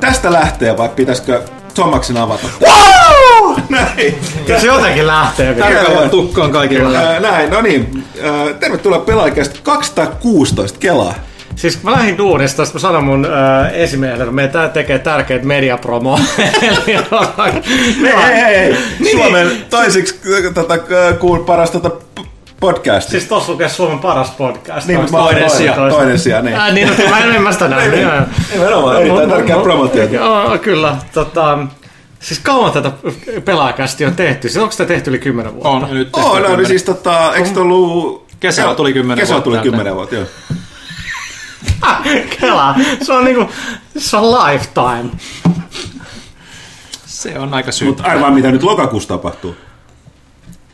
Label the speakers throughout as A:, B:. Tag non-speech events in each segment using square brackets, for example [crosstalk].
A: Tästä lähtee, vai pitäisikö Tomaksen avata? Näin.
B: Se jotenkin lähtee.
C: Tärkeää tukkaan kaikille.
A: Ää, Näin, no niin. Ää, Tervetuloa pelaajakästä 216 kelaa.
B: Siis mä lähdin duunista, sitten mä sanon mun äh, esimiehelle, että meidän tekee tärkeitä mediapromoa. [laughs] Eli
A: Hei, hei, hei. Suomen toisiksi äh, tota, äh, kuul paras tota, podcast.
B: Siis tossa lukee Suomen paras podcast.
A: Niin,
B: toinen
A: toinen,
B: sija?
A: toinen sija, niin.
B: Äh, niin, no, mä en, mä sitä nähnyt. joo.
A: Nimenomaan, erittäin tärkeä promotiota.
B: Joo, kyllä. Tota, siis kauan tätä pelaajakästi on tehty? Siis onko sitä tehty yli 10 vuotta?
C: On nyt tehty
A: Oh, no, niin
C: kymmenen.
A: siis tota, eikö ollut...
C: Kesällä tuli 10
A: Kesällä
C: vuotta
A: tuli
C: täyteen.
A: 10 vuotta, joo. [laughs]
B: Kela, se on niinku, se on lifetime.
C: Se on aika syy.
A: Mutta aivan mitä nyt lokakuussa tapahtuu.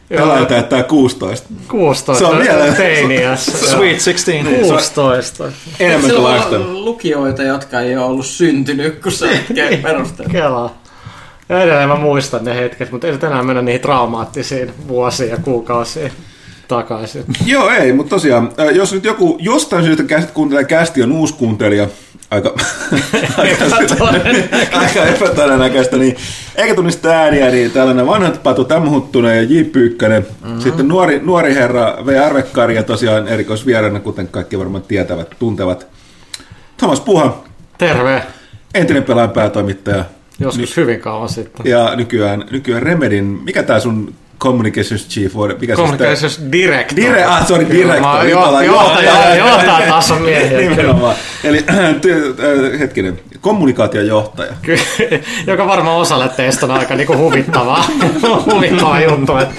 A: Pelaaja täyttää 16.
B: 16
A: Se on vielä-
B: teiniässä. [laughs]
C: Sweet 16.
B: 16.
A: Enemmän kuin lifetime.
D: on lukijoita, jotka ei ole ollut syntynyt, kun se hetken [laughs] perusteella.
B: Kela. Ja edelleen mä muistan ne hetket, mutta ei nyt enää mennä niihin traumaattisiin vuosiin ja kuukausiin takaisin.
A: Joo, ei, mutta tosiaan, äh, jos nyt joku jostain syystä käsit kuuntelee kästi on uusi kuuntelija, aika, [laughs] aika, aika epätodennäköistä, niin eikä tunnista ääniä, niin tällainen vanhat patu Tämmö Huttunen ja J. Pyykkönen, mm-hmm. sitten nuori, nuori herra V. Arvekkari ja tosiaan erikoisvieraana, kuten kaikki varmaan tietävät, tuntevat, Thomas Puha,
B: Terve.
A: entinen pelaajan päätoimittaja
B: Joskus hyvin kauan sitten.
A: ja nykyään, nykyään Remedin, mikä tämä sun Communications Chief? Mikä se
B: Communications Director.
A: Dire, ah, sorry, director.
B: mä-
A: Nyt
B: jo-
A: ollaan
B: Johtaja,
A: johtaja.
B: johtaja taas on miehiä.
A: Nimenomaan. Eli [clears throat] hetkinen, kommunikaatiojohtaja.
B: Kyllä, [laughs] joka varmaan osalle teistä on aika niinku huvittavaa, [laughs] huvittava juttu, että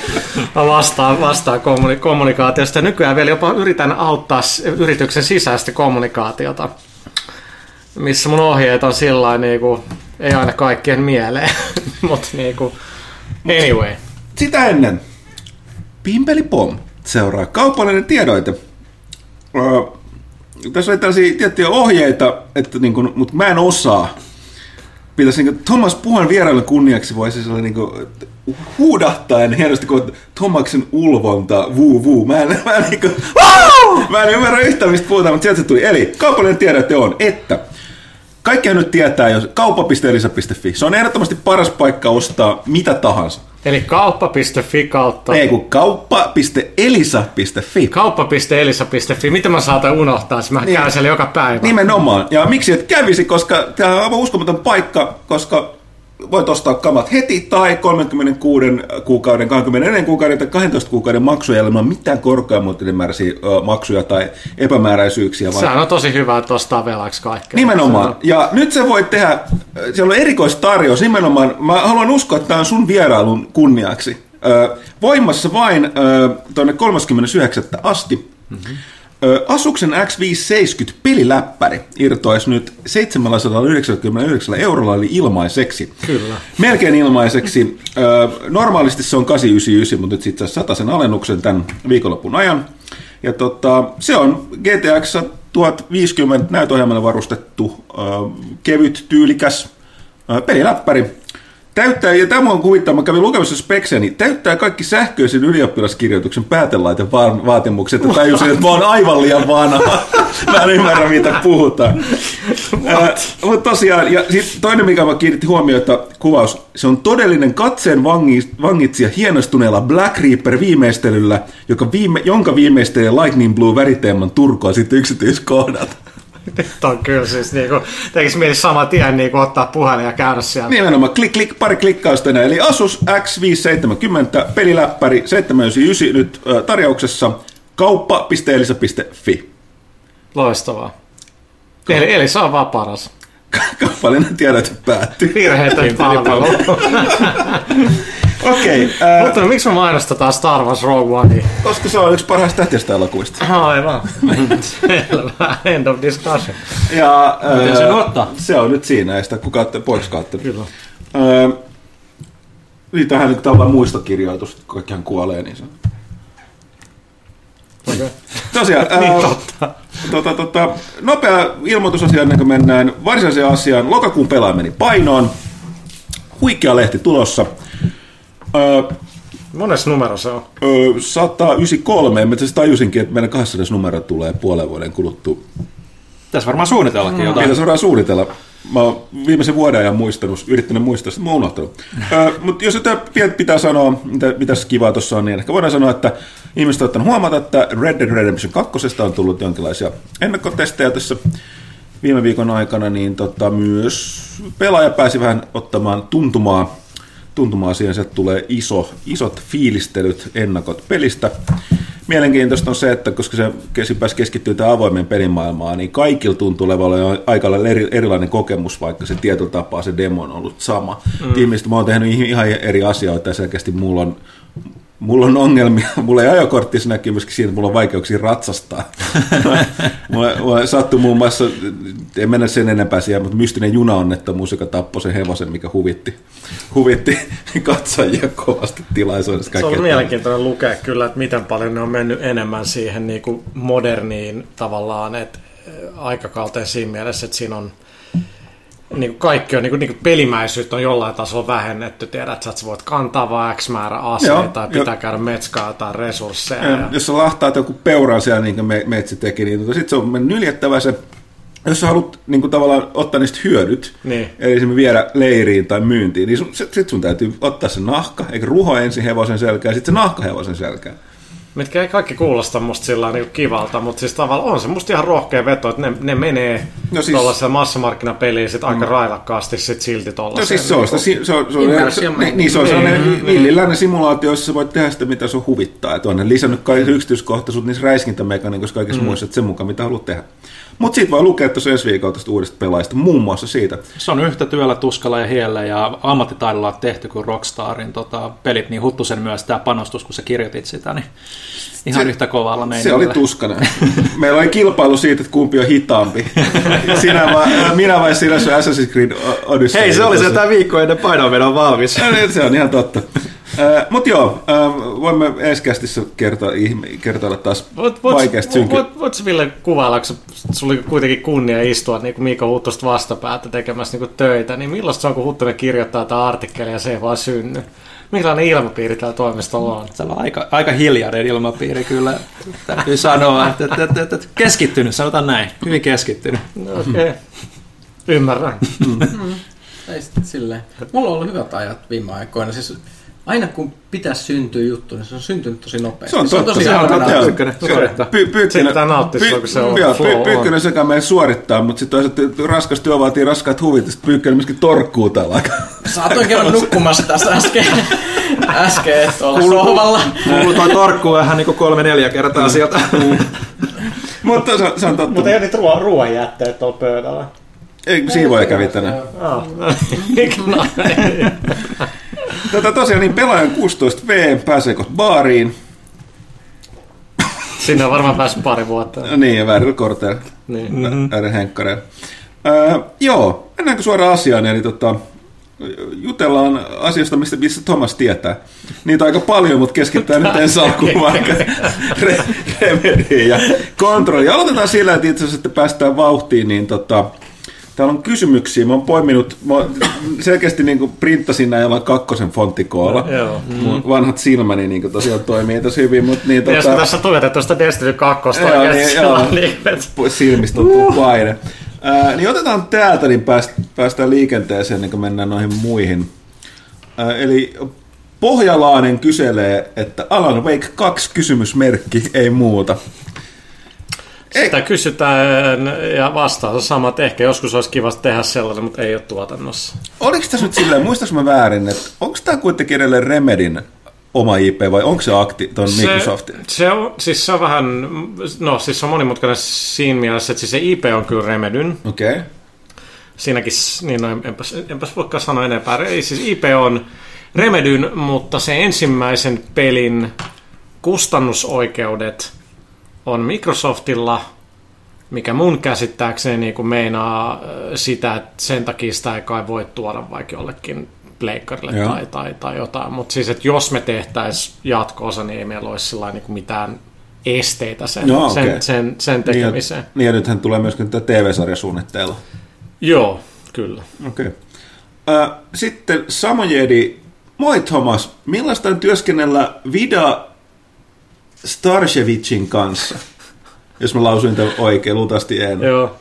B: vastaan, vastaan kommuni- kommunikaatiosta. Nykyään vielä jopa yritän auttaa yrityksen sisäistä kommunikaatiota, missä mun ohjeet on sillä niinku, ei aina kaikkien mieleen, [laughs] mutta niinku, anyway.
A: Sitä ennen, Pimpeli Pom seuraa kaupallinen tiedoite. Ö, tässä oli tällaisia tiettyjä ohjeita, että niin kuin, mutta mä en osaa. Pitäisi niin Thomas Puhan vierailun kunniaksi voisi olla niin kuin, huudahtaen hienosti kuin Thomaksen ulvonta, vuu vuu. Mä en, mä en, niin kuin, mä en ymmärrä yhtään mistä puhutaan, mutta sieltä se tuli. Eli kaupallinen tiedote on, että kaikkihan nyt tietää, jos kauppa.elisa.fi, se on ehdottomasti paras paikka ostaa mitä tahansa.
B: Eli kauppa.fi kautta
A: Ei kun kauppa.elisa.fi.
B: kauppa.elisa.fi. Miten mä saatan unohtaa, mä
A: Niin.
B: käyn siellä joka päivä.
A: Nimenomaan. Ja miksi et kävisi, koska tämä on aivan uskomaton paikka, koska voit ostaa kamat heti tai 36 kuukauden, 24 kuukauden tai 12 kuukauden maksuja ilman mitään korkeammuutimääräisiä ö, maksuja tai epämääräisyyksiä. Vaan
B: Sehän on tosi hyvä, että ostaa velaksi kaikkea.
A: Nimenomaan. Ja nyt se voi tehdä, siellä on erikoistarjous nimenomaan, mä haluan uskoa, että tämä on sun vierailun kunniaksi. Voimassa vain tuonne 39. asti. Mm-hmm. Asuksen X570 peliläppäri irtoisi nyt 799 eurolla eli ilmaiseksi.
B: Kyllä.
A: Melkein ilmaiseksi. Normaalisti se on 899, mutta nyt sitten saa sen alennuksen tämän viikonlopun ajan. Ja tota, se on GTX 1050 näytöohjelmalla varustettu kevyt, tyylikäs peliläppäri. Täyttää, ja tämä on kuvittava, mä kävin lukemassa spekseä, niin täyttää kaikki sähköisen ylioppilaskirjoituksen päätelaitevaatimukset, ja tajusin, että mä oon aivan liian vanha. [laughs] mä en ymmärrä, mitä puhutaan. Mutta tosiaan, ja sit toinen, mikä mä kiinnitti huomiota, kuvaus, se on todellinen katseen vangi, vangitsija hienostuneella Black Reaper viimeistelyllä, joka viime, jonka viimeistelee Lightning Blue väriteeman turkoa sitten yksityiskohdat.
B: Nyt on kyllä siis niinku, tekisi mieli saman tien niinku ottaa puhelin ja käydä siellä.
A: Nimenomaan klik, klik, pari klikkausta enää. Eli Asus X570 peliläppäri 799 nyt tarjouksessa kauppa.elisa.fi.
B: Loistavaa. Eli, eli se on vaan paras.
A: Kaupallinen tiedote päättyy.
B: Virheetön palvelu. [laughs]
A: Okei, okay,
B: Mutta no, miksi me mainostetaan Star Wars Rogue Onea?
A: koska se on yksi parhaista tähtistä elokuvista.
B: Aivan. Selvä. End of discussion.
A: Ja,
C: Miten
A: ö,
C: sen ottaa?
A: Se on nyt siinä, ei sitä kukaan pois kautta.
B: Kyllä.
A: Öö, niin tähän nyt tavallaan muistokirjoitus, kaikkihan kuolee, niin se on.
B: Okay.
A: Tosiaan, [laughs] ää,
B: Niin totta.
A: tota, tota, nopea ilmoitusasia ennen kuin mennään varsinaiseen asiaan. Lokakuun pelaaja meni painoon. Huikea lehti tulossa. Öö,
B: Mones numero se on?
A: öö, 193, mä asiassa tajusinkin, että meidän 200 numero tulee puolen vuoden kuluttua.
C: Tässä varmaan suunnitellakin jotain.
A: Mitä se voidaan suunnitella? mä oon viimeisen vuoden ajan muistanut, yrittänyt muistaa, sitä mä oon unohtanut. Mutta jos jotain pitää sanoa, mitä, mitä kivaa tuossa on, niin ehkä voidaan sanoa, että ihmiset ovat ottanut huomata, että Red Dead Redemption 2 on tullut jonkinlaisia ennakkotestejä tässä viime viikon aikana, niin tota, myös pelaaja pääsi vähän ottamaan tuntumaa, tuntumaa siihen, että tulee iso, isot fiilistelyt, ennakot pelistä. Mielenkiintoista on se, että koska se pääsi keskittyä tähän avoimen pelimaailmaan, niin kaikilla tuntuu olevan aika eri, erilainen kokemus, vaikka se tietyllä tapaa se demo on ollut sama. Mm. Ihmiset, mä oon tehnyt ihan eri asioita ja selkeästi mulla on Mulla on ongelmia, [laughs] mulla ei ajokorttissa näkyy myöskin siinä, että mulla on vaikeuksia ratsastaa. [laughs] mulla, mulla sattui muun muassa, en mennä sen enempää siihen, mutta mystinen junaonnettomuus, joka tappoi sen hevosen, mikä huvitti, huvitti [laughs] katsojia kovasti tilaisuudessa.
B: Se on mielenkiintoinen lukea kyllä, että miten paljon ne on mennyt enemmän siihen niin kuin moderniin tavallaan, että aikakauteen siinä mielessä, että siinä on niin kuin kaikki on, niin kuin, niin kuin pelimäisyyttä on jollain tasolla vähennetty. Tiedät, että sä voit kantaa vain X määrä aseita Joo, tai pitää jo. käydä metskaa tai resursseja. Ja, ja...
A: Jos sä lahtaat joku peuran siellä, niin kuin me, Metsi teki, niin tota, sitten se on mennyt nyljettävä se jos sä haluat niin kuin, tavallaan ottaa niistä hyödyt, niin. eli esimerkiksi viedä leiriin tai myyntiin, niin sun, sit sun täytyy ottaa se nahka, eikä ruho ensin hevosen selkään, sitten se nahka hevosen selkään
B: mitkä ei kaikki kuulosta musta sillä niin kivalta, mutta siis tavallaan on se musta ihan rohkea veto, että ne, ne menee no siis, tuollaisella massamarkkinapeliin sit aika mm. railakkaasti sit silti tuollaiseen.
A: No siis se on, niin, se on, se on, se, niin, niin, se on sellainen niin, villiläinen simulaatio, jossa voit tehdä sitä, mitä sun huvittaa. Että on ne lisännyt kaikki yksityiskohtaisuut niissä räiskintämekaniikoissa kaikissa mm. muissa, että sen mukaan mitä haluat tehdä. Mutta siitä voi lukea tuossa ensi viikolla tästä uudesta pelaajista, muun muassa siitä.
C: Se on yhtä työllä, tuskalla ja hiellä ja ammattitaidolla tehty kuin Rockstarin tota, pelit, niin Huttusen myös tämä panostus, kun sä kirjoitit sitä, niin ihan se, yhtä kovalla meinillä.
A: Se oli tuskana. [laughs] Meillä oli kilpailu siitä, että kumpi on hitaampi. Sinä va, minä vai sinä se Assassin's Creed Odyssey.
C: Hei, se oli se tämä viikko ennen painonvedon valmis.
A: Niin, se on ihan totta. Mutta joo, voimme eskästissä kertoa, kertoilla taas vaikeasti synkin.
B: Voit, voit Ville kuvailla, kun sulla oli kuitenkin kunnia istua niin kuin Miika Huttosta vastapäätä tekemässä niin töitä, niin millaista se on, kun Huttonen kirjoittaa tätä artikkelia ja se ei vaan synny? Minkälainen ilmapiiri täällä toimistolla on?
C: Se on aika, aika hiljainen ilmapiiri kyllä, täytyy sanoa. Että, että, että, että keskittynyt, sanotaan näin. Hyvin keskittynyt.
B: Okei, okay. ymmärrän.
D: Mm. Ei silleen. Mulla on ollut hyvät ajat viime aikoina. Siis aina kun pitäisi syntyä juttu, niin se on syntynyt tosi nopeasti.
A: Se on, se on tosi
B: halpa Pyykkönen suorittaa. Siitä nauttia, kun se on
A: flow Pyykkönen sekä meidän suorittaa, mutta sitten toisaalta raskas työ vaatii raskaat huvit, sitten Pyykkönen myöskin torkkuu täällä.
D: Saatoin kerran nukkumassa tässä äsken, äsken tuolla sohvalla.
C: Kuuluu toi torkkuu vähän niin kuin kolme-neljä kertaa sieltä.
A: mutta se, se on totta.
B: Mutta ei nyt ruoan, ruoan jätteet tuolla pöydällä.
A: Ei, siivoja kävi tänään. [laughs] [laughs] Tätä tosiaan niin pelaajan 16V, pääseekö baariin?
B: Sinne on varmaan päässyt pari vuotta.
A: niin, ja Värry Korter, niin. mm-hmm. Henkkaren. Öö, joo, mennäänkö suoraan asiaan, eli tota, jutellaan asiasta, mistä, missä Thomas tietää. Niitä aika paljon, mutta keskittää nyt ensi alkuun vaikka [laughs] re- remediin ja kontrolli. Aloitetaan sillä, että itse asiassa että päästään vauhtiin, niin tota, Täällä on kysymyksiä. Mä oon poiminut, mä selkeästi niin printtasin näin kakkosen fonttikoolla. No, mm. Vanhat silmäni niin tosiaan toimii tosi hyvin. Mutta niin,
B: tota... tässä tuijotettu sitä Destiny 2, joo, niin, joo, [laughs]
A: niin, silmistä tuntuu uh. paine. Ää, niin otetaan täältä, niin pääst, päästään liikenteeseen, niin kuin mennään noihin muihin. Ää, eli Pohjalainen kyselee, että Alan Wake 2 kysymysmerkki, ei muuta.
B: Sitä kysytään ja vastaus sama, että ehkä joskus olisi kiva tehdä sellainen, mutta ei ole tuotannossa.
A: Oliko tässä nyt silleen, muistaaks mä väärin, että onko tämä kuitenkin edelleen Remedin oma IP vai onko se akti tuon Microsoftin?
B: Se on, siis se on vähän, no siis se on monimutkainen siinä mielessä, että siis se IP on kyllä Remedyn.
A: Okei. Okay.
B: Siinäkin, niin no, enpäs, enpäs voikaan sanoa enempää. Ei, siis IP on Remedyn, mutta se ensimmäisen pelin kustannusoikeudet – on Microsoftilla, mikä mun käsittääkseni niin kuin meinaa äh, sitä, että sen takia sitä ei kai voi tuoda vaikka jollekin pleikkarille tai, tai, tai jotain. Mutta siis, että jos me tehtäisiin jatko-osa, niin ei meillä olisi niin kuin mitään esteitä sen, no, okay. sen, sen, sen tekemiseen.
A: Niin ja, niin ja nythän tulee myöskin tätä TV-sarjasuunnitteilla.
B: Joo, kyllä.
A: Okei. Okay. Äh, sitten Samojedi, moi Thomas, millaista on työskennellä Vida Starshevicin kanssa, jos mä lausuin tämän oikein, luultavasti en.
B: Joo.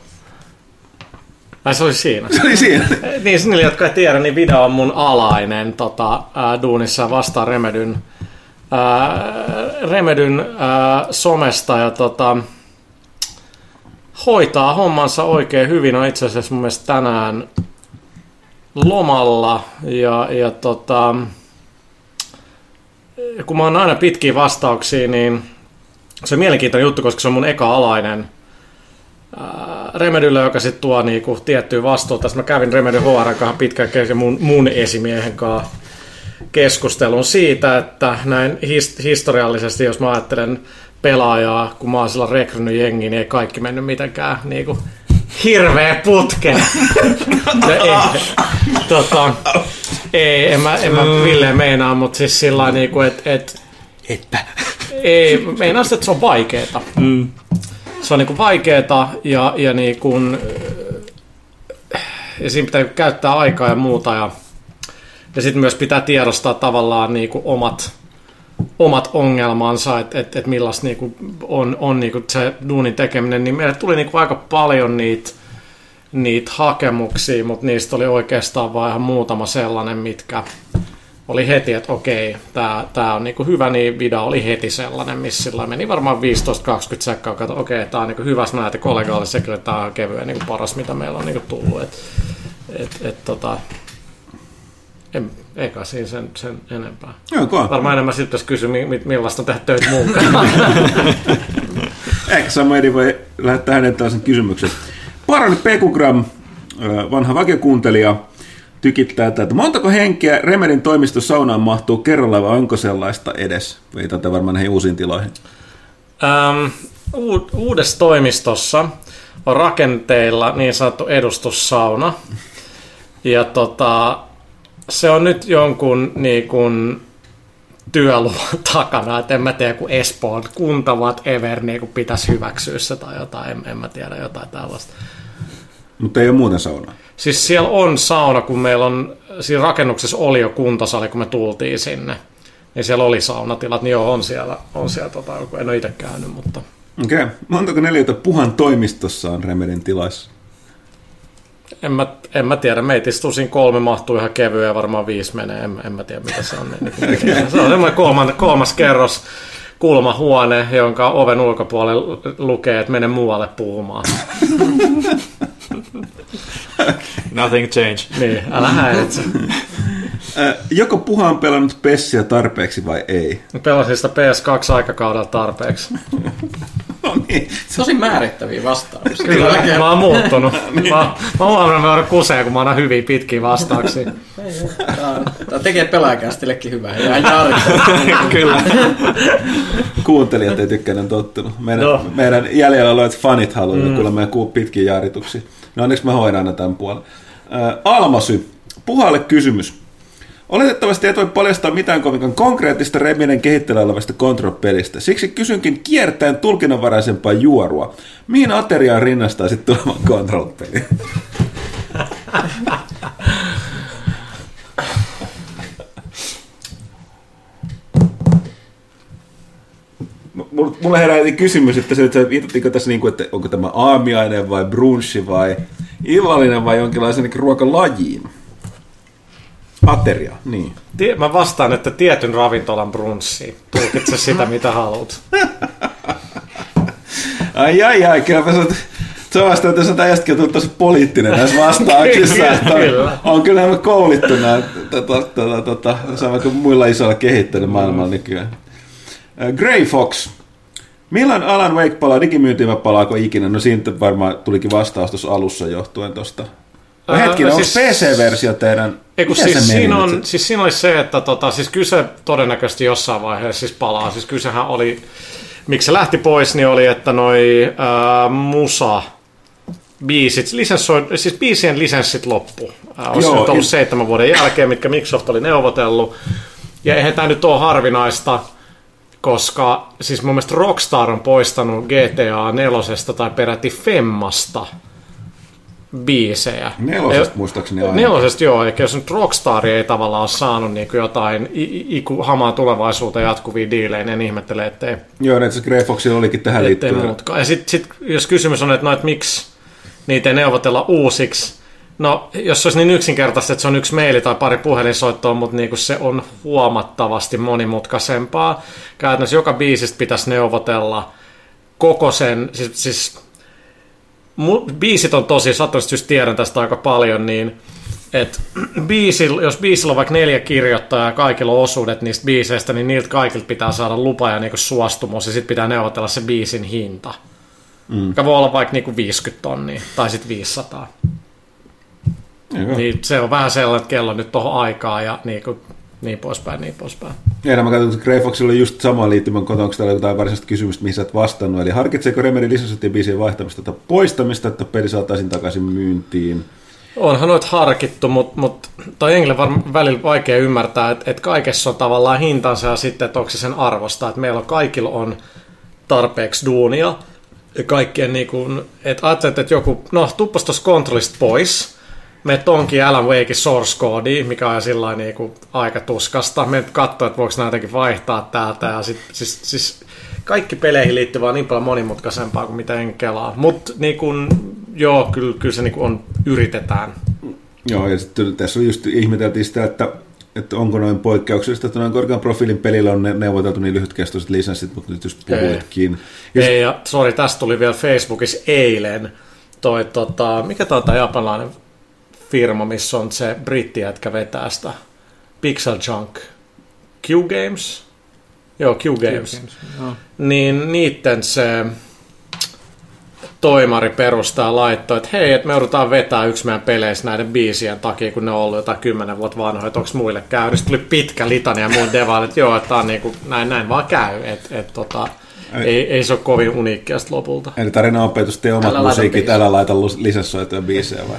B: Ai se oli siinä.
A: Se oli siinä.
B: niin, niille, jotka ei tiedä, niin video on mun alainen tota, ää, duunissa vastaan Remedyn, ää, Remedyn ää, somesta ja tota, hoitaa hommansa oikein hyvin. On itse asiassa mun mielestä tänään lomalla ja, ja tota, kun mä oon aina pitkiä vastauksia, niin se on mielenkiintoinen juttu, koska se on mun eka alainen ää, Remedylle, joka sitten tuo niinku tiettyä vastuuta. Tässä mä kävin Remedy HR kanssa pitkään mun, mun esimiehen kanssa keskustelun siitä, että näin his, historiallisesti, jos mä ajattelen pelaajaa, kun mä oon sillä rekrynyt jengi, niin ei kaikki mennyt mitenkään niinku hirveä putke. [laughs] ei, tota, ei, en mä, en mä Ville meinaa, mutta siis sillä niinku, että et,
C: Etpä.
B: ei, meinaa sitä, että se on vaikeeta. Mm. Se on niinku vaikeeta ja, ja, niinku, ja siinä pitää käyttää aikaa ja muuta. Ja, ja sitten myös pitää tiedostaa tavallaan niinku omat, omat ongelmansa, että et, et millaista niinku on, on niinku se duunin tekeminen. Niin meille tuli niinku aika paljon niitä niitä hakemuksia, mutta niistä oli oikeastaan vain ihan muutama sellainen, mitkä oli heti, että okei, tämä tää on niinku hyvä, niin video oli heti sellainen, missä sillä meni varmaan 15-20 sekkaa, että okei, tämä on niinku hyvä, mä näette kollegaalle sekin, että tämä on kevyen niinku paras, mitä meillä on niinku tullut. Et, et, et, tota, en, eikä siinä sen, sen enempää.
A: Joo.
B: Varmaan enemmän sitten pitäisi kysyä, mi- mi- millaista on tehdä töitä mukaan. [laughs]
A: Ehkä Samedi voi lähettää hänen tällaisen kysymyksen. Parani Pekugram, vanha vakiokuuntelija, tykittää tätä. Montako henkeä Remedin toimistosaunaan mahtuu kerralla vai onko sellaista edes? Viitatte varmaan näihin uusiin tiloihin.
B: Ähm, u- uudessa toimistossa on rakenteilla niin sanottu edustussauna. Ja tota, se on nyt jonkun niin kuin, työluvan takana, että en mä tiedä, kun Espoon kunta whatever niin kuin pitäisi hyväksyä se tai jotain, en, en mä tiedä, jotain tällaista.
A: Mutta ei ole muuten saunaa.
B: Siis siellä on sauna, kun meillä on, siinä rakennuksessa oli jo kuntosali, kun me tultiin sinne. Niin siellä oli saunatilat, niin joo, on siellä, on siellä tota, en ole itse käynyt, mutta
A: Okei. Okay. Montako neliötä Puhan toimistossa on Remedin tilassa?
B: En mä, en mä tiedä, meitä istuu siinä kolme mahtuu ihan kevyen ja varmaan viisi menee, en, en mä tiedä mitä se on. Niin, niin, se on semmoinen kolmas, kolmas kerros kulmahuone, jonka oven ulkopuolella lukee, että mene muualle puhumaan. [laughs]
C: Nothing change.
B: Niin, älä häiritse.
A: Joko Puha on pelannut Pessiä tarpeeksi vai ei?
B: Pelasin sitä PS2-aikakaudella tarpeeksi. [laughs]
A: No niin.
D: Tosi määrittäviä vastauksia.
B: Kyllä,
D: Kyllä.
B: mä oon muuttunut. [laughs] Mä, mä huomannut, että mä oon kuseen, kun mä annan hyviä pitkiä vastauksia.
D: Tämä tekee pelaajakästillekin hyvää. Ja.
C: Kyllä.
A: Kuuntelijat ei on tottunut. Meidän,
B: No.
A: no. meidän jäljellä olevat fanit haluavat mm. kuulla meidän pitkiä jaarituksia. No onneksi mä hoidan aina tämän puolen. Äh, Almasy, Puhalle kysymys. Oletettavasti et voi paljastaa mitään kovinkaan konkreettista Reminen kehitteellä olevasta Control-pelistä. Siksi kysynkin kiertäen tulkinnanvaraisempaa juorua. Mihin ateriaan rinnastaisit tulevan Control-pelin? [laughs] Mulle herää kysymys, että se, että viitattiinko tässä niin kuin, että onko tämä aamiainen vai brunchi vai illallinen vai jonkinlaisen niin ruokalajiin? Ateria, niin.
B: Tie- Mä vastaan, että tietyn ravintolan brunssiin. Tulkitse sitä, [laughs] mitä haluat.
A: Ai ai ai, kylläpä sä se on vasta, että sä tästäkin tullut tosi poliittinen näissä vastauksissa. että on,
B: Kyllä.
A: on kyllä nämä koulittu nämä, tota, tota, tota, sama kuin muilla isoilla kehittäjillä maailmalla nykyään. Äh, Grey Fox. Milloin Alan Wake palaa digimyyntiin vai palaako ikinä? No siitä varmaan tulikin vastaus tuossa alussa johtuen tuosta. No
B: Ää,
A: hetkinen, onko
B: siis-
A: PC-versio teidän?
B: Ei kun
A: Miten se
B: siis siinä, on, siis siinä oli se, että tota, siis kyse todennäköisesti jossain vaiheessa siis palaa. Siis kysehän oli, miksi se lähti pois, niin oli, että noi ää, musa biisit, lisenssoi, siis biisien lisenssit loppu. Ää, olisi
A: Joo,
B: nyt ollut
A: it-
B: seitsemän vuoden jälkeen, mitkä Microsoft oli neuvotellut. Ja eihän tämä nyt ole harvinaista, koska siis mun mielestä Rockstar on poistanut GTA 4 tai peräti Femmasta biisejä.
A: Nelosesta muistaakseni aina.
B: Nelosesta joo, eli jos nyt Rockstar ei tavallaan ole saanut niin kuin jotain iku, hamaa tulevaisuuteen jatkuvia diilejä, niin en ihmettele, ettei,
A: Joo, että se Grey Foxilla olikin tähän liittyen.
B: muutkaan. Ja sitten sit, jos kysymys on, että, no, että miksi, niitä ei neuvotella uusiksi. No, jos se olisi niin yksinkertaista, että se on yksi maili tai pari puhelinsoittoa, mutta niin kuin se on huomattavasti monimutkaisempaa. Käytännössä joka biisistä pitäisi neuvotella koko sen, siis, siis mu, biisit on tosi, sattuisesti just tiedän tästä aika paljon, niin et biisil, jos biisillä on vaikka neljä kirjoittajaa ja kaikilla on osuudet niistä biiseistä, niin niiltä kaikilta pitää saada lupa ja niinku suostumus ja sitten pitää neuvotella se biisin hinta. Mm. Joka voi olla vaikka niinku 50 tonnia tai sitten 500. Joo. Niin se on vähän sellainen, että kello nyt tuohon aikaa ja niinku, niin poispäin, niin poispäin.
A: Ja mä katsoin, että Greyfoxilla oli just sama liittymän kotona, onko täällä jotain varsinaista kysymystä, mihin sä et vastannut. Eli harkitseeko Remedy lisäsettiin biisien vaihtamista tai poistamista, että peli saataisiin takaisin myyntiin?
B: Onhan noit harkittu, mutta mut, toi Engle varmaan välillä vaikea ymmärtää, että et kaikessa on tavallaan hintansa ja sitten, että onko se sen arvosta. Että meillä on, kaikilla on tarpeeksi duunia. Ja kaikkien niin kuin, että ajattelet, että joku, no tuppas tuossa kontrollista pois, me tonkin Alan Wake source code, mikä on sillä niin kuin aika tuskasta. Me katsoa, että voiko näitä jotenkin vaihtaa täältä. Ja sit, siis, siis kaikki peleihin liittyvää niin paljon monimutkaisempaa kuin mitä en kelaa. Mutta niin kun, joo, kyllä, kyllä se niin on, yritetään.
A: Joo, ja sitten tässä just ihmeteltiin sitä, että, että onko noin poikkeuksellista, että noin korkean profiilin pelillä on neuvoteltu niin lyhytkestoiset lisenssit, mutta nyt just puhuitkin.
B: Ei, Ei ja sori, tästä tuli vielä Facebookissa eilen toi, tota, mikä tämä on japanilainen firma, missä on se britti, jotka vetää sitä Pixel Junk Q Games, Joo, Q Games. Q Games joo. Niin niitten se toimari perustaa laittoi, että hei, että me joudutaan vetää yksi meidän peleissä näiden biisien takia, kun ne on ollut jotain kymmenen vuotta vanhoja, että onko muille käy. Sitten tuli pitkä litania ja muun devaille, että joo, että on niin kuin, näin, näin vaan käy. Että et, tota, ei, ei, se ole kovin uniikkia lopulta.
A: Eli tarina opetus, tee omat älä musiikit, älä laita lisäsoituja biisejä vai?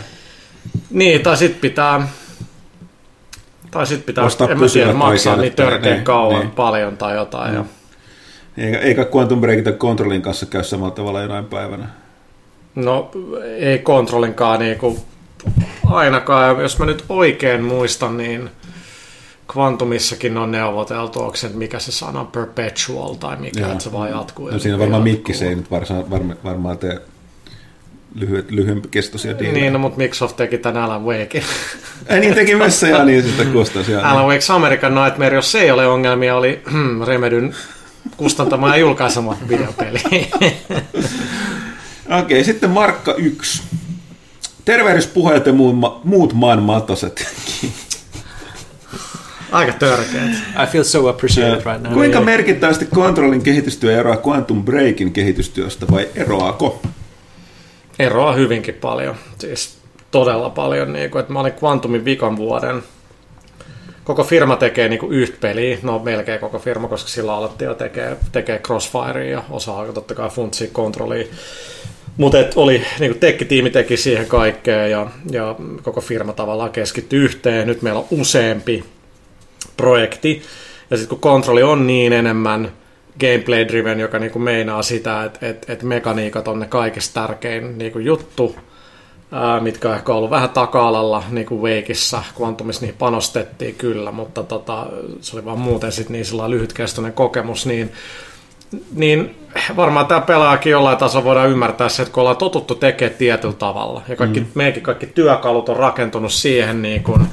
B: Niin, tai sitten pitää tai sitten pitää, Ostaa en mä tiedä, maksaa niin törkeän niin, kauan niin. paljon tai jotain. Mm. Ja...
A: Eikä, eikä Quantum Break tai Controlin kanssa käy samalla tavalla jonain päivänä.
B: No ei Controlinkaan niin kuin ainakaan. Jos mä nyt oikein muistan, niin Quantumissakin on neuvoteltu, onko se, mikä se sana perpetual tai mikä, että se vaan jatkuu.
A: No siinä varmaan mikki se ei nyt varmaan, varmaan tee lyhyet, lyhyemkestoisia
B: diilejä. Niin, no, mutta Microsoft teki tämän Alan Wakein.
A: Ei niin teki myös ja niin sitten kustansi.
B: Alan Wake's American Nightmare, jos se ei ole ongelmia, oli [clears throat] Remedyn kustantama ja julkaisema videopeli. [laughs]
A: Okei, okay, sitten Markka 1. Tervehdyspuheet ja muut maan matoset.
B: Aika törkeät.
C: I feel so appreciated right now.
A: Kuinka merkittävästi kontrollin kehitystyö eroaa Quantum Breakin kehitystyöstä vai eroako?
B: Eroaa hyvinkin paljon, siis todella paljon. Niin kuin, että mä olin Quantumin vikan vuoden. Koko firma tekee niin kuin yhtä peliä, no melkein koko firma, koska sillä alettiin jo tekee, tekee Crossfirea ja osaa totta kai funtsia kontrollia. Mutta oli, niin kuin tekkitiimi teki siihen kaikkeen ja, ja koko firma tavallaan keskittyi yhteen. Nyt meillä on useampi projekti. Ja sitten kun kontrolli on niin enemmän gameplay-driven, joka niinku meinaa sitä, että et, et mekaniikat on ne kaikista tärkein niinku juttu, ää, mitkä on ehkä ollut vähän taka-alalla niinku Wakeissa, Quantumissa niihin panostettiin kyllä, mutta tota, se oli vaan muuten sit niin lyhytkestoinen kokemus, niin niin varmaan tämä pelaakin jollain tasolla voidaan ymmärtää se, että kun ollaan totuttu tekemään tietyllä tavalla, ja kaikki, mm. meidänkin kaikki työkalut on rakentunut siihen niin kuin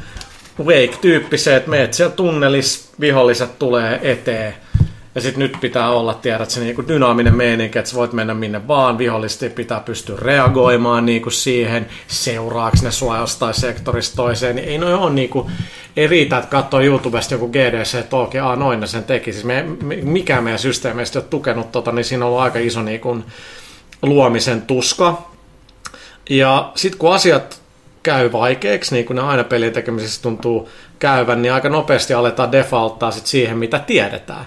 B: Wake-tyyppiseen, että meet siellä tunnelis, viholliset tulee eteen, ja sitten nyt pitää olla, tiedät, se niinku dynaaminen meininki, että sä voit mennä minne vaan, vihollisesti pitää pystyä reagoimaan niinku siihen, seuraaks ne sua jostain sektorista toiseen, niin ei noin ole niinku, ei riitä, että katsoo YouTubesta joku GDC talk ja noin ne sen teki. Siis me, mikään meidän systeemeistä ei ole tukenut tota, niin siinä on ollut aika iso niinku, luomisen tuska. Ja sitten kun asiat käy vaikeaksi, niin kuin ne aina pelin tekemisessä tuntuu käyvän, niin aika nopeasti aletaan defaulttaa sit siihen, mitä tiedetään.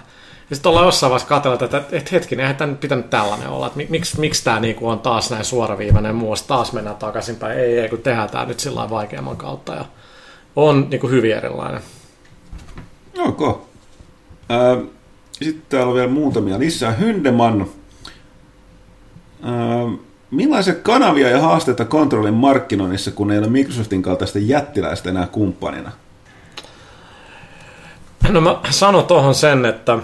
B: Ja sitten ollaan jossain vaiheessa katsella, että, että, että hetkinen, eihän tämä nyt pitänyt tällainen olla. Että miksi, miksi tämä niinku on taas näin suoraviivainen muu, taas mennään takaisinpäin. Ei, ei, kun tehdään tämä nyt sillä vaikeamman kautta. Ja on niinku hyvin erilainen.
A: Okay. Äh, sitten täällä on vielä muutamia lisää. Hyndeman. Äh, millaisia kanavia ja haasteita kontrollin markkinoinnissa, kun ei ole Microsoftin kaltaista jättiläistä enää kumppanina?
B: No mä sanon tuohon sen, että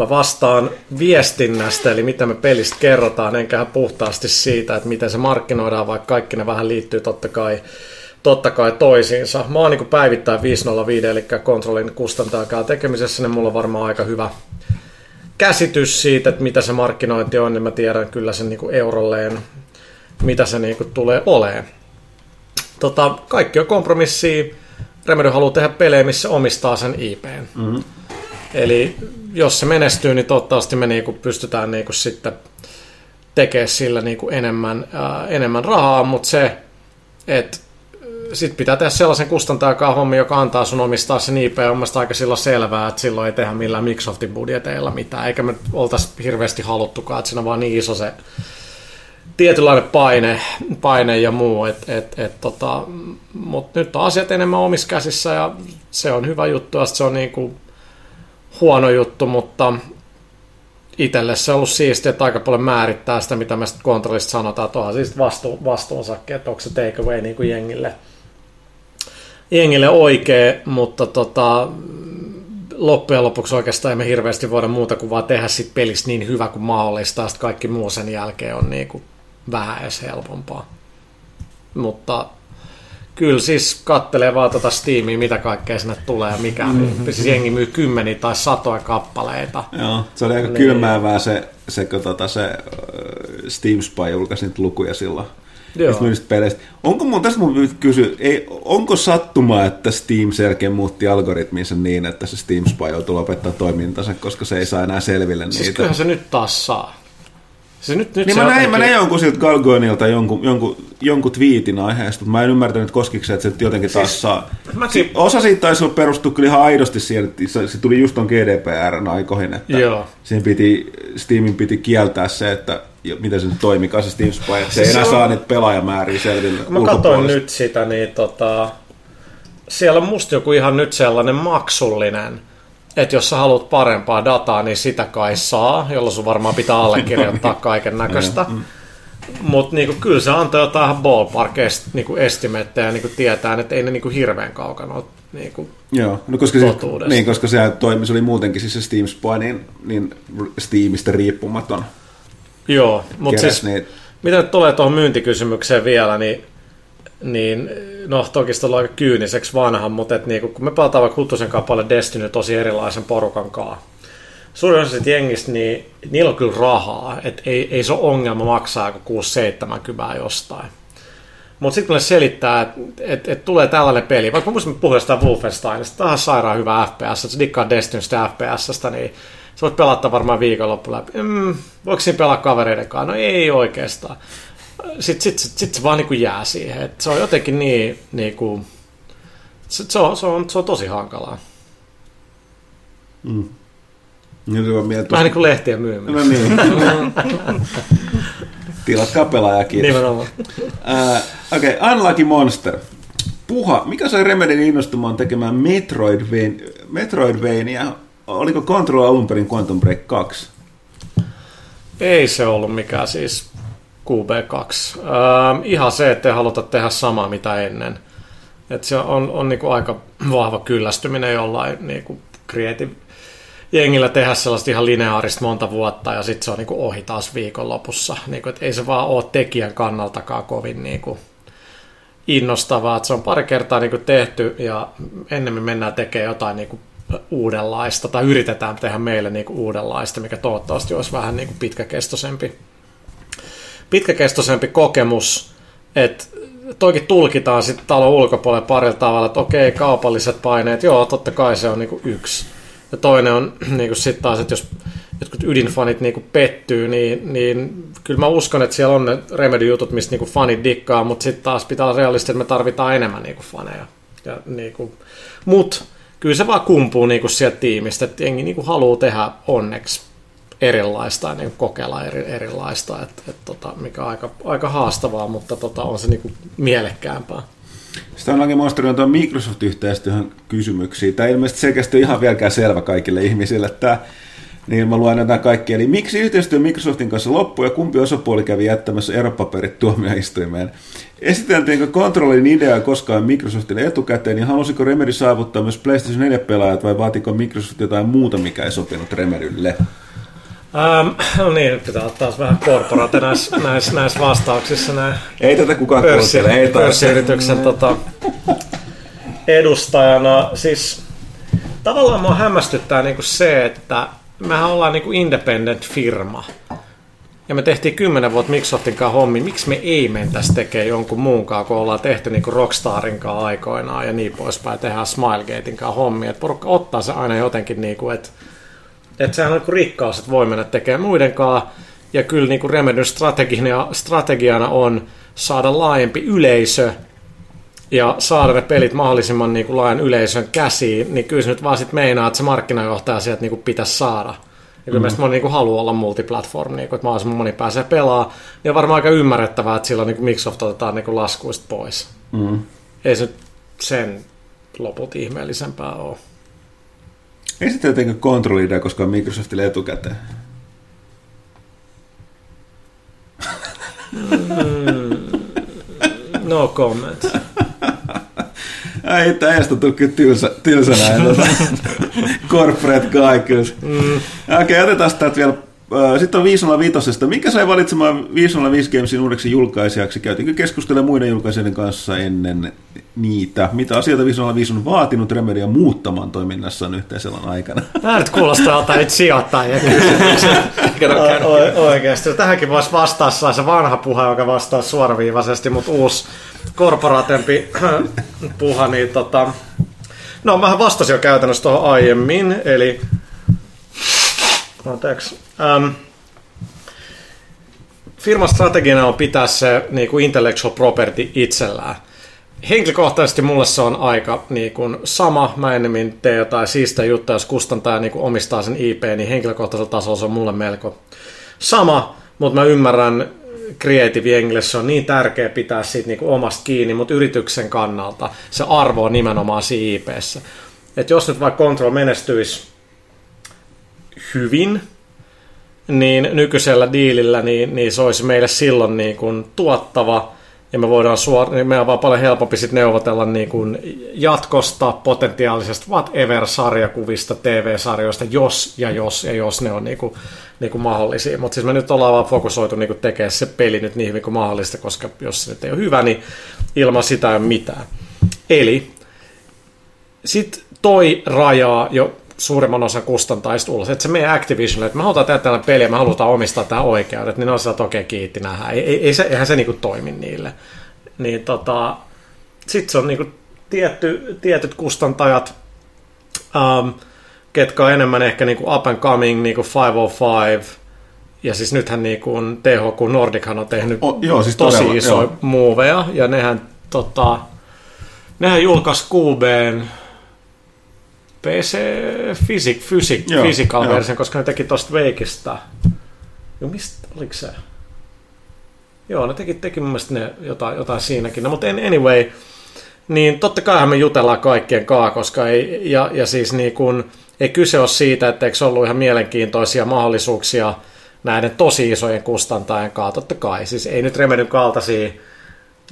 B: Mä vastaan viestinnästä, eli mitä me pelistä kerrotaan, enkä puhtaasti siitä, että miten se markkinoidaan, vaikka kaikki ne vähän liittyy totta kai, totta kai toisiinsa. Mä oon niin päivittäin 505, eli kontrollin kustantajakaan tekemisessä, niin mulla on varmaan aika hyvä käsitys siitä, että mitä se markkinointi on, niin mä tiedän kyllä sen niin eurolleen, mitä se niin tulee olemaan. Tota, kaikki on kompromissia. Remedy haluaa tehdä pelejä, missä omistaa sen IPn. Mm-hmm. Eli jos se menestyy, niin toivottavasti me niinku pystytään niinku sitten tekemään sillä niinku enemmän, ää, enemmän rahaa, mutta se, että sitten pitää tehdä sellaisen kustantajakaan hommi, joka antaa sun omistaa sen IP, on aika silloin selvää, että silloin ei tehdä millään Microsoftin budjeteilla mitään, eikä me oltaisi hirveästi haluttukaan, että siinä on vaan niin iso se tietynlainen paine, paine ja muu, et, et, et, tota, mutta nyt on asiat enemmän omissa käsissä ja se on hyvä juttu ja se on niinku huono juttu, mutta itselle se on ollut siistiä, että aika paljon määrittää sitä, mitä me sitten kontrollista sanotaan, että siis vastu, vastuunsakin, että onko se takeaway niin kuin jengille, jengille oikea, mutta tota, loppujen lopuksi oikeastaan emme hirveästi voida muuta kuin vaan tehdä sit pelistä niin hyvä kuin mahdollista, ja kaikki muu sen jälkeen on niin kuin vähän edes helpompaa. Mutta kyllä siis kattelee vaan tuota Steamia, mitä kaikkea sinne tulee ja mikä. Mm-hmm. Siis jengi myy kymmeniä tai satoja kappaleita.
A: Joo, se oli aika niin. kylmäävää se, se, kun tota, se Steam Spy julkaisi niitä lukuja silloin. Joo. peleistä. Onko mun, tästä mun kysy, ei, onko sattuma, että Steam selkeä muutti algoritminsa niin, että se Steam Spy joutuu lopettaa toimintansa, koska se ei saa enää selville
B: siis
A: niitä?
B: Siis kyllähän se nyt taas saa.
A: Se nyt, nyt niin se mä, näin, mä näin jonkun siltä Galgonilta jonkun, jonkun, jonkun twiitin aiheesta, mutta mä en ymmärtänyt, se, että se jotenkin taas siis, saa. Mäkin... Osa siitä taisi olla perustua kyllä ihan aidosti siihen, että se tuli just on GDPRn aikoihin, että Joo. Siihen piti, Steamin piti kieltää se, että miten se nyt toimii, se Steam Spy, että se ei enää on... saa niitä pelaajamääriä selville
B: Mä katsoin nyt sitä, niin tota, siellä on musta joku ihan nyt sellainen maksullinen että jos sä haluat parempaa dataa, niin sitä kai saa, jolloin sun varmaan pitää allekirjoittaa [laughs] kaiken näköistä. Mm. Mutta niinku, kyllä se antaa jotain ballpark niinku estimettejä niinku tietää, että ei ne niinku hirveän kaukana ole niinku
A: Joo, no koska se, niin, koska se toimi, se oli muutenkin siis se Steam Spy, niin, niin Steamista riippumaton.
B: Joo, mutta siis niitä. mitä nyt tulee tuohon myyntikysymykseen vielä, niin niin no toki on aika kyyniseksi vanha, mutta et niinku, kun me pelataan vaikka Huttusen kappale Destiny tosi erilaisen porukan kanssa, suurin osa jengistä, niin niillä on kyllä rahaa, että ei, ei se ole ongelma maksaa kuin 6-70 jostain. Mutta sitten kun selittää, että et, et tulee tällainen peli, vaikka mä puhua jostain Wolfensteinista, tämä on sairaan hyvä FPS, että se dikkaa Destinystä FPSstä, niin sä voit pelata varmaan viikonloppu läpi. Mm, voiko siinä pelaa kavereiden kanssa? No ei oikeastaan sitten sit, sit, sit se vaan niin jää siihen. Et se on jotenkin niin, niin kuin, se, se, on, se, on, se on tosi hankalaa.
A: Mm. Niin,
B: Vähän niin kuin lehtien myyminen.
A: No niin. [laughs] Tilatkaa pelaaja, kiitos.
B: Nimenomaan.
A: Uh, Okei, okay, Unlucky Monster. Puha, mikä sai Remedin innostumaan tekemään Metroidvania? Metroidvania? Oliko Control alun perin Quantum Break 2?
B: Ei se ollut mikään siis QB2. Ähm, ihan se, että ei haluta tehdä samaa mitä ennen. Et se on, on niinku aika vahva kyllästyminen jollain niinku creative jengillä tehdä sellaista ihan lineaarista monta vuotta ja sitten se on niinku ohi taas viikonlopussa. Niinku, et ei se vaan ole tekijän kannaltakaan kovin niinku innostavaa. Et se on pari kertaa niinku tehty ja ennemmin mennään tekemään jotain niinku uudenlaista tai yritetään tehdä meille niinku uudenlaista, mikä toivottavasti olisi vähän niinku pitkäkestoisempi pitkäkestoisempi kokemus, että toikin tulkitaan sitten talon ulkopuolella parilla tavalla, että okei, kaupalliset paineet, joo, totta kai se on niinku yksi. Ja toinen on [clears throat] niinku sitten taas, että jos jotkut ydinfanit niinku pettyy, niin, niin kyllä mä uskon, että siellä on ne Remedy-jutut, mistä niinku fanit dikkaa, mutta sitten taas pitää olla realistisesti, että me tarvitaan enemmän niinku faneja. Ja niinku, mut kyllä se vaan kumpuu niinku sieltä tiimistä, että jengi niinku haluaa tehdä onneksi erilaista niin kokeilla eri, erilaista, et, et, tota, mikä on aika, aika haastavaa, mutta tota, on se niin kuin mielekkäämpää.
A: Sitten on on tuon Microsoft-yhteistyöhön kysymyksiä. Tämä ilmeisesti selkeästi ihan vieläkään selvä kaikille ihmisille. Tämä Niin mä luen nämä kaikki. Eli miksi yhteistyö Microsoftin kanssa loppui ja kumpi osapuoli kävi jättämässä eropaperit tuomioistuimeen? Esiteltiinkö kontrollin ideaa koskaan Microsoftille etukäteen, niin halusiko Remedy saavuttaa myös PlayStation 4 pelaajat vai vaatiko Microsoft jotain muuta, mikä ei sopinut Remedylle?
B: Ähm, no niin, pitää ottaa vähän korporate näissä, näissä, näissä vastauksissa. Näin
A: Ei tätä kukaan
B: pörssi,
A: kuuntele. Ei taas.
B: pörssiyrityksen tota, edustajana. Siis tavallaan mua hämmästyttää niinku se, että mehän ollaan niinku independent firma. Ja me tehtiin kymmenen vuotta Microsoftin kanssa hommi. Miksi me ei mentäisi tekemään jonkun muun kanssa, kun ollaan tehty niinku Rockstarin kanssa aikoinaan ja niin poispäin. Tehdään Smilegatein kanssa hommia. Et porukka ottaa se aina jotenkin, niinku, että et sehän on niinku rikkaus, että voi mennä tekemään muiden kanssa. Ja kyllä niinku Remedyn strategiana, strategiana on saada laajempi yleisö ja saada ne pelit mahdollisimman niin kuin laajan yleisön käsiin, niin kyllä se nyt vaan sit meinaa, että se markkinajohtaja sieltä niin kuin pitäisi saada. Ja kyllä mm. moni niin kuin haluaa olla multiplatform, niin kuin, että mahdollisimman moni pääsee pelaamaan. Niin on varmaan aika ymmärrettävää, että silloin niin kuin Microsoft otetaan niin kuin laskuista pois.
A: Mm.
B: Ei se nyt sen loput ihmeellisempää ole.
A: Esiteltiinkö kontrollia koskaan Microsoftille etukäteen?
B: No comment.
A: Ei, tästä tuli kyllä tylsä, tylsänä. [laughs] Corporate guy kyllä. Mm. Okei, okay, otetaan täältä vielä. Sitten on 505. Mikä sai valitsemaan 505 Gamesin uudeksi julkaisijaksi? Käytiinkö keskustella muiden julkaisijoiden kanssa ennen niitä? Mitä asioita 505 on vaatinut Remedia muuttamaan toiminnassaan yhteisellä aikana? [laughs]
B: Tämä nyt kuulostaa jotain nyt sijoittajia [laughs] Oikeasti. Tähänkin voisi vastaa se vanha puha, joka vastaa suoraviivaisesti, mutta uusi korporaatempi puha, niin tota... No, mä vastasin jo käytännössä tuohon aiemmin, eli... Anteeksi. Um, firman strategiana on pitää se niin kuin intellectual property itsellään. Henkilökohtaisesti mulle se on aika niin kuin sama. Mä enemmän tee jotain siistä juttuja, jos kustantaja niin kuin omistaa sen IP, niin henkilökohtaisella tasolla se on mulle melko sama, mutta mä ymmärrän creative English on niin tärkeä pitää siitä niin kuin omasta kiinni, mutta yrityksen kannalta se arvo on nimenomaan siinä IPssä. Et jos nyt vaikka Control menestyisi hyvin, niin nykyisellä diilillä niin, niin se olisi meille silloin niin kuin tuottava, ja me voidaan suor- niin meidän on vaan paljon helpompi sit neuvotella niin kuin jatkosta, potentiaalisesta whatever-sarjakuvista, TV-sarjoista, jos ja jos ja jos ne on niin kuin, niin kuin mahdollisia. Mutta siis me nyt ollaan vaan fokusoitu niin tekemään se peli nyt niin hyvin kuin mahdollista, koska jos se nyt ei ole hyvä, niin ilman sitä ei ole mitään. Eli sitten toi rajaa jo suurimman osan kustantajista ulos. Että se meidän Activisionille, että me halutaan tehdä tällainen peli ja me halutaan omistaa tämä oikeudet, niin ne on sillä, että okei, kiitti, nähdään. Ei, ei, ei se, eihän se niinku toimi niille. Niin tota, sitten se on niinku tietty, tietyt kustantajat, um, ketkä on enemmän ehkä niinku up and coming, niinku 505, ja siis nythän niinku THQ Nordichan on tehnyt
A: O, joo, siis
B: tosi
A: todella,
B: isoja
A: joo.
B: moveja, ja nehän, tota, nehän julkaisi QBn PC Physic, Physic,
A: Joo,
B: Physical
A: joo.
B: version, koska ne teki tosta Veikistä. Joo, mistä, oliko se? Joo, ne teki, teki mun mielestä ne jotain, jotain siinäkin. No, mutta anyway, niin totta kai me jutellaan kaikkien kaa, koska ei, ja, ja siis niin kun, ei kyse ole siitä, että eikö ollut ihan mielenkiintoisia mahdollisuuksia näiden tosi isojen kustantajien kanssa, totta kai. Siis ei nyt Remedyn kaltaisia,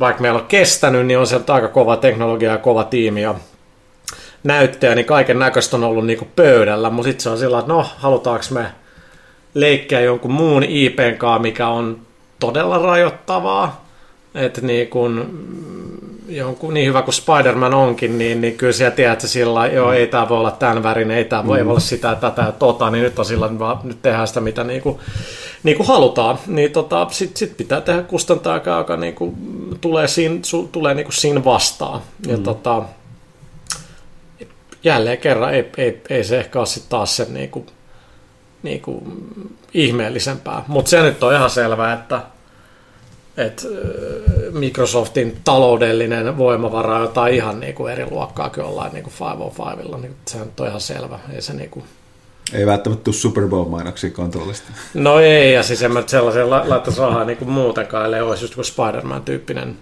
B: vaikka meillä on kestänyt, niin on sieltä aika kova teknologia ja kova tiimi ja näyttöjä, niin kaiken näköistä on ollut niinku pöydällä, mutta sitten se on sillä, että no, halutaanko me leikkiä jonkun muun IPn kanssa, mikä on todella rajoittavaa, että niin kun, mm, jonkun niin hyvä kuin Spider-Man onkin, niin, niin kyllä siellä tiedät, että sillä joo, ei tämä voi olla tämän värinen, ei tämä voi olla sitä, tätä ja tota, niin nyt on sillä vaan nyt tehdään sitä, mitä niin kuin, niin kuin halutaan. Niin tota, sitten sit pitää tehdä kustantaa, joka niin kuin, tulee, siinä, su, tulee niin kuin siinä vastaan. Ja
A: Mm.
B: tota, jälleen kerran ei, ei, ei se ehkä ole sitten taas sen niinku, niinku ihmeellisempää. Mutta se nyt on ihan selvää, että että ö, Microsoftin taloudellinen voimavara on jotain ihan niinku eri luokkaa kuin jollain niinku 505. Niin se nyt on ihan selvä. Ei se niinku,
A: Ei välttämättä tule Super Bowl-mainoksia kontrollista.
B: No ei, ja siis en mä sellaisen la- laittaisi rahaa niin kuin muutenkaan, ellei olisi just kuin Spider-Man-tyyppinen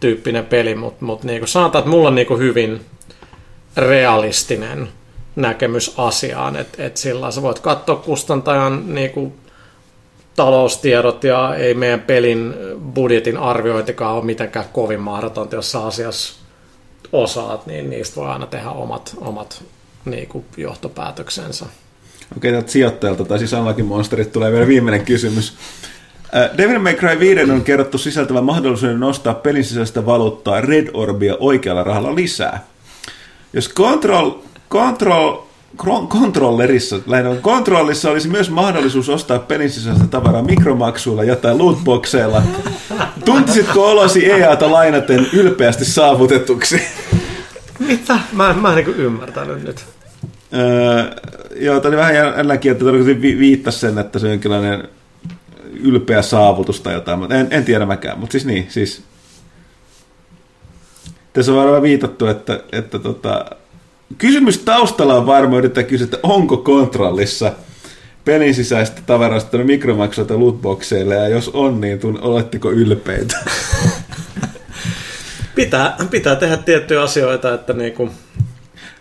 B: tyyppinen peli, mutta mut niin kuin sanotaan, että mulla on niin kuin hyvin realistinen näkemys asiaan, että et sillä sä voit katsoa kustantajan niin kuin, taloustiedot ja ei meidän pelin budjetin arviointikaan ole mitenkään kovin mahdotonta, jos sä asiassa osaat, niin niistä voi aina tehdä omat, omat niin kuin, johtopäätöksensä.
A: Okei, täältä sijoittajalta tai siis Unlucky Monsterit tulee vielä viimeinen kysymys. Devil May Cry 5 on kerrottu sisältävän mahdollisuuden nostaa pelin sisäistä valuuttaa Red Orbia oikealla rahalla lisää. Jos Control, Control, Controllerissa, lähinnä Controlissa olisi myös mahdollisuus ostaa pelin sisäistä tavaraa mikromaksuilla jotain lootboxeilla, tuntisitko olosi EAta lainaten ylpeästi saavutetuksi?
B: Mitä? Mä, en- mä en niin ymmärtänyt nyt.
A: Öö, joo, tämä oli vähän jälläkin, että tarkoitin vi- viittasi sen, että se on jonkinlainen ylpeä saavutus tai jotain, mutta en, en tiedä mäkään. Mutta siis niin, siis tässä on varmaan viitattu, että, että tota, kysymys taustalla on varmaan yrittää kysyä, että onko kontrollissa pelin sisäistä tavarasta mikromaksuilta lootboxeille, ja jos on, niin tun, oletteko ylpeitä? [laughs]
B: Pitää, pitää tehdä tiettyjä asioita, että niinku,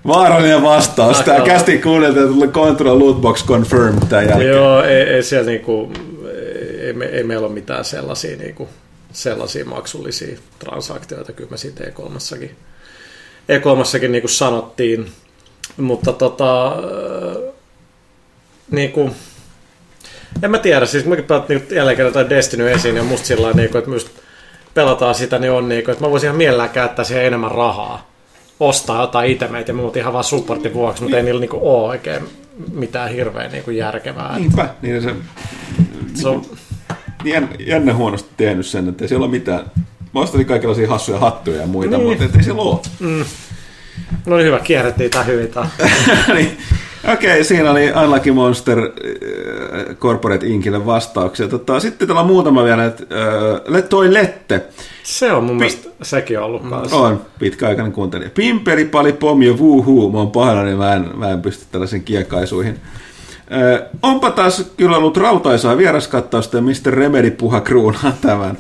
A: Vaarallinen vastaus. Tämä kästi kuunneltiin, että Control Lootbox Confirmed tämän jälkeen.
B: Joo, ei, ei siellä niinku, ei, ei meillä ole mitään sellaisia, niinku, sellaisia maksullisia transaktioita, kyllä me siitä E3-sakin, E3-sakin niinku sanottiin, mutta tota, äh, niinku, en mä tiedä, siis mäkin pelattiin niinku jälleen kerran jotain Destiny esiin, ja musta sillä niinku, että myös pelataan sitä, niin on niinku, että mä voisin ihan mielellään käyttää siihen enemmän rahaa, ostaa jotain itemeitä ja muut ihan vaan supportin vuoksi, mutta ei niillä niinku ole oikein mitään hirveän niinku järkevää.
A: Niinpä, niin se
B: Se on,
A: jän, jännä huonosti tehnyt sen, että ei siellä ole mitään. Mä ostin kaikenlaisia hassuja hattuja ja muita,
B: Niin.
A: mutta ei siellä ole.
B: no niin hyvä, kierrettiin tää hyvin [laughs]
A: niin. Okei, okay, siinä oli Unlucky Monster äh, Corporate Inkille vastauksia. Tota, sitten täällä on muutama vielä, että äh, toi Lette.
B: Se on mun mielestä sekin ollut kanssa.
A: On, pitkäaikainen kuuntelija. Pimperi, pali, pom ja vuuhuu. Mä oon pahana, niin mä en, mä en pysty tällaisiin kiekaisuihin. Ö, onpa taas kyllä ollut rautaisaa vieraskattausta ja Mr. Remedy puha kruunaa tämän.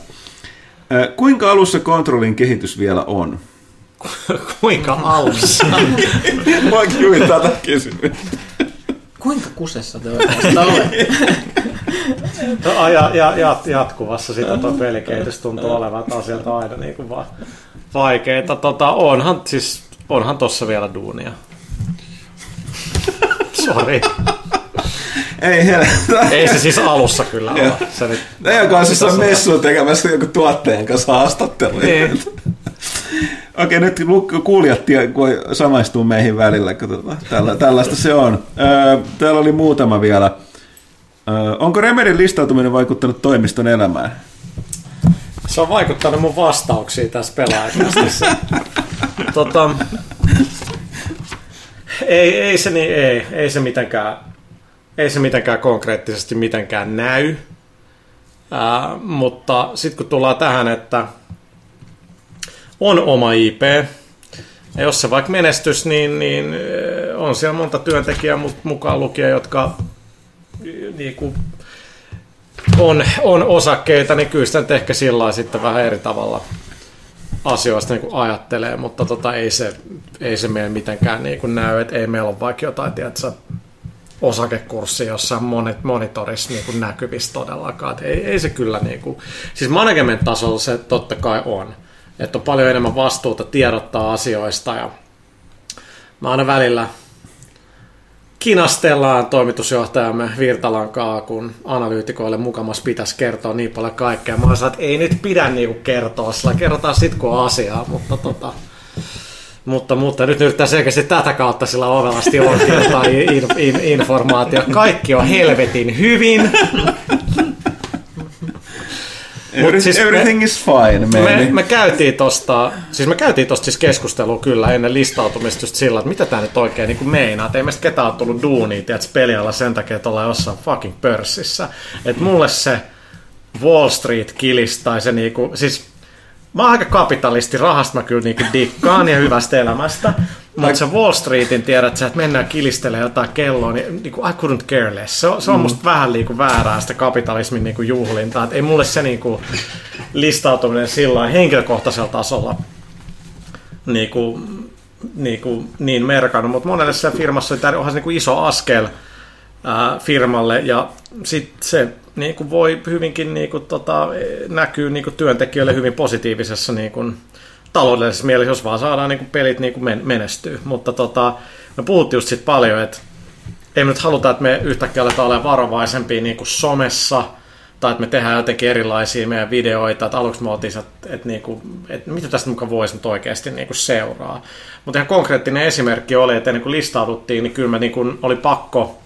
A: Ö, kuinka alussa kontrollin kehitys vielä on? [laughs]
B: Kuinka alussa? [laughs]
A: Mä oon kyllä tätä kysymys.
D: Kuinka kusessa te oikeastaan olette?
B: No, ja, ja, ja, jatkuvassa sitä tuo pelikehitys tuntuu olevan, että asiat on aina niin kuin vaan vaikeita. Tota, onhan, siis, onhan tossa vielä duunia. Sori.
A: Ei helvetä. [laughs]
B: Ei se siis alussa kyllä ole. Se nyt,
A: Ne, joka on siis on messuun tekemässä joku tuotteen kanssa haastatteluja.
B: Niin. [laughs]
A: Okei, nyt kuulijat voi samaistua meihin välillä, kun tällä, tällaista se on. Öö, täällä oli muutama vielä. Öö, onko Remedin listautuminen vaikuttanut toimiston elämään?
B: Se on vaikuttanut mun vastauksiin tässä pelaajakastissa. tota, ei, ei, se, niin, ei, ei se mitenkään ei se mitenkään konkreettisesti mitenkään näy. Ää, mutta sitten kun tullaan tähän, että on oma IP, ja jos se vaikka menestys, niin, niin on siellä monta työntekijää mukaan lukien, jotka niin kuin, on, on osakkeita, niin kyllä sitä nyt ehkä sillä sitten vähän eri tavalla asioista niin kuin ajattelee, mutta tota, ei, se, ei se meidän mitenkään niin kuin näy, että ei meillä ole vaikka jotain, tiedätkö, osakekurssi jossain monitorissa niin kuin näkyvissä todellakaan. Ei, ei se kyllä, niin kuin, siis management-tasolla se totta kai on, että on paljon enemmän vastuuta tiedottaa asioista ja mä aina välillä kinastellaan toimitusjohtajamme Virtalankaa, kun analyytikoille mukamas pitäisi kertoa niin paljon kaikkea. Mä sanoin, että ei nyt pidä niinku kertoa, sillä kerrotaan sit kun on asiaa, mutta tota, mutta, mutta nyt yrittää selkeästi tätä kautta sillä ovelasti ohjaa jotain in, in, informaatio. Kaikki on helvetin hyvin.
A: Every,
B: siis me-
A: everything is fine,
B: Me, me käytiin tosta, siis me käytiin tosta siis keskustelua kyllä ennen listautumista just sillä, että mitä tää nyt oikein niin meinaa. Että ei meistä ketään ole tullut duunia, tiedätkö, pelialla sen takia, että ollaan jossain fucking pörssissä. Että mulle se Wall Street kilis tai se niinku, siis mä oon aika kapitalisti, rahasta mä kyllä niinku dikkaan ja hyvästä elämästä. Mutta se Wall Streetin tiedät sä, että mennään kilistelee jotain kelloa, niin niinku, I couldn't care less. Se on, se on musta vähän niinku väärää sitä kapitalismin niinku juhlintaa. Et ei mulle se niinku listautuminen sillä henkilökohtaisella tasolla niinku niin, kuin, niin merkannut, mutta monelle se firmassa oli onhan se niin kuin iso askel ää, firmalle ja sitten se niin kuin voi hyvinkin niin kuin, tota, näkyy niin kuin työntekijöille hyvin positiivisessa niin kuin, taloudellisessa mielessä, jos vaan saadaan niin kuin, pelit niin kuin menestyä. Mutta tota, me puhuttiin just siitä paljon, että ei me nyt haluta, että me yhtäkkiä aletaan olemaan varovaisempia niin kuin somessa, tai että me tehdään jotenkin erilaisia meidän videoita, että aluksi me oltiin, että, että, niin kuin, että mitä tästä mukaan voisi nyt oikeasti niin kuin seuraa. Mutta ihan konkreettinen esimerkki oli, että ennen kuin listauduttiin, niin kyllä me niin kuin oli pakko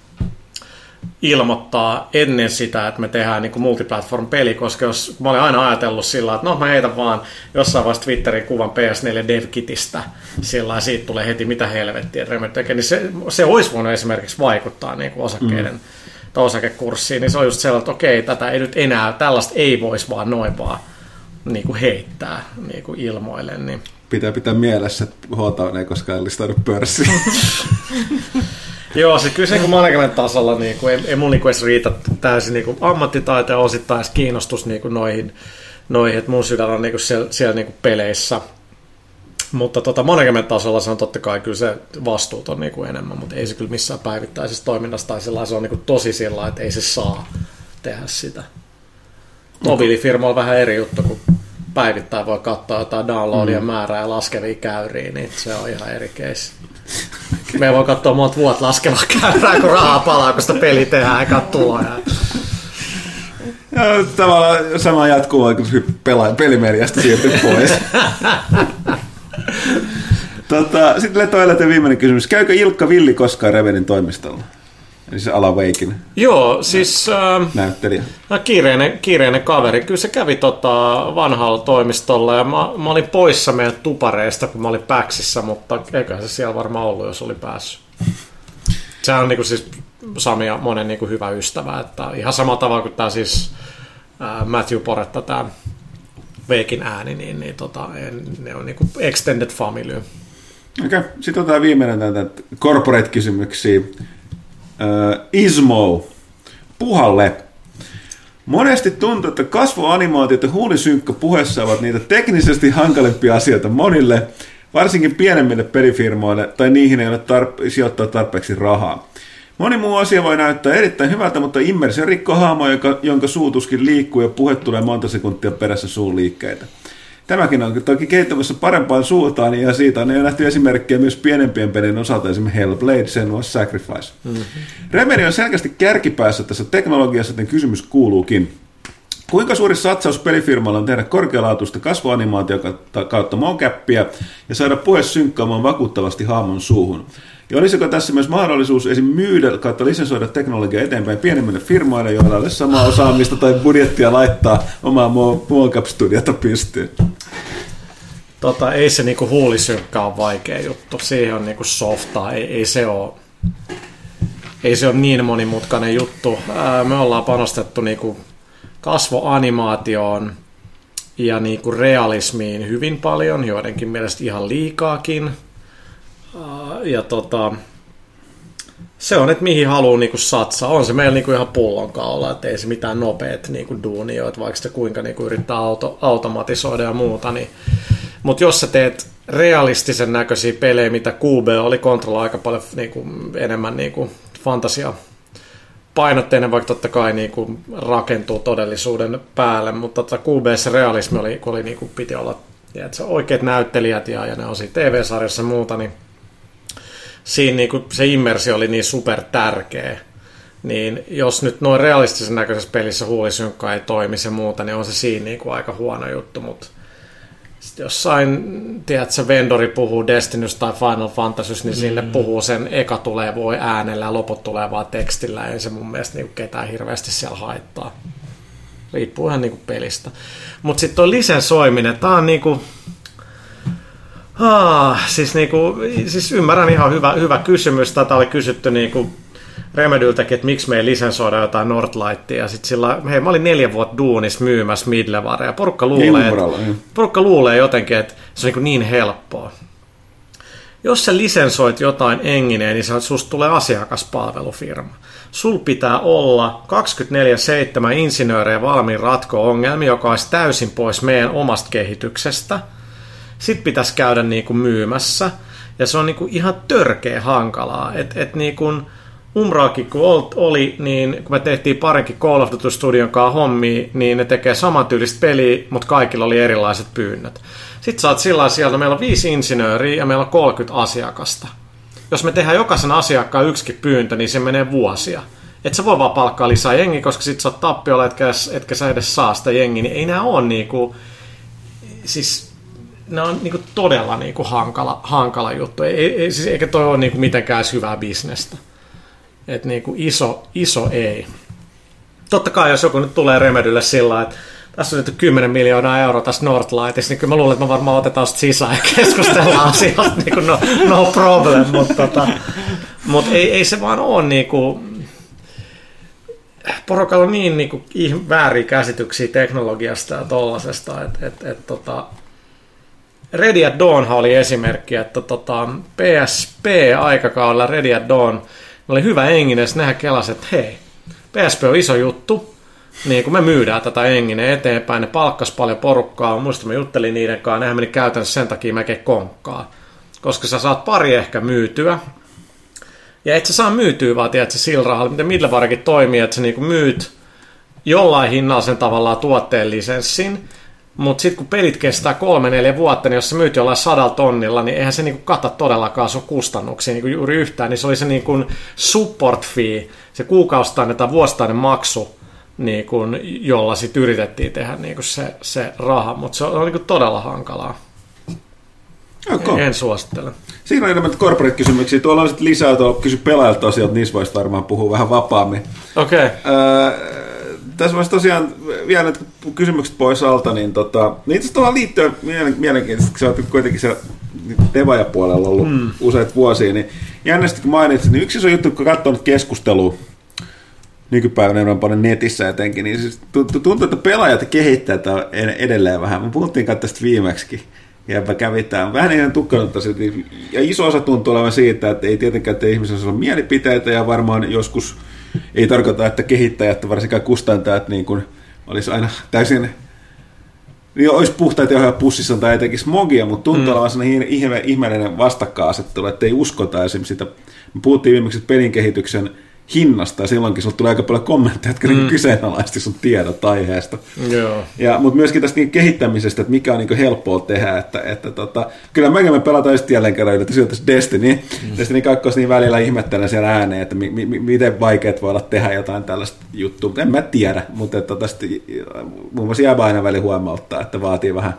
B: ilmoittaa ennen sitä, että me tehdään niin multiplatform-peli, koska jos mä olin aina ajatellut sillä että no mä heitän vaan jossain vaiheessa Twitterin kuvan PS4 DevKitistä, sillä siitä tulee heti mitä helvettiä, että Remedy tekee, niin se, se olisi voinut esimerkiksi vaikuttaa niin kuin osakkeiden mm. tai osakekurssiin, niin se on just sellainen, että okei, tätä ei nyt enää, tällaista ei voisi vaan noin vaan niin kuin heittää niin kuin ilmoille. Niin.
A: Pitää pitää mielessä, että H-Town ei koskaan listaudu pörssiin. [laughs]
B: Joo, se kyllä se niin management tasolla niin kuin, ei, ei mun niin kuin edes riitä täysin niin kuin ammattitaito ja osittain kiinnostus niin kuin noihin, noihin, että mun sydän on niin kuin siellä, siellä niin kuin peleissä. Mutta tota, management tasolla se on totta kai kyllä se vastuut on niin kuin enemmän, mutta ei se kyllä missään päivittäisessä toiminnassa tai sillä se on niin kuin tosi sillä että ei se saa tehdä sitä. Mobiilifirma on vähän eri juttu, kun päivittäin voi katsoa jotain downloadia mm. määrää ja laskevia käyriä, niin se on ihan eri case. [laughs] Me voi katsoa monta vuotta laskevaa käyrää, kun rahaa palaa, kun sitä peli tehdään eikä tuloja.
A: Ja tavallaan sama jatkuu, kun pelaa pelimediasta siirtyy pois. [laughs] tota, sitten toilet viimeinen kysymys. Käykö Ilkka Villi koskaan Revenin toimistolla? Eli se Alan Wakein
B: Joo, siis... Äh,
A: näyttelijä.
B: No, kiireinen, kiireinen kaveri. Kyllä se kävi tota vanhalla toimistolla ja mä, mä olin poissa meidän tupareista, kun mä olin Päksissä, mutta eiköhän se siellä varmaan ollut, jos oli päässyt. Se on niin kuin siis Sami ja monen niin kuin hyvä ystävä. Että ihan sama tavalla kuin tämä siis äh, Matthew Poretta, tämä Veikin ääni, niin, niin tota, ne on niin kuin extended family.
A: Okei, okay. sitten otetaan viimeinen näitä corporate-kysymyksiä. Uh, Ismo, puhalle. Monesti tuntuu, että kasvoanimaatiot ja huulisynkkä puheessa ovat niitä teknisesti hankalimpia asioita monille, varsinkin pienemmille perifirmoille, tai niihin ei ole tarpe- sijoittaa tarpeeksi rahaa. Moni muu asia voi näyttää erittäin hyvältä, mutta immersio rikko haamo, joka, jonka suutuskin liikkuu ja puhe tulee monta sekuntia perässä suun liikkeitä. Tämäkin on toki kehittämässä parempaan suuntaan, ja siitä on jo nähty esimerkkejä myös pienempien pelien osalta, esimerkiksi Hellblade, Senua's Sacrifice. Mm-hmm. Remedy on selkeästi kärkipäässä tässä teknologiassa, joten kysymys kuuluukin. Kuinka suuri satsaus pelifirmalla on tehdä korkealaatuista kasvoanimaatio kautta mocappia ja saada puhe synkkaamaan vakuuttavasti haamon suuhun? Ja olisiko tässä myös mahdollisuus esim. myydä kautta lisensoida teknologiaa eteenpäin pienemmille firmoille, joilla ei ole samaa osaamista tai budjettia laittaa omaa mocap-studiota pystyyn?
B: Tota, ei se niinku huulisynkkä ole vaikea juttu. Siihen on niinku softaa. Ei, ei se ole ei se ole niin monimutkainen juttu. Me ollaan panostettu niinku kasvoanimaatioon ja niinku realismiin hyvin paljon, joidenkin mielestä ihan liikaakin. Ja tota, se on, että mihin haluaa niinku satsaa. On se meillä niinku ihan pullonkaula, että ei se mitään nopeet niinku että vaikka sitä kuinka niinku yrittää auto, automatisoida ja muuta. Niin. Mutta jos sä teet realistisen näköisiä pelejä, mitä QB oli kontrolla aika paljon niinku, enemmän niinku, fantasia painotteinen, vaikka totta kai niinku, rakentuu todellisuuden päälle, mutta tota, QBssä realismi oli, oli niinku, piti olla ja se oikeat näyttelijät ja, ja ne on siinä TV-sarjassa ja muuta, niin siinä niin kuin se immersio oli niin super tärkeä. Niin jos nyt noin realistisen näköisessä pelissä huulisynkka ei toimi se muuta, niin on se siinä niin kuin aika huono juttu, mutta sitten jossain, tiedätkö, vendori puhuu Destinys tai Final Fantasy, niin mm. sinne puhuu sen eka tulee voi äänellä ja loput tulee vaan tekstillä, ei se mun mielestä niin ketään hirveästi siellä haittaa. Riippuu ihan niin kuin pelistä. Mutta sitten tuo lisensoiminen, tämä on niin kuin, Ah, siis, niinku, siis ymmärrän ihan hyvä, hyvä kysymys. Tätä oli kysytty niinku Remedyltäkin, että miksi me ei lisensoida jotain Nordlightia. Ja sit sillä, hei, mä olin neljä vuotta duunis myymässä Midlevaria. Porukka luulee, että, porukka luulee jotenkin, että se on niin, niin helppoa. Jos sä lisensoit jotain engineen, niin susta tulee asiakaspalvelufirma. Sul pitää olla 24-7 insinöörejä valmiin ratko ongelmia, joka olisi täysin pois meidän omasta kehityksestä – sitten pitäisi käydä niin kuin myymässä. Ja se on niinku ihan törkeä hankalaa. Että et niinku, Umraakin kun oli, niin kun me tehtiin parinkin Call of Duty Studion kanssa hommia, niin ne tekee samantyylistä peliä, mutta kaikilla oli erilaiset pyynnöt. Sitten oot sillä sieltä, meillä on viisi insinööriä ja meillä on 30 asiakasta. Jos me tehdään jokaisen asiakkaan yksikin pyyntö, niin se menee vuosia. Et sä voi vaan palkkaa lisää jengi, koska sit sä oot tappiolla, etkä, etkä sä edes saa sitä jengiä, niin ei nää ole niinku, siis ne on niinku todella niinku hankala, hankala juttu. Ei, ei, siis eikä toi ole niinku mitenkään hyvää bisnestä. Et niinku iso, iso ei. Totta kai jos joku nyt tulee Remedylle sillä että tässä on nyt 10 miljoonaa euroa tässä Northlightissa, niin kyllä mä luulen, että me varmaan otetaan sitä sisään ja keskustellaan [laughs] asiasta, niin kuin no, no problem, mutta tota, mut ei, ei, se vaan ole niin kuin, porukalla on niin, niin kuin, vääriä käsityksiä teknologiasta ja tollasesta, että et, et, tota, Ready at Dawn oli esimerkki, että tota, PSP-aikakaudella Ready at Dawn oli hyvä engine, nehän kelasi, että hei, PSP on iso juttu, niin kun me myydään tätä engine eteenpäin, ne palkkas paljon porukkaa, muista mä juttelin niiden kanssa, nehän meni käytännössä sen takia melkein konkkaa. Koska sä saat pari ehkä myytyä, ja et sä saa myytyä vaan, tiedätkö, sillä rahalla, miten Midlevarikin toimii, että sä niinku myyt jollain hinnalla sen tavallaan tuotteen lisenssin, mutta sitten kun pelit kestää kolme, neljä vuotta, niin jos sä myyt jollain sadalla tonnilla, niin eihän se niinku kata todellakaan sun kustannuksia niinku juuri yhtään. Niin se oli se niinku support fee, se kuukausittainen tai vuosittainen maksu, niinku, jolla sit yritettiin tehdä niinku se, se raha. Mutta se on niinku todella hankalaa. Okay. En suosittele.
A: Siinä on enemmän corporate-kysymyksiä. Tuolla on sitten lisää, tuolla kysy pelaajilta että niissä voisi varmaan puhua vähän vapaammin.
B: Okei. Okay.
A: Öö, tässä vaiheessa tosiaan vielä näitä kysymykset pois alta, niin tota, niin itse asiassa liittyen mielenkiintoista, kun sä oot kuitenkin siellä Devaja-puolella ollut mm. useita vuosia, niin jännästi kun mainitsit, niin yksi iso juttu, kun katsoo nyt keskustelua nykypäivänä on paljon netissä etenkin, niin siis tuntuu, että pelaajat ja kehittäjät on edelleen vähän. Me puhuttiin tästä viimeksi ja kävitään vähän niin tukkanutta. Ja iso osa tuntuu olevan siitä, että ei tietenkään, että ihmisellä ole mielipiteitä ja varmaan joskus ei tarkoita, että kehittäjät, varsinkaan kustantajat, niin kuin olisi aina täysin niin olisi puhtaita johon pussissa tai etenkin smogia, mutta tuntuu mm. olevan sellainen ihme, ihmeellinen vastakkainasettelu, että ei uskota esimerkiksi sitä. Me puhuttiin viimeksi pelin kehityksen hinnasta, ja silloinkin sinulle tulee aika paljon kommentteja, jotka niinku mm. kyseenalaisti sun tiedot aiheesta.
B: Joo.
A: Ja, mutta myöskin tästä niin kehittämisestä, että mikä on niin helppoa tehdä, että, että tota, kyllä mekin me pelataan sitten jälleen kerran että sieltä Destiny, mm. Destiny 2 niin välillä ihmettelen siellä ääneen, että mi, mi, miten vaikeat voi olla tehdä jotain tällaista juttua, en mä tiedä, mutta että tästä muun muassa jää aina väli huomauttaa, että vaatii vähän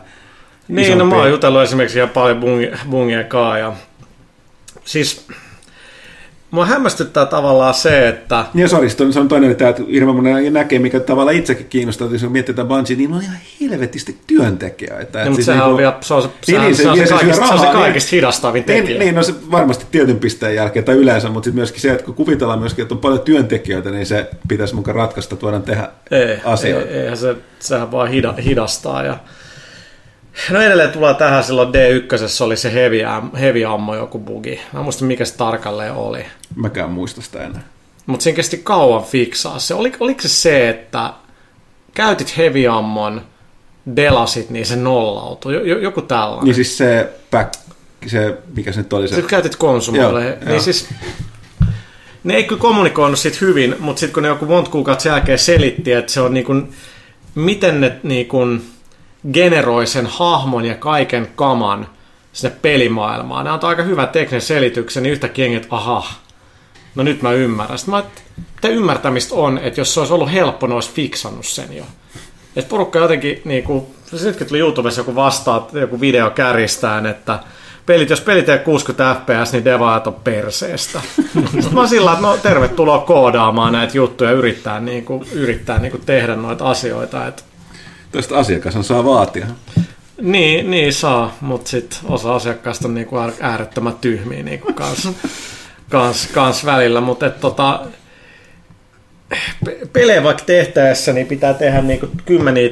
B: Niin, no mä oon jutellut esimerkiksi ihan paljon bungia ja siis Mua hämmästyttää tavallaan se, että...
A: Ja sori, se on toinen, että hirveän monen näkee, mikä tavallaan itsekin kiinnostaa, että jos miettii tätä Bungie, niin on ihan helvetisti työntekijä. Että,
B: no, mutta siis sehän niin, on vielä, se on se, niin, niin, se, se, on se, se, kaikista, rahaa, se, on se kaikista hidastavin
A: niin, tekijä. Niin, niin, no se varmasti tietyn pisteen jälkeen tai yleensä, mutta sitten myöskin se, että kun kuvitellaan myöskin, että on paljon työntekijöitä, niin se pitäisi mukaan ratkaista, että voidaan tehdä ei, asioita.
B: Ei, eihän se, sehän vaan hidastaa ja No edelleen tulee tähän silloin D1 oli se heavy, heavy ammo joku bugi. Mä muistan mikä se tarkalleen oli.
A: Mäkään muista sitä enää.
B: Mutta siinä kesti kauan fiksaa se. Oli, oliko se se, että käytit heavy ammon, delasit, niin se nollautui. Joku tällainen.
A: Niin siis se back, se, mikä se nyt oli se?
B: Sitten käytit konsumoille. Joo, niin joo. siis, ne ei kyllä kommunikoinut sit hyvin, mutta sitten kun ne joku monta kuukautta sen jälkeen selitti, että se on niin kuin, miten ne niin kuin, generoi sen hahmon ja kaiken kaman sinne pelimaailmaan. Nämä on aika hyvä tekninen selityksen, niin yhtäkkiä että aha, no nyt mä ymmärrän. Sitten mä, että ymmärtämistä on, että jos se olisi ollut helppo, ne olisi fiksannut sen jo. Et porukka jotenkin, niin kuin, nytkin tuli YouTubessa joku vastaa, joku video kärjistään, että pelit, jos pelit ei 60 fps, niin devaat on perseestä. [laughs] Sitten mä sillä että no tervetuloa koodaamaan näitä juttuja ja yrittää, niin kuin, yrittää niin kuin tehdä noita asioita. Että
A: Tästä asiakas saa vaatia.
B: Niin, niin saa, mutta sitten osa asiakkaista on niinku äärettömän tyhmiä niinku kans, [laughs] kans, kans välillä, mutta tota, pelejä vaikka tehtäessä, niin pitää tehdä niinku kymmeniä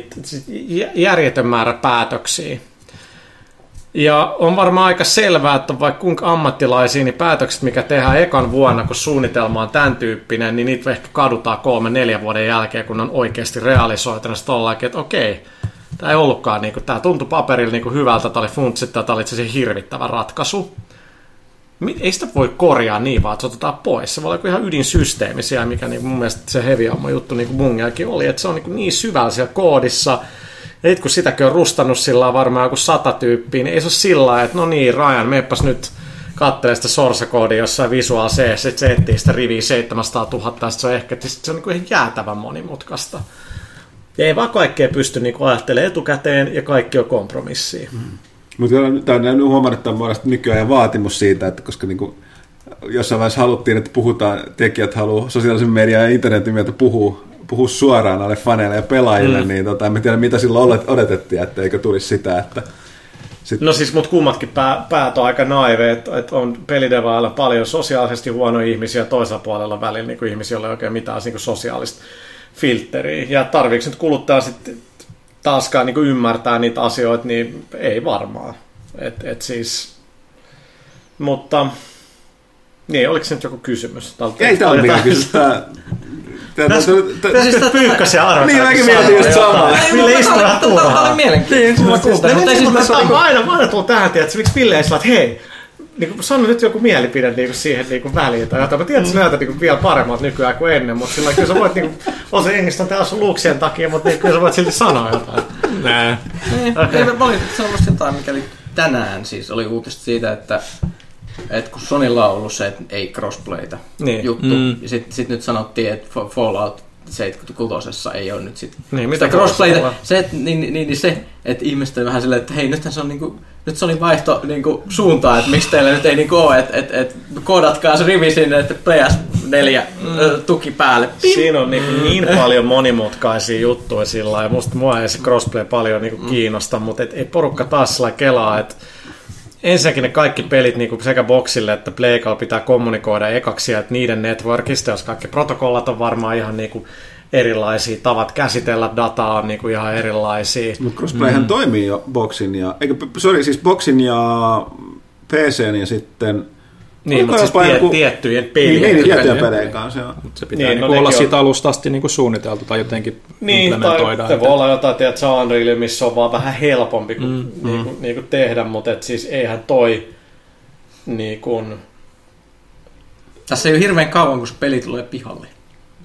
B: järjetön määrä päätöksiä. Ja on varmaan aika selvää, että vaikka kuinka ammattilaisia, niin päätökset, mikä tehdään ekan vuonna, kun suunnitelma on tämän tyyppinen, niin niitä ehkä kadutaan kolme, neljä vuoden jälkeen, kun on oikeasti realisoitunut tollakin, että okei, tämä ei ollutkaan, niin kuin, tämä tuntui paperilla niin kuin hyvältä, tämä oli funtsit, tämä oli se hirvittävä ratkaisu. Ei sitä voi korjaa niin vaan, että se otetaan pois. Se voi olla ihan ydinsysteemi siellä, mikä niin mun mielestä se heavy ammo juttu niin kuin mungiakin oli, että se on niin, niin syvällä siellä koodissa. Ja sit kun sitäkin on rustannut sillä varmaan joku sata tyyppiä, niin ei se ole sillä että no niin, Ryan, meeppäs nyt kattelee sitä sorsakoodia jossain Visual C, sitten se etsii sitä riviä 700 000, ja sit se on ehkä sit se on niin ihan jäätävän monimutkaista. Ja ei vaan kaikkea pysty niin ajattelemaan etukäteen, ja kaikki on kompromissia. Mm.
A: Mutta tämä on on monesti nykyään vaatimus siitä, että koska niin kuin jossain vaiheessa haluttiin, että puhutaan, tekijät haluaa sosiaalisen median ja internetin mieltä puhua, puhua suoraan alle faneille ja pelaajille, mm. niin tota, en tiedä mitä silloin odotettiin, että eikö tulisi sitä, että
B: sitten... No siis mut kummatkin pää, päät on aika naive, että et on pelidevailla paljon sosiaalisesti huonoja ihmisiä toisella puolella välillä niin kuin ihmisiä, joilla ei oikein mitään niin kuin sosiaalista filtteriä. Ja tarviiko nyt kuluttaa sitten taaskaan niin kuin ymmärtää niitä asioita, niin ei varmaan. Et, et siis, mutta niin, oliko se nyt joku kysymys?
A: Ei tämä ole mikään kysymys. [laughs]
B: Tämä siis pyykkäsen arvo.
A: Niin, mäkin mietin just samaa.
B: Ville istuu vähän turhaan.
D: Tämä oli mielenkiintoista.
B: Mutta siis mä aina, aina tullut tähän, että miksi Ville ei sillä, että hei, niin kuin, sano nyt joku mielipide niin kuin siihen niin kuin väliin tai jotain. Mä tiedän, että sä näytät niin kuin, vielä paremmat nykyään kuin ennen, mutta sillä kyllä sä voit, niin kuin, on se jengistä on tässä luuksien takia, mutta niin, kyllä sä voit silti sanoa jotain.
C: Nää.
D: Okay. Ei, oli sellaista jotain, mikäli tänään siis oli uutista siitä, että että kun Sonylla on ollut se, että ei crossplayta niin. juttu, mm. ja sitten sit nyt sanottiin, että Fallout 76 ei ole nyt sit
B: niin, mitä
D: crossplayta. Se, että, niin, niin, niin, se, että ihmiset on vähän silleen, että hei, nythän se on niinku, nyt se oli vaihto niinku, suuntaan, että miksi teillä nyt ei niinku ole, että et, et, koodatkaa se rivi sinne, että PS4 mm. tuki päälle.
B: Pim. Siinä on niin, niin paljon monimutkaisia juttuja sillä ja musta mua ei se crossplay paljon niinku mm. kiinnosta, mutta et, ei porukka taas sillä kelaa, että ensinnäkin ne kaikki pelit niin kuin sekä boxille että Playkalla pitää kommunikoida ekaksi, että niiden networkista, jos kaikki protokollat on varmaan ihan niin kuin erilaisia, tavat käsitellä dataa on niin kuin ihan erilaisia.
A: Mutta crossplayhän mm. toimii jo boxin ja, eikö, sorry, siis boxin ja PCn ja sitten
B: niin, mutta siis tie, joku... tiettyjen pelien.
A: Niin, niin tiettyjen pelien kanssa, joo.
C: Se pitää niin, niin olla siitä alusta asti niin kuin suunniteltu tai jotenkin niin, implementoida.
B: Tai voi olla jotain, tiedät, Unreal, missä on vaan vähän helpompi kuin, mm, niin kuin, mm. niin kuin tehdä, mutta et siis eihän toi niin kuin...
D: Tässä ei ole hirveän kauan, kun se peli tulee pihalle.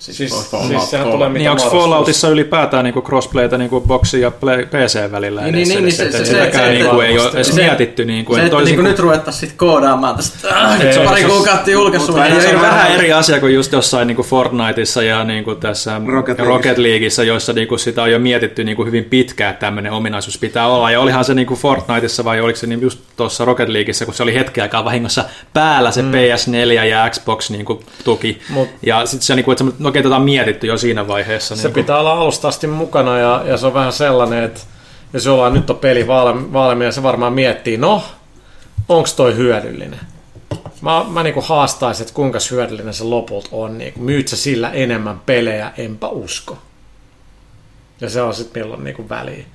B: Siis, siis, siis sehän tulee
C: mitä Niin onko Falloutissa ylipäätään niinku crossplayta niinku boxi ja play, PC välillä
D: niin, edes? Niin, niin, se, se,
C: se, se, niinku ei ole edes mietitty.
D: Niinku, se, että niinku nyt ruvettaisiin sitten koodaamaan tästä, äh, nyt se pari kuukautta julkaissut.
C: Se on vähän eri asia kuin just jossain niinku Fortniteissa ja niinku tässä Rocket, Rocket Leagueissa, joissa niinku sitä on jo mietitty niinku hyvin pitkään, että tämmöinen ominaisuus pitää olla. Ja olihan se niinku Fortniteissa vai oliko se niin just tuossa Rocket Leagueissa, kun se oli hetken aikaa vahingossa päällä se mm. PS4 ja Xbox niinku tuki. Mut. Ja sitten se niinku, että okei, tätä mietitty jo siinä vaiheessa.
B: Se niin pitää olla alusta asti mukana ja, ja se on vähän sellainen, että jos ollaan nyt on peli valmiina, se varmaan miettii, no, onko toi hyödyllinen? Mä, mä niinku haastaisin, että kuinka hyödyllinen se lopulta on. Niinku, myyt sä sillä enemmän pelejä, enpä usko. Ja se on sitten milloin niinku väliin.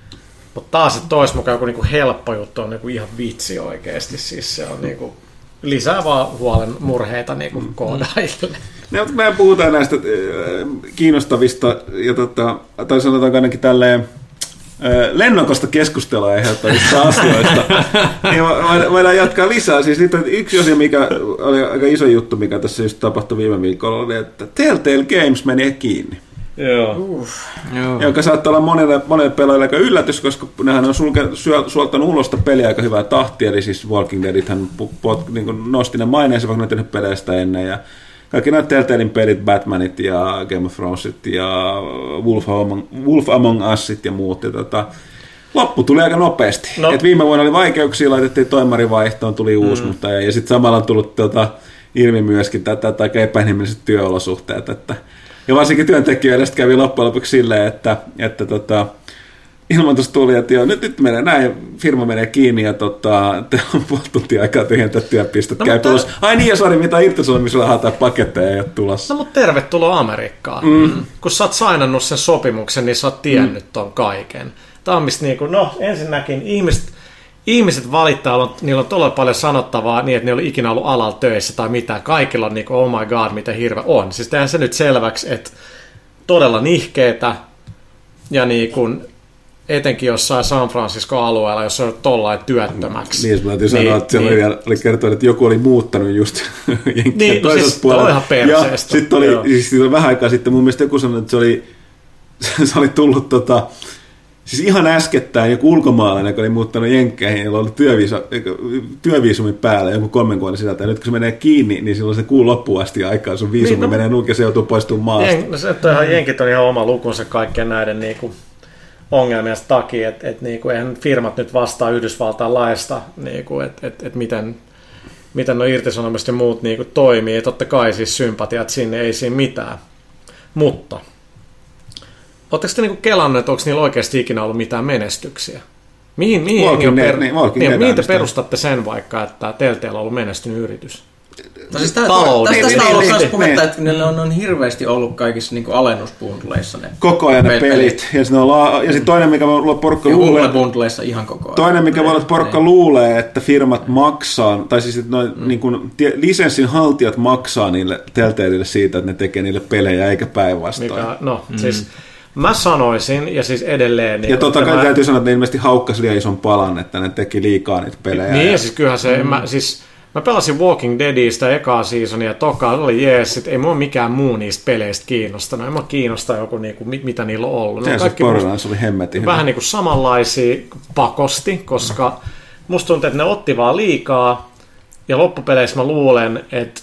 B: Mutta taas, että tois mukaan joku niinku helppo juttu on niinku ihan vitsi oikeasti. Siis se on niinku, lisää vaan huolen murheita niinku mm.
A: Ne, me puhutaan näistä äh, kiinnostavista, ja tota, tai sanotaan ainakin tälleen äh, lennokosta keskustelua aiheuttavista asioista. [laughs] niin voidaan jatkaa lisää. Siis nyt yksi asia, mikä oli aika iso juttu, mikä tässä just tapahtui viime viikolla, oli, että Telltale Games meni kiinni.
B: Joo. Uff.
A: Joo. Joka saattaa olla monelle, monelle pelaajalle aika yllätys, koska nehän on sulke, suoltanut ulosta peliä aika hyvää tahtia, eli siis Walking Deadithän niin nosti ne maineensa, vaikka ne tehnyt peleistä ennen, ja kaikki nämä Telltalein pelit, Batmanit ja Game of Thronesit ja Wolf Among, Wolf Among Usit ja muut. Ja tota, loppu tuli aika nopeasti. No. Et viime vuonna oli vaikeuksia, laitettiin toimarivaihtoon, tuli uusi, mm. mutta ja, ja sitten samalla on tullut tota, ilmi myöskin tätä aika epäinhimilliset työolosuhteet. Että, ja varsinkin työntekijöille kävi loppujen lopuksi silleen, että, että tota, ilmoitus tuli, että joo, nyt, nyt menee näin, firma menee kiinni ja tota, [laughs] te on puoli tuntia aikaa tyhjentää työpistot. No, käy mutta... Ai niin, ja sori, mitä irtisanomisella tai paketteja ei ole tulossa.
B: No mutta tervetuloa Amerikkaan. Mm. Kun sä oot sainannut sen sopimuksen, niin sä oot tiennyt mm. ton kaiken. Tämä on mistä niinku, no ensinnäkin ihmiset, ihmiset valittaa, niillä on todella paljon sanottavaa niin, että ne ei ole ikinä ollut alalla töissä tai mitään. Kaikilla on niinku, oh my god, mitä hirveä on. Siis tehdään se nyt selväksi, että todella nihkeetä ja niin kuin etenkin jossain San Francisco-alueella, jos on tollain työttömäksi.
A: Niin, mä täytyy niin, sanoa, että siellä niin. oli, oli kertonut, että joku oli muuttanut just [laughs]
B: niin, no toisesta siis puolella. ihan
A: Ja sitten oli, siis oli vähän aikaa sitten, mun mielestä joku sanoi, että se oli, [laughs] se oli tullut tota, Siis ihan äskettäin joku ulkomaalainen, joka oli muuttanut Jenkkeihin, jolla oli työviisa, työviisumi päällä joku kolmen kuukauden sisältä. Ja nyt kun se menee kiinni, niin silloin se kuu loppuun asti aikaa. Sun viisumi niin, no, menee nuukin ja se joutuu poistumaan maasta.
B: Jen, no se, ihan Jenkit on ihan oma lukunsa kaikkien näiden niin kuin, ongelmien takia, että et, niin kuin, eihän firmat nyt vastaa Yhdysvaltain laista, niin kuin, että et, et miten, miten no irtisanomiset ja muut niin kuin, toimii. Ja totta kai siis sympatiat sinne ei siinä mitään. Mutta Oletteko te niinku kelannut, että onko niillä oikeasti ikinä ollut mitään menestyksiä? Mihin, mihin,
A: Walking per... niin,
B: niin, mihin te perustatte sen vaikka, että Telltale on ollut menestynyt yritys?
D: No siis tästä, tästä, tästä on ollut niin, puhetta, että ne on, on hirveästi ollut kaikissa niin alennuspundleissa ne
A: Koko ajan ne pelit. pelit. Ja, sitten la- ja sit toinen, mikä voi olla porukka luulee...
D: bundleissa ihan koko ajan.
A: Toinen, mikä voi olla, että porukka niin. luulee, että firmat maksaa, tai siis että noin, mm. niin kuin, lisenssin haltijat maksaa niille Telltaleille siitä, että ne tekee niille pelejä, eikä päinvastoin. Mikä,
B: no, mm. siis Mä sanoisin, ja siis edelleen... Niin
A: ja totta kai mä... täytyy sanoa, että ne ilmeisesti haukkasi liian ison palan, että ne teki liikaa niitä pelejä.
B: Niin, ja siis kyllähän se... Mm. Mä, siis, mä pelasin Walking Deadistä ekaa seasonia, toka oli jees, että ei mua mikään muu niistä peleistä kiinnostanut. Ei mua kiinnosta joku, niinku, mitä niillä on ollut.
A: Ne kaikki musta, oli hemmetin
B: Vähän niin kuin samanlaisia pakosti, koska musta tuntuu, että ne otti vaan liikaa, ja loppupeleissä mä luulen, että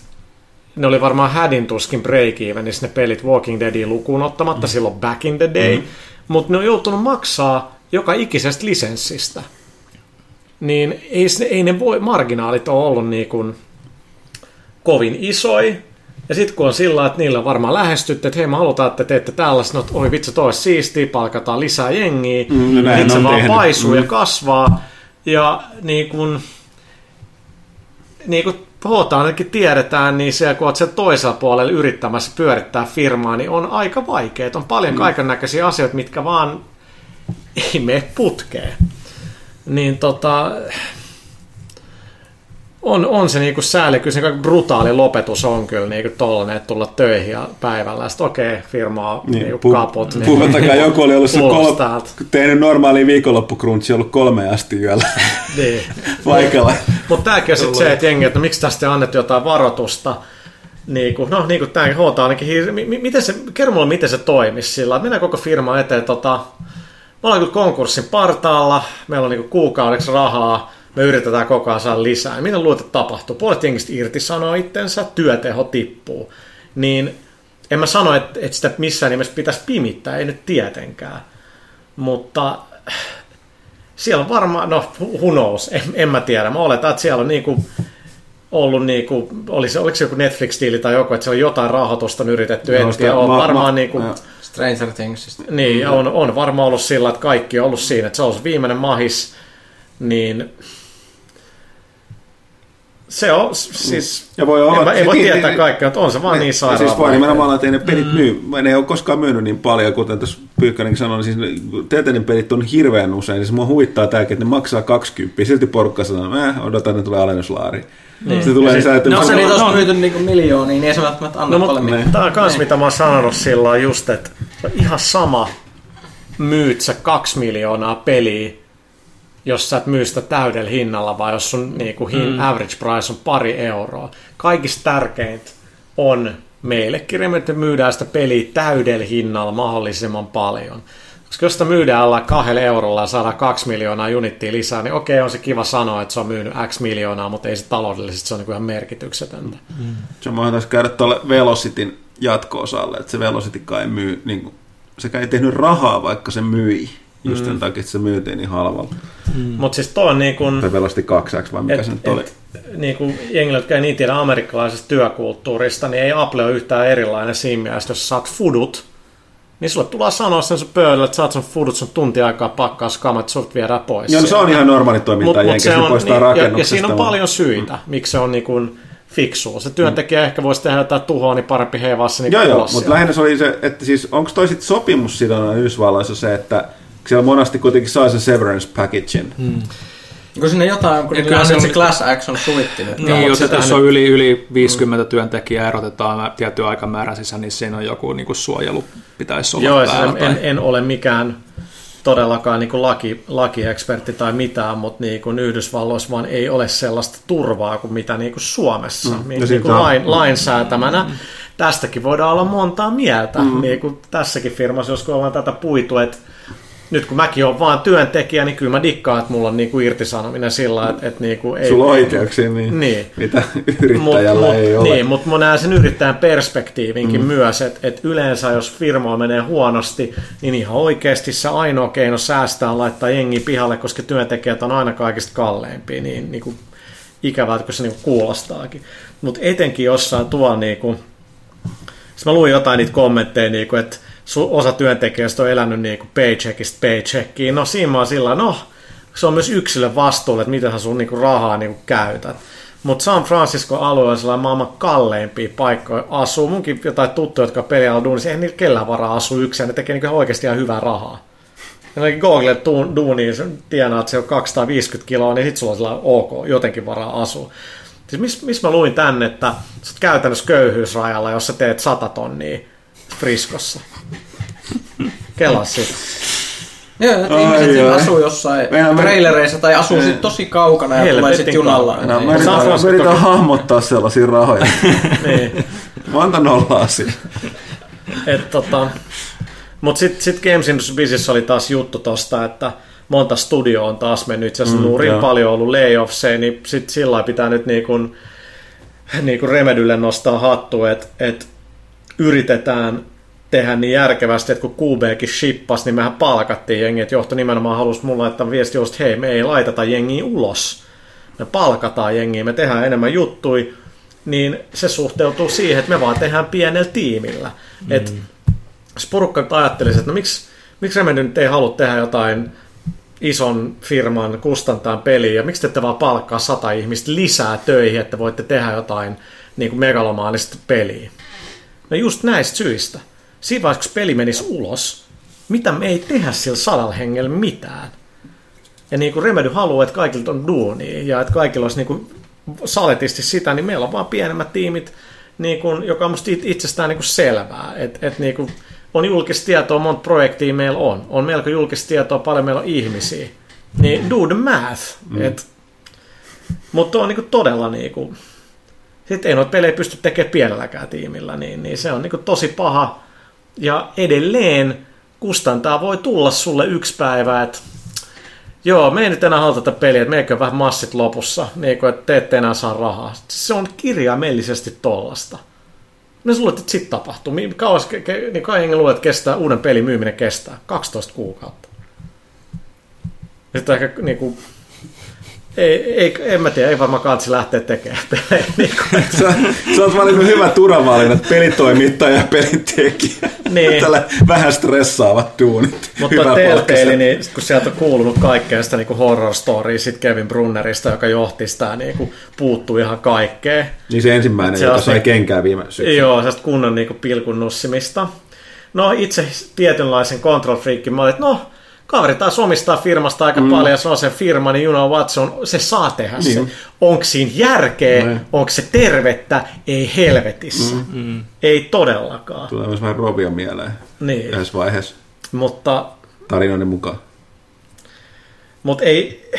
B: ne oli varmaan hädin tuskin break evenissä ne pelit Walking Deadin lukuun ottamatta mm. silloin back in the day, mm. mutta ne on joutunut maksaa joka ikisestä lisenssistä. Niin ei, ei ne voi, marginaalit ole ollut niin kuin kovin isoi. Ja sitten kun on sillä että niillä varmaan lähestytte, että hei me halutaan, että teette tällaista, no oi vitsi, toi siistiä, palkataan lisää jengiä, mm, no niin se vaan tehnyt. paisuu mm. ja kasvaa. Ja niin kuin, niin kuin puhutaan, ainakin tiedetään, niin se, kun olet sen toisella puolella yrittämässä pyörittää firmaa, niin on aika vaikeaa. On paljon mm. kaiken näköisiä asioita, mitkä vaan ei mene putkeen. Niin tota, on, on se niinku sääli, kyllä se brutaali lopetus on kyllä niinku tollanen, että tulla töihin ja päivällä, sitten okei, okay, firmaa niin, niinku pu- kaput. Niin,
A: puhuttakaa, joku oli ollut se kol- tehnyt normaali viikonloppukrunchi, ollut kolme asti yöllä niin. [laughs] paikalla.
B: Mutta tämäkin on sitten se, että jengi, että no miksi tästä ei annettu jotain varoitusta, niin kuin, no niin kuin tämä hoitaa ainakin, miten se, kerro mulle, miten se toimisi sillä, että mennään koko firma eteen, tota, me ollaan kyllä konkurssin partaalla, meillä on niin kuukaudeksi rahaa, me yritetään koko ajan saada lisää. Mitä luulet, että tapahtuu? Puolet jengistä irtisanoo itsensä, työteho tippuu. Niin en mä sano, että, että sitä missään nimessä pitäisi pimittää, ei nyt tietenkään. Mutta siellä on varmaan, no who knows, en, en mä tiedä. Mä oletan, että siellä on niinku ollut niinku, oli se, oliko se joku Netflix-tiili tai joku, että siellä on jotain rahoitusta yritetty no, etsiä. On ma- varmaan ma- niinku,
D: Stranger Things.
B: Niin, on, on varmaan ollut sillä, että kaikki on ollut siinä, että se on se viimeinen mahis, niin se on siis... Ja voi olla, ei voi niin, tietää niin, kaikkea, mutta on se vaan ne, niin sairaan.
A: Siis voi nimenomaan, että ei ne pelit mm. myy. Ne ei ole koskaan myynyt niin paljon, kuten tässä Pyykkänenkin sanoi, niin siis Tetenin pelit on hirveän usein. Siis mua huvittaa tämäkin, että ne maksaa 20. Silti porukka sanoo, että eh, odotan, että tulee alennuslaari. Niin. Se tulee
D: lisää, että... No, se niitä olisi myyty niinku miljoonia, niin ei se välttämättä anna no, paljon
B: mitään. Tämä on kans, mitä mä oon sanonut silloin just, että ihan sama myyt sä kaksi miljoonaa peliä, jos sä et myy sitä täydellä hinnalla, vai jos sun niin kuin, hin, mm. average price on pari euroa. Kaikista tärkeintä on meillekin, että myydään sitä peliä täydellä hinnalla mahdollisimman paljon. Koska jos sitä myydään alla kahdella eurolla ja saadaan kaksi miljoonaa unittia lisää, niin okei, on se kiva sanoa, että se on myynyt X miljoonaa, mutta ei se taloudellisesti, se on niin ihan merkityksetöntä. Mm.
A: Se taas käydä tuolle Velocityn jatko-osalle, että se Velocity kai myy, niin kuin, sekä ei tehnyt rahaa, vaikka se myi. Just mm. sen takia, että se myytiin niin halvalla.
B: Mm. Mutta siis toi on niin kuin...
A: Tai pelasti kaksaksi vai mikä et, se nyt oli?
B: niin kuin jengillä, jotka ei niin tiedä amerikkalaisesta työkulttuurista, niin ei Apple ole yhtään erilainen siinä mielessä, jos saat fudut, niin sulle tulee sanoa sen sun pöydällä, että saat sun fudut sun tunti aikaa pakkaa kamat, että sut viedään pois.
A: Joo, no se on ihan normaali toiminta, mut, mut se on, poistaa niin,
B: ja, ja, siinä on paljon syitä, mm. miksi se on niin kuin fiksua. Se työntekijä mm. ehkä voisi tehdä jotain tuhoa, niin parempi heivassa niin
A: Joo, joo, mutta lähinnä se oli se, että siis onko toi sopimus sidona Yhdysvalloissa se, että siellä monasti kuitenkin saa sen severance packagein. Hmm.
D: Onko sinne jotain, kun niillä on se class action suvittinut?
C: Niin, jos, jos on yli, yli 50 mm. työntekijää erotetaan tietyn aikamäärän sisään, niin siinä on joku niin kuin suojelu pitäisi olla
B: Joo, siis en, en, en, ole mikään todellakaan niin kuin laki, lakiekspertti tai mitään, mutta niin kuin Yhdysvalloissa vaan ei ole sellaista turvaa kuin mitä niin kuin Suomessa. Mm. Niin, niin kuin lain, lainsäätämänä. Mm. Tästäkin voidaan olla montaa mieltä. Mm. Niin kuin tässäkin firmassa, jos ollaan tätä puitu, että nyt kun mäkin olen vaan työntekijä, niin kyllä mä dikkaan, että mulla on niinku irtisanominen sillä, että, että niinku
A: ei... Sulla on oikeuksia, niin, niin. mitä yrittäjällä
B: mut,
A: ei
B: mut,
A: ole.
B: Niin, mutta mä näen sen yrittäjän perspektiivinkin mm. myös, että, että yleensä jos firma menee huonosti, niin ihan oikeasti se ainoa keino säästää on laittaa jengi pihalle, koska työntekijät on aina kaikista kalleimpia, niin, niin kuin ikävältä kun se niin kuulostaakin. Mutta etenkin jossain niin kuin, mä luin jotain niitä kommentteja, niin kuin, osa työntekijöistä on elänyt niin kuin paycheckista paycheckiin. No siinä on sillä, no se on myös yksilön vastuulle, että miten sä sun niin kuin rahaa niin kuin käytät. Mutta San Francisco alueella on maailman kalleimpia paikkoja asuu. Munkin jotain tuttuja, jotka pelialalla duunissa, ei niillä kellään varaa asua yksin, ne tekee niin oikeasti ihan hyvää rahaa. Ja Google duuniin, tienaa, että se on 250 kiloa, niin sit sulla on ok, jotenkin varaa asua. Siis missä mis mä luin tänne, että sä oot käytännössä köyhyysrajalla, jos sä teet 100 tonnia Friskossa. Kelassi.
D: Joo, että ihmiset joo. asuu jossain Meidän trailereissa tai asuu sit tosi kaukana ja tulee sitten junalla.
A: No, mä yritän, mä yritän hahmottaa sellaisia rahoja. niin. Mä antan nolla asia.
B: Et, tota, Mutta sitten sit Games Industry Business oli taas juttu tosta, että monta studio on taas mennyt itse asiassa mm, nurin joo. paljon ollut layoffseja, niin sitten sillä pitää nyt niin kuin, niin kuin Remedylle nostaa hattu, että et yritetään tehdä niin järkevästi, että kun QBkin shippas, niin mehän palkattiin jengi, että johto nimenomaan halusi mulla laittaa viesti just, hei, me ei laiteta jengiä ulos. Me palkataan jengiä, me tehdään enemmän juttui, niin se suhteutuu siihen, että me vaan tehdään pienellä tiimillä. Mm. Et, jos porukka ajattelisi, että no miksi, miksi Remedy nyt ei halua tehdä jotain ison firman kustantaan peliä, ja miksi te ette vaan palkkaa sata ihmistä lisää töihin, että voitte tehdä jotain niin kuin megalomaanista peliä. No just näistä syistä. Siinä vaiheessa, kun peli menisi ulos, mitä me ei tehdä sillä sadalla hengellä mitään. Ja niin kuin Remedy haluaa, että kaikilta on duunia ja että kaikilla olisi niin kuin saletisti sitä, niin meillä on vaan pienemmät tiimit, niin kuin, joka on musta itsestään niin kuin selvää. Että et niin kuin on julkista tietoa, monta projektia meillä on. On melko julkista tietoa, paljon meillä on ihmisiä. Niin do the math. Mm. Et, mutta on niin kuin todella niin kuin, sitten ei noita pelejä pysty tekemään pienelläkään tiimillä, niin, niin se on niin tosi paha. Ja edelleen kustantaa voi tulla sulle yksi päivä, että joo, me ei nyt enää haluta tätä peliä, että meikö vähän massit lopussa, niin kuin, että te ette enää saa rahaa. Se on kirjaimellisesti tollasta. Ne sulle, että sitten tapahtuu. Kauas, niin kai luulet, että kestää, uuden pelin myyminen kestää 12 kuukautta. Sitten ehkä niin kuin, ei, ei, en mä tiedä, ei varmaan kansi lähteä tekemään pelejä. [laughs] Niin
A: se, on vaan niin hyvä turvallinen, että pelitoimittaja ja pelintekijä. Niin. Tällä vähän stressaavat duunit.
B: Mutta Telltale, niin kun sieltä on kuulunut kaikkea sitä niin horror storya sit Kevin Brunnerista, joka johti sitä, niin kuin puuttuu ihan kaikkea.
A: Niin se ensimmäinen, se joka sai niin, kenkää viime syksynä.
B: Joo, se kunnon niin pilkun nussimista. No itse tietynlaisen control freakin, mä olin, että no, kaveri taas omistaa firmasta aika mm. paljon, se on se firma, niin you know what, se, on, se saa tehdä niin. se. Onko siinä järkeä, mm. onko se tervettä, ei helvetissä. Mm. Mm. Ei todellakaan.
A: Tulee myös vähän Robia mieleen niin. yhdessä vaiheessa.
B: Mutta...
A: Tarinoiden mukaan.
B: Mutta ei...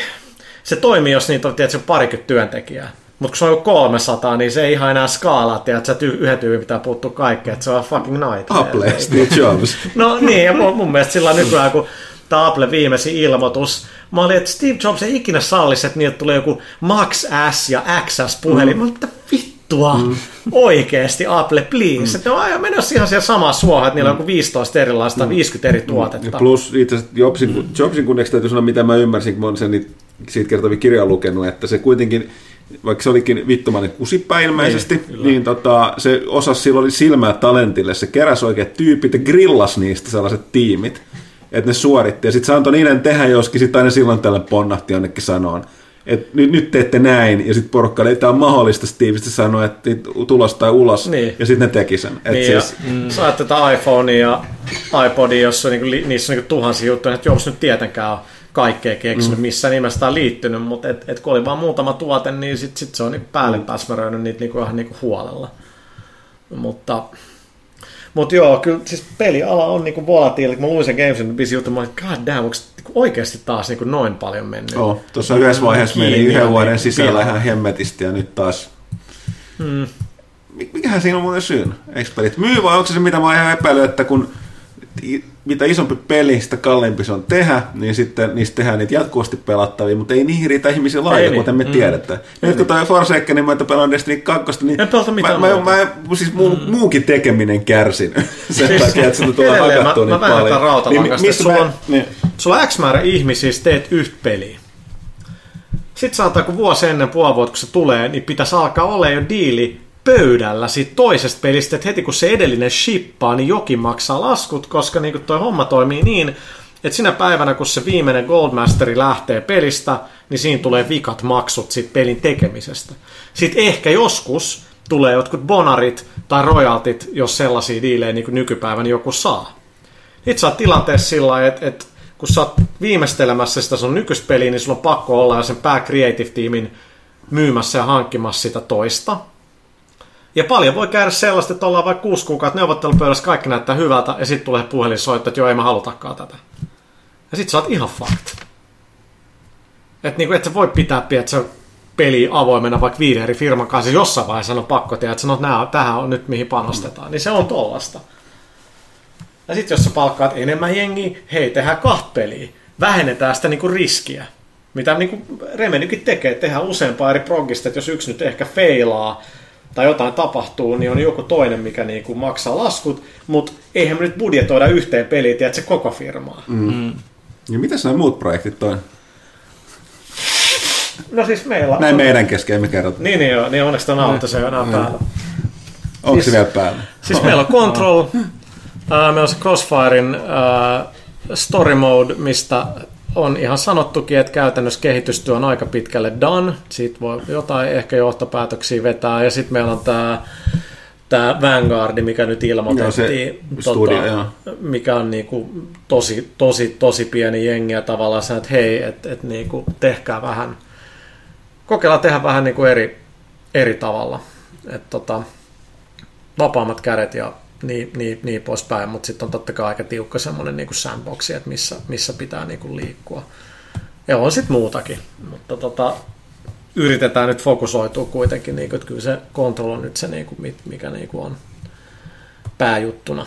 B: Se toimii, jos niitä on tietysti parikymmentä työntekijää. Mutta kun se on jo 300, niin se ei ihan enää skaalaa, että sä yhden tyypin pitää puuttua kaikkeen, että se on fucking night.
A: Apple, Steve Jobs.
B: no niin, ja mun, mun mielestä sillä nykyään, kun Apple viimeisin ilmoitus. Mä olin, että Steve Jobs ei ikinä sallisi, että niiltä tulee joku Max S ja XS puhelin. Mm. Mä olin, että vittua mm. oikeasti Apple, please. Mm. Ne on aina menossa ihan siellä samaa suohon, että niillä on joku 15 erilaista, mm. 50 eri tuotetta.
A: Ja plus itse asiassa Jobsin, mm. Jobsin kunniaksi täytyy sanoa, mitä mä ymmärsin, kun mä olen sen siitä kertovia kirjaa lukenut, että se kuitenkin vaikka se olikin vittumainen kusipä ilmeisesti, niin, niin tota, se osasi, sillä oli silmää talentille, se keräsi oikeat tyypit ja grillas niistä sellaiset tiimit että ne suoritti. Ja sitten se antoi niiden tehdä joskin, sitten aina silloin tällä ponnahti jonnekin sanoon, että nyt, nyt teette näin, ja sitten porukka oli, tämä on mahdollista tiivisti sanoa, että tulos tai ulos, niin. ja sitten ne teki sen. Et
B: niin, siis, mm. Sä tätä iPhonea ja iPodia, jossa niinku, niissä on niinku tuhansia juttuja, että jos nyt tietenkään on kaikkea keksinyt, mm. missä nimessä on liittynyt, mutta et, et kun oli vaan muutama tuote, niin sitten sit se on niinku päälle mm. päsmäröinyt niitä niinku ihan niinku huolella. Mutta Mutta joo, kyllä siis peliala on niinku volatiili. Kun mä luin sen Games and Busy jutun, mä olin, god damn, onko niinku oikeasti taas niinku noin paljon mennyt?
A: Joo, tuossa yhdessä vaiheessa meni yhden vuoden niin sisällä ihan hemmetisti ja nyt taas... Hmm. Mikähän siinä on muuten syyn? Eikö pelit myy vai onko se se, mitä mä oon ihan epäillyt, että kun mitä isompi peli, sitä kalliimpi se on tehdä, niin sitten niistä tehdään niitä jatkuvasti pelattavia, mutta ei niihin riitä ihmisiä laita, niin. kuten me mm. tiedetään. Nyt kun toi Forsaken, niin mä että pelaan Destiny 2, niin mä, mä, mä, siis muu, mm. muukin tekeminen kärsin [laughs] sen siis, takia, että sitä tulee hakattua niin mä, paljon.
B: Mä vähän niin, sulla, on, niin. sulla on X määrä ihmisiä, siis teet yhtä peliä. Sitten saattaa, kun vuosi ennen puoli vuotta, kun se tulee, niin pitäisi alkaa olla jo diili pöydällä siitä toisesta pelistä, että heti kun se edellinen shippaa, niin jokin maksaa laskut, koska niin toi homma toimii niin, että sinä päivänä, kun se viimeinen Goldmasteri lähtee pelistä, niin siinä tulee vikat maksut siitä pelin tekemisestä. Sitten ehkä joskus tulee jotkut bonarit tai royaltit, jos sellaisia diilejä niin kuin nykypäivänä joku saa. Itse sä oot tilanteessa sillä että, että kun sä oot viimeistelemässä sitä sun nykyistä peliä, niin sulla on pakko olla sen pää creative tiimin myymässä ja hankkimassa sitä toista. Ja paljon voi käydä sellaista, että ollaan vaikka kuusi kuukautta neuvottelupöydässä, kaikki näyttää hyvältä, ja sitten tulee puhelinsoitto, että joo, ei mä halutakaan tätä. Ja sitten sä oot ihan fucked. Että niinku, et sä voi pitää, että se peli avoimena vaikka viiden eri firman kanssa, jossain vaiheessa on pakko tehdä, että sanot, että tähän on nyt mihin panostetaan. Niin se on tollasta. Ja sitten jos sä palkkaat enemmän jengiä, hei, tehdään kahta peliä. Vähennetään sitä niinku riskiä. Mitä niinku Remenykin tekee, tehdään useampaa eri progista, että jos yksi nyt ehkä feilaa, tai jotain tapahtuu, niin on joku toinen, mikä niin kuin maksaa laskut, mutta eihän me nyt budjetoida yhteen peliin, se koko firmaa. Mm. Mm.
A: Ja mitä nämä muut projektit on?
B: No siis meillä
A: Näin on... meidän kesken me kerrotaan.
B: Niin, niin joo, niin onneksi on auto, se on enää päällä.
A: Onko siis, se vielä päällä?
B: Siis meillä on Control, uh, [laughs] meillä on se Crossfirein uh, Story Mode, mistä on ihan sanottukin, että käytännössä kehitystyö on aika pitkälle done. Siitä voi jotain ehkä johtopäätöksiä vetää. Ja sitten meillä on tämä tämä Vanguard, mikä nyt ilmoitettiin,
A: studio,
B: tota, mikä on niinku tosi, tosi, tosi pieni jengi ja tavallaan se, että hei, et, et niinku tehkää vähän, kokeillaan tehdä vähän niinku eri, eri tavalla. Et tota, vapaammat kädet ja niin, niin, niin poispäin, mutta sitten on totta kai aika tiukka semmoinen niin sandboxi, että missä, missä pitää niin kuin liikkua. Ja on sitten muutakin, mutta tota, yritetään nyt fokusoitua kuitenkin, niin kuin, että kyllä se kontrolli on nyt se, niin kuin, mikä niin kuin on pääjuttuna.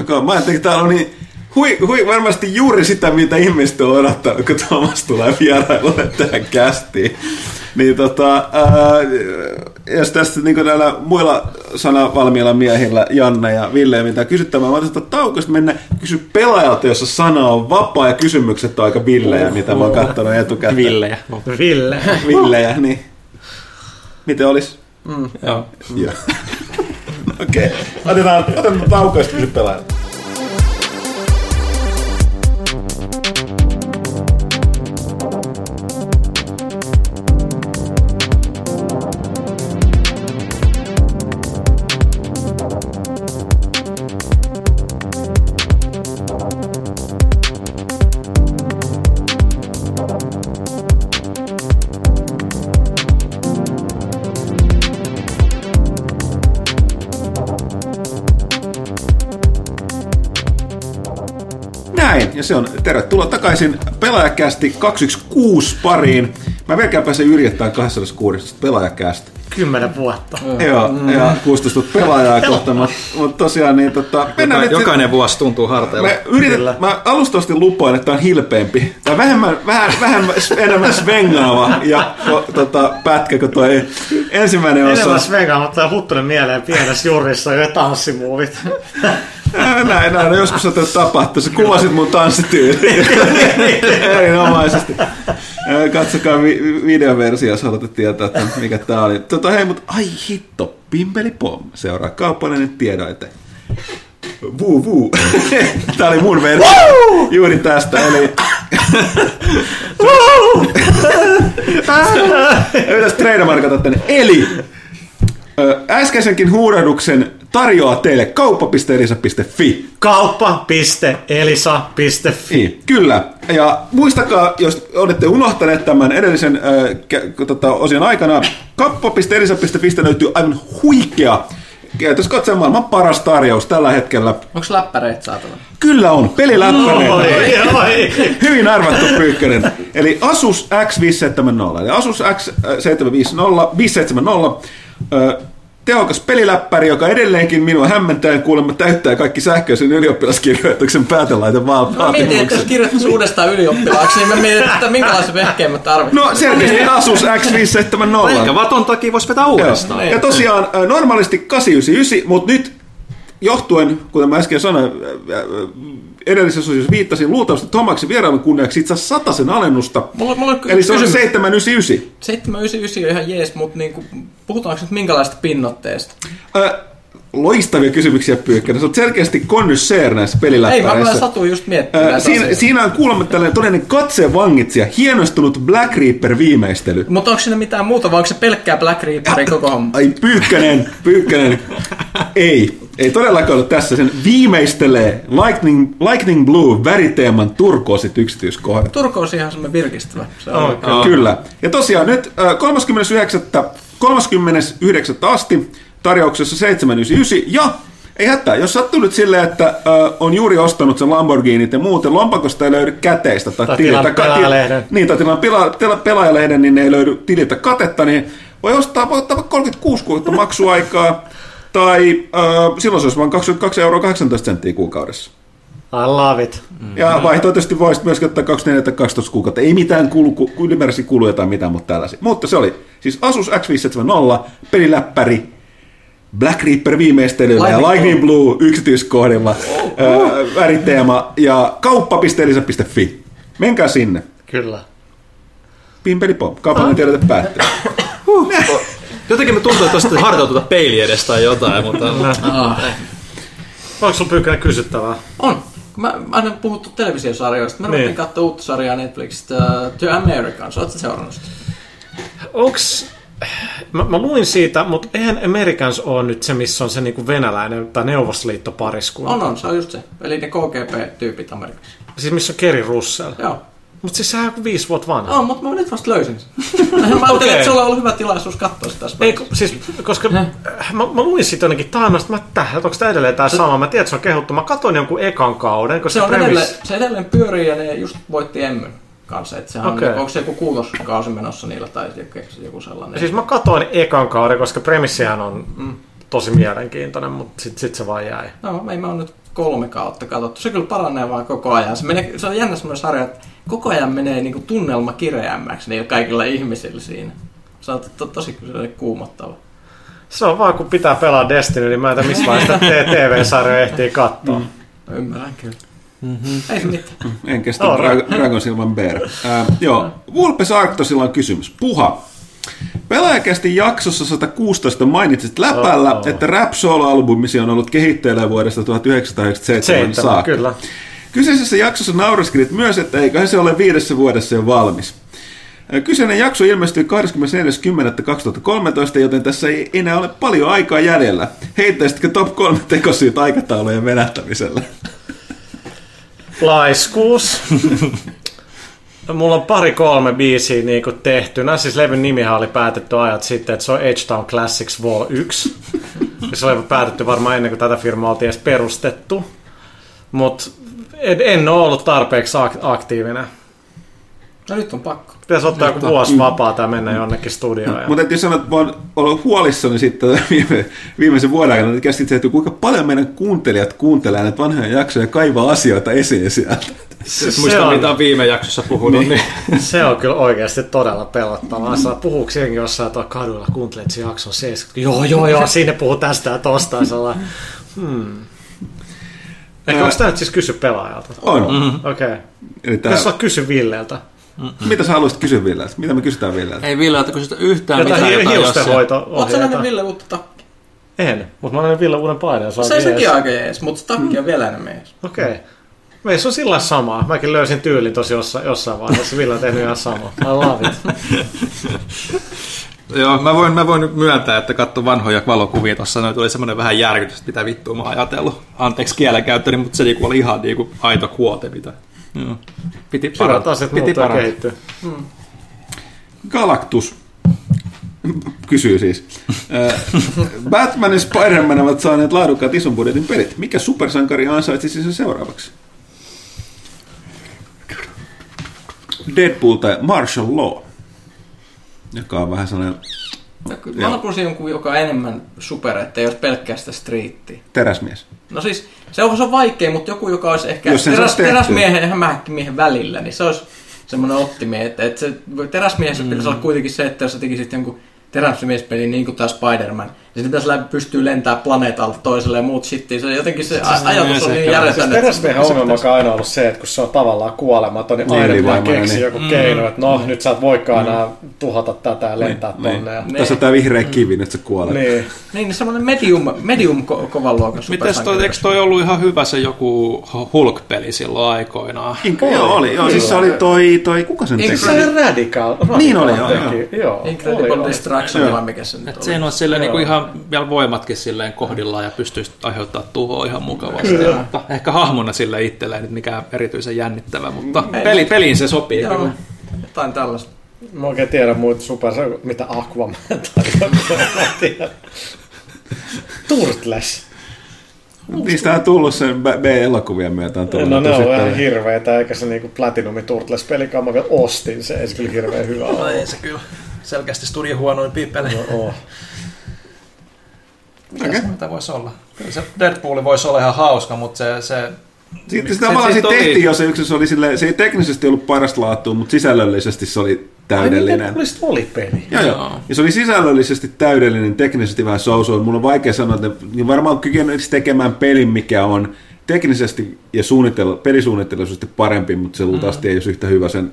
A: Okay, mä ajattelin, että täällä on niin hui, hui, varmasti juuri sitä, mitä ihmiset on odottanut, kun Thomas tulee vierailulle tähän kästiin. Niin tota, ää, jos tässä niin näillä muilla sanavalmiilla miehillä, Janne ja Ville, mitä kysyttävää, mä otan taukosta mennä kysy pelaajalta, jossa sana on vapaa ja kysymykset on aika villejä, uh, mitä mä oon katsonut etukäteen.
B: Villejä.
A: Ville. Villejä, niin. Miten olis?
B: Mm, joo.
A: joo. [laughs] Okei, okay. otetaan, otetaan taukoista kysy pelaajalta. Tervetuloa takaisin pelaajakästi 216 pariin. Mä melkein pääsen yrjettämään 206 pelaajakästä.
B: Kymmenen vuotta.
A: Joo, mm. ja 16 pelaajaa kohta, mutta mut tosiaan niin tota...
C: Joka, jokainen vuosi tuntuu harteilla.
A: Mä, yritän, mä alustavasti lupaan, että on hilpeämpi. Tai vähemmän, vähän, vähän enemmän svengaava ja tota, pätkä kuin toi ensimmäinen osa.
B: Enemmän svengaava, mutta huttunen mieleen pienessä jurissa ja tanssimuovit. [laughs]
A: Näin, näin. Joskus on tapahtunut. Sä kuvasit mun tanssityyliä. [laughs] Erinomaisesti. Katsokaa vi- videoversio, jos haluatte tietää, että mikä tää oli. Tota, hei, mutta ai hitto, pimpeli pom. Seuraa kaupallinen tiedoite. Vuu, vuu. [laughs] Tää oli mun versio. Juuri tästä, eli... Yhdessä trademarkata tänne. Eli äskeisenkin huurahduksen tarjoaa teille kauppa.elisa.fi.
B: Kauppa.elisa.fi.
A: Niin, kyllä. Ja muistakaa, jos olette unohtaneet tämän edellisen äh, tota, osion aikana, kauppa.elisa.fi löytyy aivan huikea Kiitos katsomaan maailman paras tarjous tällä hetkellä.
D: Onko läppäreitä saatavilla?
A: Kyllä on, peliläppäreitä. Hyvin arvattu Pyykkönen. Eli Asus X570, eli Asus X750, 570, tehokas peliläppäri, joka edelleenkin minua hämmentää, kuulemma täyttää kaikki sähköisen ylioppilaskirjoituksen päätelaite vaan
D: No mietin, että jos kirjoittaisi uudestaan ylioppilaaksi, niin mä mietin, että minkälaisen vehkeen mä tarvitsen.
A: No selkeästi Asus X570.
C: Ehkä vaton takia voisi vetää uudestaan.
A: Ja tosiaan normaalisti 899, mutta nyt johtuen, kuten mä äsken sanoin, edellisessä osiossa viittasin luultavasti Tomaksen vierailun kunniaksi itse asiassa sataisen alennusta.
D: Mulla, mulla
A: Eli se on 799.
D: 799 on ihan jees, mutta niinku, puhutaanko nyt minkälaista pinnotteesta?
A: Ö, loistavia kysymyksiä Pyykkönen. Se on selkeästi connoisseur näissä peliläppäreissä.
D: Ei, mä, satuin just miettimään.
A: Ö, siinä, siinä, on kuulemma tällainen todellinen katsevangitsija, hienostunut Black Reaper viimeistely.
D: Mutta onko siinä mitään muuta, vai onko se pelkkää Black Reaperin koko homma?
A: Ai Pyykkönen, Pyykkönen. [laughs] ei, ei todellakaan ole tässä. Sen viimeistelee Lightning, Lightning Blue väriteeman turkoosit yksityiskohdat.
D: Turkoosi ihan semmoinen virkistävä. Se on
A: Oh, kyllä. kyllä. Ja tosiaan nyt 39. 39. asti tarjouksessa 799 ja ei hätää, jos sattuu nyt silleen, että äh, on juuri ostanut sen Lamborghinit ja muuten lompakosta ei löydy käteistä tai,
B: Tai
A: tililtä
B: pelaajalehden.
A: Niin, tai tilan pela, tila, pelaajalehden, niin ei löydy tililtä katetta, niin voi ostaa, voi ottaa vaikka 36 kuukautta maksuaikaa, tai äh, silloin se olisi vain 22 euroa 18 senttiä kuukaudessa.
B: I love it.
A: Ja vaihtoehtoisesti voisit myös ottaa 24 tai 12 kuukautta. Ei mitään kulu, ku- ylimääräisiä kuluja tai mitään, mutta tällaisia. Mutta se oli siis Asus X570, peliläppäri, Black Reaper viimeistelyllä ja
D: Lightning
A: Blue yksityiskohdilla, öö, väriteema ja kauppa.elisa.fi. Menkää sinne.
B: Kyllä.
A: Pimpeli pom. Kaupallinen tiedote päättyy. [coughs]
C: Jotenkin me tuntuu, että olisi harjoiteltu tuota peili edes tai jotain, mutta...
D: Ah.
B: Onko sulla pyykkäinen kysyttävää?
D: On. Mä, mä aina puhuttu televisiosarjoista. Mä
B: Niin.
D: katsoa uutta sarjaa Netflixistä, uh, The Americans. Oletko seurannut sitä?
B: Onks... Mä, mä luin siitä, mutta eihän Americans ole nyt se, missä on se niinku venäläinen tai neuvostoliittopariskunta.
D: On, on, se on just se. Eli ne KGP-tyypit Amerikassa.
B: Siis missä on Kerry Russell.
D: Joo.
B: Mutta siis sehän on viisi vuotta vanha.
D: On, mutta mä nyt vasta löysin sen. [laughs] mä ajattelin,
B: Okei.
D: että sulla on ollut hyvä tilaisuus katsoa sitä
B: Ei, ku- siis, koska mä, mä luin siitä jonnekin taannasta, mä että onko tämä edelleen tämä sama? Mä tiedän, että se on kehuttu. Mä katsoin jonkun ekan kauden, koska
D: Se, on
B: premis-
D: edelleen, se edelleen pyörii ja ne just voitti Emmyn kanssa. Että sehän
B: Okei.
D: on, onko se joku kuutoskausi menossa niillä tai joku, joku sellainen.
B: Siis mä katsoin ekan kauden, koska premissihän on tosi mielenkiintoinen, mutta sit, sit se vaan jäi.
D: No, ei mä oon nyt kolme kautta katsottu. Se kyllä paranee vaan koko ajan. Se, menee, se on jännä semmoinen sarja, että koko ajan menee niinku tunnelma kireämmäksi niillä kaikilla ihmisillä siinä. Se on to, tosi kuumottava.
B: Se on vaan, kun pitää pelaa Destiny, niin mä en tiedä, missä vaiheessa te- TV-sarjoja ehtii katsoa. Mm.
D: Mä ymmärrän kyllä. Mm-hmm. Ei mitään.
A: En kestä. Dra- Dragon Silvan Bear. Äh, joo, Vulpes Arctosilla on kysymys. Puha. Pelaajakästi jaksossa 116 mainitsit läpällä,
B: Oh.
A: että Rap Solo-albumisi on ollut kehitteillä vuodesta 1997
B: Seitsemän,
A: saakka.
B: kyllä.
A: Kyseisessä jaksossa naureskelit myös, että eiköhän se ole viidessä vuodessa jo valmis. Kyseinen jakso ilmestyi 24.10.2013, joten tässä ei enää ole paljon aikaa jäljellä. Heittäisitkö top 3 tekosyyt aikataulujen venähtämisellä?
B: Laiskuus. [laughs] Mulla on pari kolme biisiä niinku tehtynä. Siis levyn nimihän oli päätetty ajat sitten, että se on H-Town Classics Vol 1. Ja se oli päätetty varmaan ennen kuin tätä firmaa oltiin edes perustettu. Mutta en, en ole ollut tarpeeksi ak- aktiivinen.
D: No nyt on pakko.
B: Pitäisi ottaa joku vuosi vapaa tai mennä jonnekin studioon. Ja...
A: Mutta täytyy sanoa, että mä oon ollut huolissani sitten [laughs] viime, viimeisen vuoden aikana, että käsitin, että kuinka paljon meidän kuuntelijat kuuntelee näitä vanhoja jaksoja ja kaivaa asioita esiin sieltä.
C: Se muista,
B: on-
C: mitä on viime jaksossa puhunut, niin, niin
B: Se on kyllä oikeasti todella pelottavaa. Saa puhuuko senkin jossain tuolla kaduilla, kuuntelet se jakson 70. Joo, joo, joo, siinä puhuu tästä ja tosta. Hmm. Ehkä onko tämä nyt siis kysy pelaajalta?
A: On.
B: Okei. Okay.
A: Eli tää,
B: Tässä on kysy Villeltä.
A: mitä sä haluaisit kysyä Villeltä? Mitä me kysytään Villeltä?
C: ei Ville, kysytä yhtään
B: Jotain
C: mitään. jotain
B: hiustenhoito
D: Oletko nähnyt Ville uutta takkia?
B: En, mutta mä olen Ville uuden paineen.
D: Se ei sekin aika jees, mutta takki on vielä enemmän jees.
B: Okei. Okay. Meissä on sillä samaa. Mäkin löysin tyylin tosi jossain, jossain vaiheessa. Ville on tehnyt ihan sama. I love it. [laughs]
C: Joo, mä voin, mä voin nyt myöntää, että katso vanhoja valokuvia tuossa, noin tuli semmoinen vähän järkytys, että mitä vittua mä oon ajatellut. Anteeksi kielenkäyttöni, mutta se niinku oli ihan niinku aito kuote, mitä. Joo. Piti parantaa.
B: asiat
C: Piti parantaa.
B: kehittyy.
A: Galactus. Kysyy siis. [laughs] Batman ja Spider-Man ovat saaneet laadukkaat ison budjetin pelit. Mikä supersankari ansaitsisi sen seuraavaksi? Deadpool tai Martial Law, joka on vähän sellainen...
D: No, mä haluaisin jonkun, joka on enemmän super, että ei ole pelkkää sitä striittiä.
A: Teräsmies.
D: No siis, se on, se on vaikea, mutta joku, joka olisi ehkä Jos teräs, teräsmiehen ja hämähäkkimiehen välillä, niin se olisi semmoinen optimi, että, että se teräsmiehessä mm. pitäisi olla kuitenkin se, että jos sä tekisit jonkun teräsmiespeli niin kuin tämä Spider-Man, niin sitten pitäisi pystyy lentää planeetalta toiselle ja muut shittiin. Se jotenkin se siis ajatus on niin järjetön. Siis
B: teräsmiehen ongelma on aina ollut se, että kun se on tavallaan kuolematon, niin, niin aina pitää keksiä niin. joku mm. keino, että no nyt sä et voikaan mm. enää tuhota tätä ja lentää niin, tonne.
A: Niin. Ja... Tässä on tämä vihreä kivi, että sä kuolet.
D: Niin, niin, niin semmoinen medium, medium ko- kovan luokan
C: Mites toi, eikö toi ollut ihan hyvä se joku Hulk-peli silloin aikoinaan?
A: Ink- joo, oli. Joo, siis se oli toi, toi kuka sen teki?
B: Se Radical.
A: Niin oli, joo.
B: joo.
D: Incredible Distraction, vai mikä se nyt
C: oli. Siinä on silleen niinku ihan vielä voimatkin silleen kohdillaan ja pystyisi aiheuttaa tuhoa ihan mukavasti. Kyllä. Mutta ehkä hahmona sille itselleen nyt mikään erityisen jännittävä, mutta peli, peliin se sopii Joo. kyllä.
D: Jotain tällaista.
B: Mä oikein tiedä muut super, mitä Aquaman tai Turtles.
A: Niistä on tullut sen B-elokuvia myötä. On tullut
B: no ne on ihan hirveitä, eikä se niinku Platinum Turtles-peli, mä vielä ostin, se ei se kyllä hirveän hyvä
C: no, ei se kyllä selkeästi studio pelejä. No, oh. Mikä okay. se voisi olla? Kyllä se Deadpool voisi olla ihan hauska, mutta se... se
A: sitten sitä tavallaan sitten tehtiin jo se yksi, se oli sille, se ei teknisesti ollut parasta laatua, mutta sisällöllisesti se oli täydellinen.
B: Ai oli peli.
A: Joo, joo. Ja se oli sisällöllisesti täydellinen, teknisesti vähän so Mulla on vaikea sanoa, että niin varmaan kykenisi tekemään pelin, mikä on teknisesti ja suunnittelu, pelisuunnitteluisesti parempi, mutta se luultavasti mm. ei olisi yhtä hyvä sen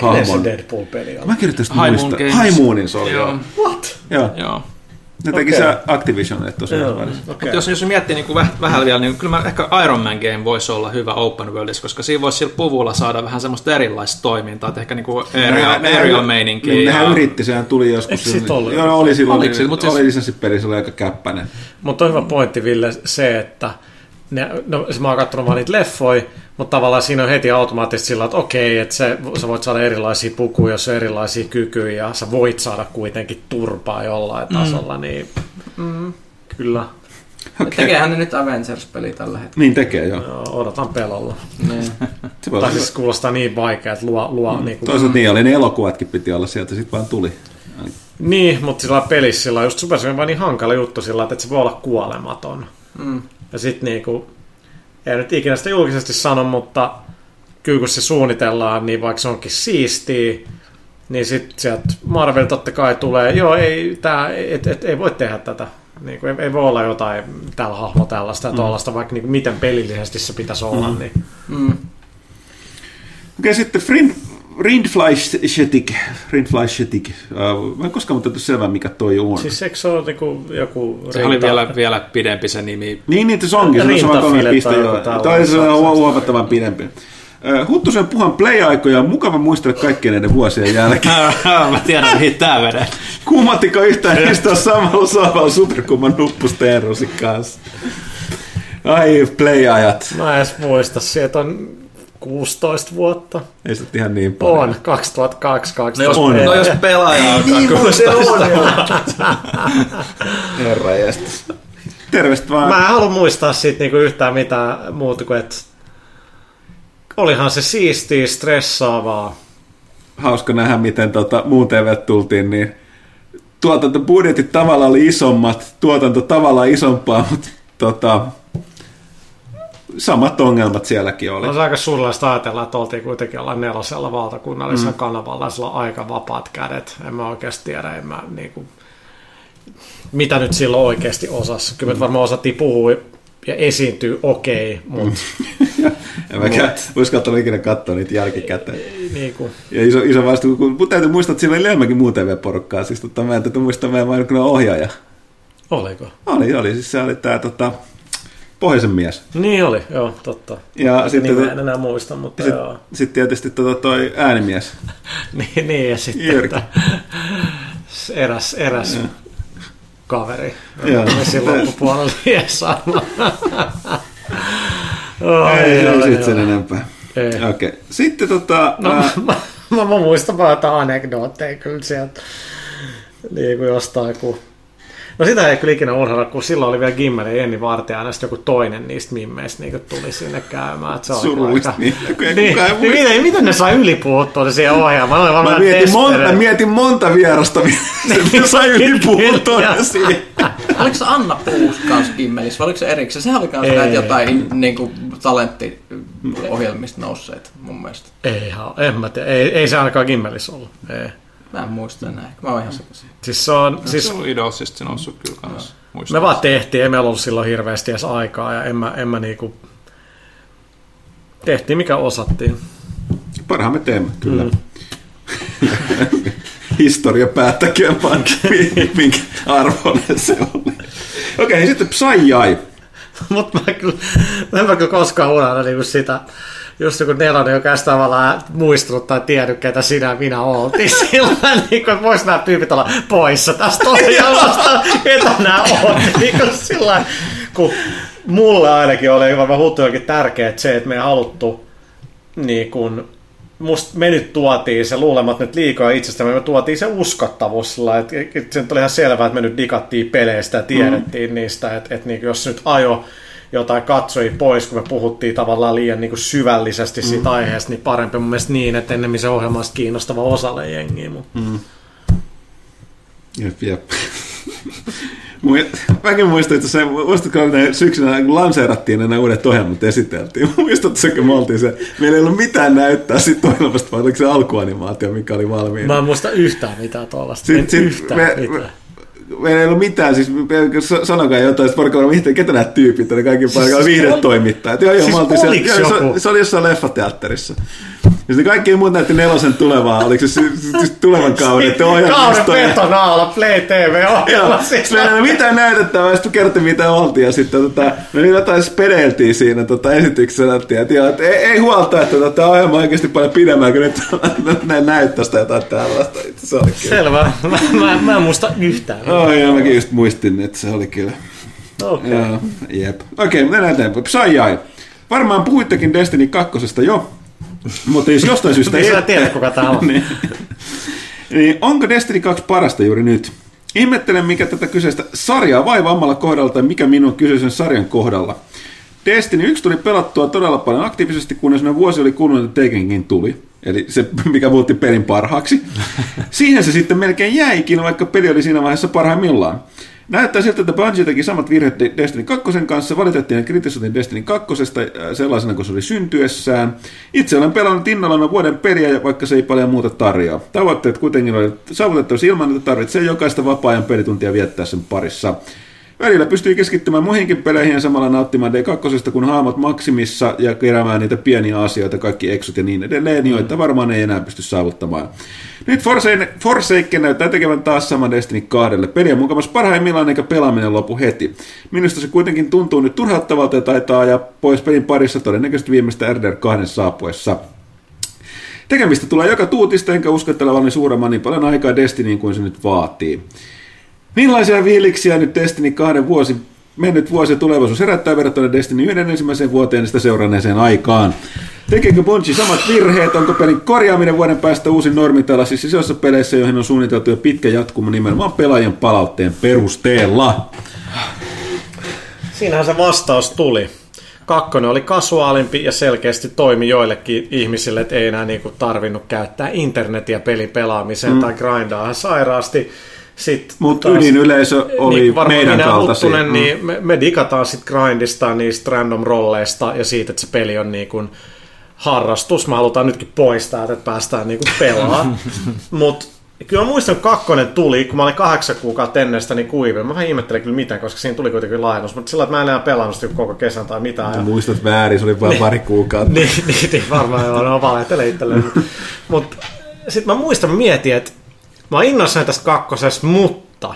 A: hahmon. se
B: Deadpool-peli on?
A: Mä kirjoitin High muista. High Moonin se oli.
B: Joo. What?
A: Joo. joo. Ne teki okay. se Activision tosiaan
C: välissä. Okay. Jos, jos miettii niin kuin väh, vähän vielä, niin kyllä mä ehkä Iron Man Game voisi olla hyvä open worldissa, koska siinä voisi sillä puvulla saada vähän semmoista erilaista toimintaa, että ehkä niin kuin aerial, aerial meininkiä.
A: Ne, nehän yritti, sehän tuli joskus. Eikö oli? Joo, oli silloin, Oliko, niin, mutta oli siis... lisenssipeli, se oli aika käppäinen.
B: Mutta on hyvä pointti, Ville, se, että ne, no, mä oon katsonut vaan niitä leffoja, mutta tavallaan siinä on heti automaattisesti sillä, että okei, että se, sä voit saada erilaisia pukuja, jos on erilaisia kykyjä, ja sä voit saada kuitenkin turpaa jollain mm. tasolla, niin mm, kyllä.
D: Okay. Tekeehän ne nyt Avengers-peli tällä hetkellä.
A: Niin tekee, joo.
B: joo odotan pelolla. Niin. [laughs] tai siis kuulostaa niin vaikea, että luo... luo mm. niin kuin...
A: Toisaalta niin oli, ne elokuvatkin piti olla sieltä, sitten vaan tuli.
B: Niin, mutta sillä pelissä sillä on just Super vaan niin hankala juttu sillä, että se voi olla kuolematon. Mm. Ja sitten niinku, ei nyt ikinä sitä julkisesti sano, mutta kyllä kun se suunnitellaan, niin vaikka se onkin siistiä, niin sitten sieltä Marvel totta kai tulee, joo, ei, tää, et, et, ei voi tehdä tätä. Niin kuin, ei, ei voi olla jotain tällä hahmo tällaista ja mm. tuollaista, vaikka niin kuin, miten pelillisesti se pitäisi olla. Mm. Niin. Mm. Okei,
A: okay, sitten Frin, Rindfleischetik. Rindfleischetik. Uh, mä en koskaan mutta selvää, mikä toi on.
B: Siis eikö se ole niinku joku...
C: Se rinta... oli vielä, vielä pidempi se nimi.
A: Niin, niin se onkin. Se on sama kolme piste. Tai se on huomattavan pidempi. Huttusen puhan play-aikoja on mukava muistella kaikkien näiden vuosien jälkeen. [laughs]
C: Mä tiedän, mihin tää menee.
A: Kummattiko yhtään istua samalla sohvalla superkumman nuppusteerosi kanssa? Ai, play-ajat.
B: Mä en edes muista, sieltä on 16 vuotta.
A: Ei se ihan niin paljon.
B: On, 2002, 2003.
C: No jos, on. no jos pelaaja alkaa niin, 16 vuotta. [laughs]
A: Herra Terveistä vaan.
B: Mä en halua muistaa siitä niinku yhtään mitään muuta kuin, että olihan se siistiä, stressaavaa.
A: Hauska nähdä, miten tota, muun TV tultiin, niin tuotantobudjetit tavallaan oli isommat, tuotanto tavallaan isompaa, mutta tota, samat ongelmat sielläkin oli.
B: On aika surullista ajatella, että oltiin kuitenkin olla nelosella valtakunnallisella mm. kanavalla, sillä on aika vapaat kädet. En mä oikeasti tiedä, en mä, niin kuin, mitä nyt silloin oikeasti osassa. Kyllä me varmaan osattiin puhua ja esiintyy okei, okay, mutta... [laughs]
A: en mäkään uskaltanut ikinä katsoa niitä jälkikäteen.
B: Niin kuin.
A: Ja iso, iso vastuu, kun, kun täytyy muistaa, että siellä oli enemmänkin muu TV-porukkaa. Siis tota, mä en täytyy muistaa, mä en vain ohjaaja.
B: Oliko?
A: Oli, oli. Siis se oli tää tota, Pohjoisen mies.
B: Niin oli, joo, totta.
A: Ja sitten,
B: niin, en enää muista, mutta
A: sit,
B: joo.
A: Sitten tietysti tota toi äänimies. [laughs]
B: niin, niin, ja sitten Jyrki. [laughs] eräs, eräs ja. kaveri. Joo. Silloin loppupuolella sama.
A: oh, [laughs] ei, ei sitten sen enempää. Okei. Okay. Sitten tota...
B: No, ää... mä, mä, mä, muistan vaan jotain anekdootteja kyllä sieltä. niin kuin jostain, kun No sitä ei kyllä ikinä unohda, kun silloin oli vielä Gimmel ja Jenni Vartija, ja sitten joku toinen niistä mimmeistä niin tuli sinne käymään. Että se
A: Surullista
B: aika...
A: niin.
B: niin, niin, miten, miten, ne sai ylipuuttua siihen ohjelmaan?
A: Mä, mä, mietin monta, mä mietin monta vierasta, [laughs] ne sai ylipuuttua siihen. [laughs]
D: oliko se Anna Puus kanssa Gimmelissä, vai oliko se erikseen? Sehän oli kanssa näitä jotain niin kuin, talenttiohjelmista nousseet mun mielestä.
B: Ei, en mä tiedä. Ei, ei se ainakaan Gimmelissä ollut. Ei.
D: Mä en muista enää. Mä oon ihan sekaisin.
B: Siis se on...
C: No,
B: siis,
C: se on Idolsista se noussut kyllä kanssa.
B: Me vaan tehtiin, ei meillä ollut silloin hirveästi edes aikaa ja en mä, en mä niinku... Tehtiin mikä osattiin.
A: Parhaan me teemme, kyllä. Mm. [laughs] Historia päättäköön vaan, minkä arvoinen se oli. Okei, okay, sitten Psy jäi.
B: Mutta mä kyllä, en mä kyllä koskaan unohda niinku sitä, just joku nelonen, joka ei tavallaan muistunut tai tiennyt, ketä sinä minä oltiin [laughs] silloin, niin kuin, vois nämä tyypit olla poissa tästä [laughs] ohjelmasta, ketä nämä on. [laughs] Niin kuin sillä kun mulle ainakin oli varmaan huuttujakin tärkeää se, että me ei haluttu niin kuin, musta me nyt tuotiin se luulemat nyt liikaa itsestämme, me tuotiin se uskottavuus sillä, että, että se oli ihan selvää, että me nyt digattiin peleistä ja tiedettiin mm. niistä, että, että niin jos nyt ajo jotain katsoi pois, kun me puhuttiin tavallaan liian niin kuin syvällisesti siitä mm. aiheesta, niin parempi mun mielestä niin, että ennemmin se ohjelma olisi kiinnostava osalle jengiä. Mutta... Mm.
A: Jep, jep. [laughs] Mäkin muistan, että se, muistatko, että syksynä kun lanseerattiin nämä uudet ohjelmat esiteltiin. [laughs] Muistatko, kun me oltiin se, meillä ei ollut mitään näyttää siitä ohjelmasta, vaan oliko se alkuanimaatio, mikä oli valmiina.
B: Mä en muista yhtään mitään tuollaista. Sitten, sit, yhtään me, mitään
A: meillä ei ollut mitään, siis sanokaa jotain, että porukalla mitään, ketä nämä tyypit, ne kaikki siis, paikalla siis viihdetoimittajat. Joo, joo, siis oltiin siellä, se, se, oli jossain leffateatterissa. Ja sitten kaikki muut näytti nelosen tulevaa, oliko se siis tulevan kauden, että
B: ohjelmisto. Kauden petonaala, Play TV ohjelma.
A: Meillä ei ole mitään näytettävää, sitten kerti mitä oltiin, ja sitten tota, me jotain spedeltiin siinä tota, esityksessä, että, että ei, ei huolta, että tota, ohjelma on oikeasti paljon pidemmän, kun nyt ne näyttää sitä jotain tällaista. Se oli
B: Selvä, mä, mä, mä en muista yhtään.
A: Oh, joo, mäkin just muistin, että se oli kyllä.
B: Okei. Okay.
A: jep. Okei, okay, mennään eteenpäin. Psy Varmaan puhuittekin Destiny 2 jo, mutta jos jostain syystä...
B: Sä tiedät, kuka tämä on. [laughs]
A: niin. niin, onko Destiny 2 parasta juuri nyt? Ihmettelen, mikä tätä kyseistä sarjaa vai vammalla kohdalla tai mikä minun kyseisen sarjan kohdalla. Destiny 1 tuli pelattua todella paljon aktiivisesti, kunnes ne vuosi oli kulunut, että Tekenkin tuli. Eli se, mikä muutti pelin parhaaksi. Siihen se sitten melkein jäikin, vaikka peli oli siinä vaiheessa parhaimmillaan. Näyttää siltä, että Bungie teki samat virheet Destiny 2 kanssa. Valitettiin ja kritisoitiin Destiny 2 äh, sellaisena kuin se oli syntyessään. Itse olen pelannut innolla vuoden peliä, vaikka se ei paljon muuta tarjoa. Tavoitteet kuitenkin oli saavutettavissa ilman, että tarvitsee jokaista vapaa-ajan pelituntia viettää sen parissa. Välillä pystyy keskittymään muihinkin peleihin ja samalla nauttimaan D2, kun haamot maksimissa ja keräämään niitä pieniä asioita, kaikki eksot ja niin edelleen, joita varmaan ei enää pysty saavuttamaan. Nyt Forsaken näyttää tekevän taas saman Destiny 2. Peli on mukavasti parhaimmillaan eikä pelaaminen lopu heti. Minusta se kuitenkin tuntuu nyt turhauttavalta ja taitaa ja pois pelin parissa todennäköisesti viimeistä RDR 2 saapuessa. Tekemistä tulee joka tuutista, enkä usko, että olevani suuremman niin paljon aikaa Destinyin kuin se nyt vaatii. Millaisia viiliksiä nyt Destiny 2 vuosi, mennyt vuosi ja tulevaisuus herättää verrattuna Destiny 1 ensimmäiseen vuoteen ja sitä seuranneeseen aikaan? Tekeekö Bungie samat virheet? Onko pelin korjaaminen vuoden päästä uusin normi tällaisissa isoissa peleissä, joihin on suunniteltu jo pitkä jatkuma nimenomaan pelaajien palautteen perusteella?
B: Siinähän se vastaus tuli. Kakkonen oli kasuaalimpi ja selkeästi toimi joillekin ihmisille, että ei enää niinku tarvinnut käyttää internetiä pelin pelaamiseen mm. tai grindaa sairaasti.
A: Mutta yleisö oli niin, meidän kaltaisia.
B: Mm. Niin me, me digataan sitten grindista, niistä random rolleista ja siitä, että se peli on niin kuin harrastus. Me halutaan nytkin poistaa, että päästään niin pelaamaan. [laughs] Mutta kyllä mä muistan, että kakkonen tuli, kun mä olin kahdeksan kuukautta ennen sitä niin kuivin. Mä vähän ihmettelin kyllä mitään, koska siinä tuli kuitenkin laajennus. Mutta sillä että mä en enää pelannut sitä koko kesän tai mitään. Ja...
A: Muistat väärin, se oli vain niin, pari kuukautta.
B: niin, niin, niin, varmaan joo, no valehtele itselleen. [laughs] Mutta sitten mä muistan, mä mietin, että Mä oon innoissani tästä kakkosesta, mutta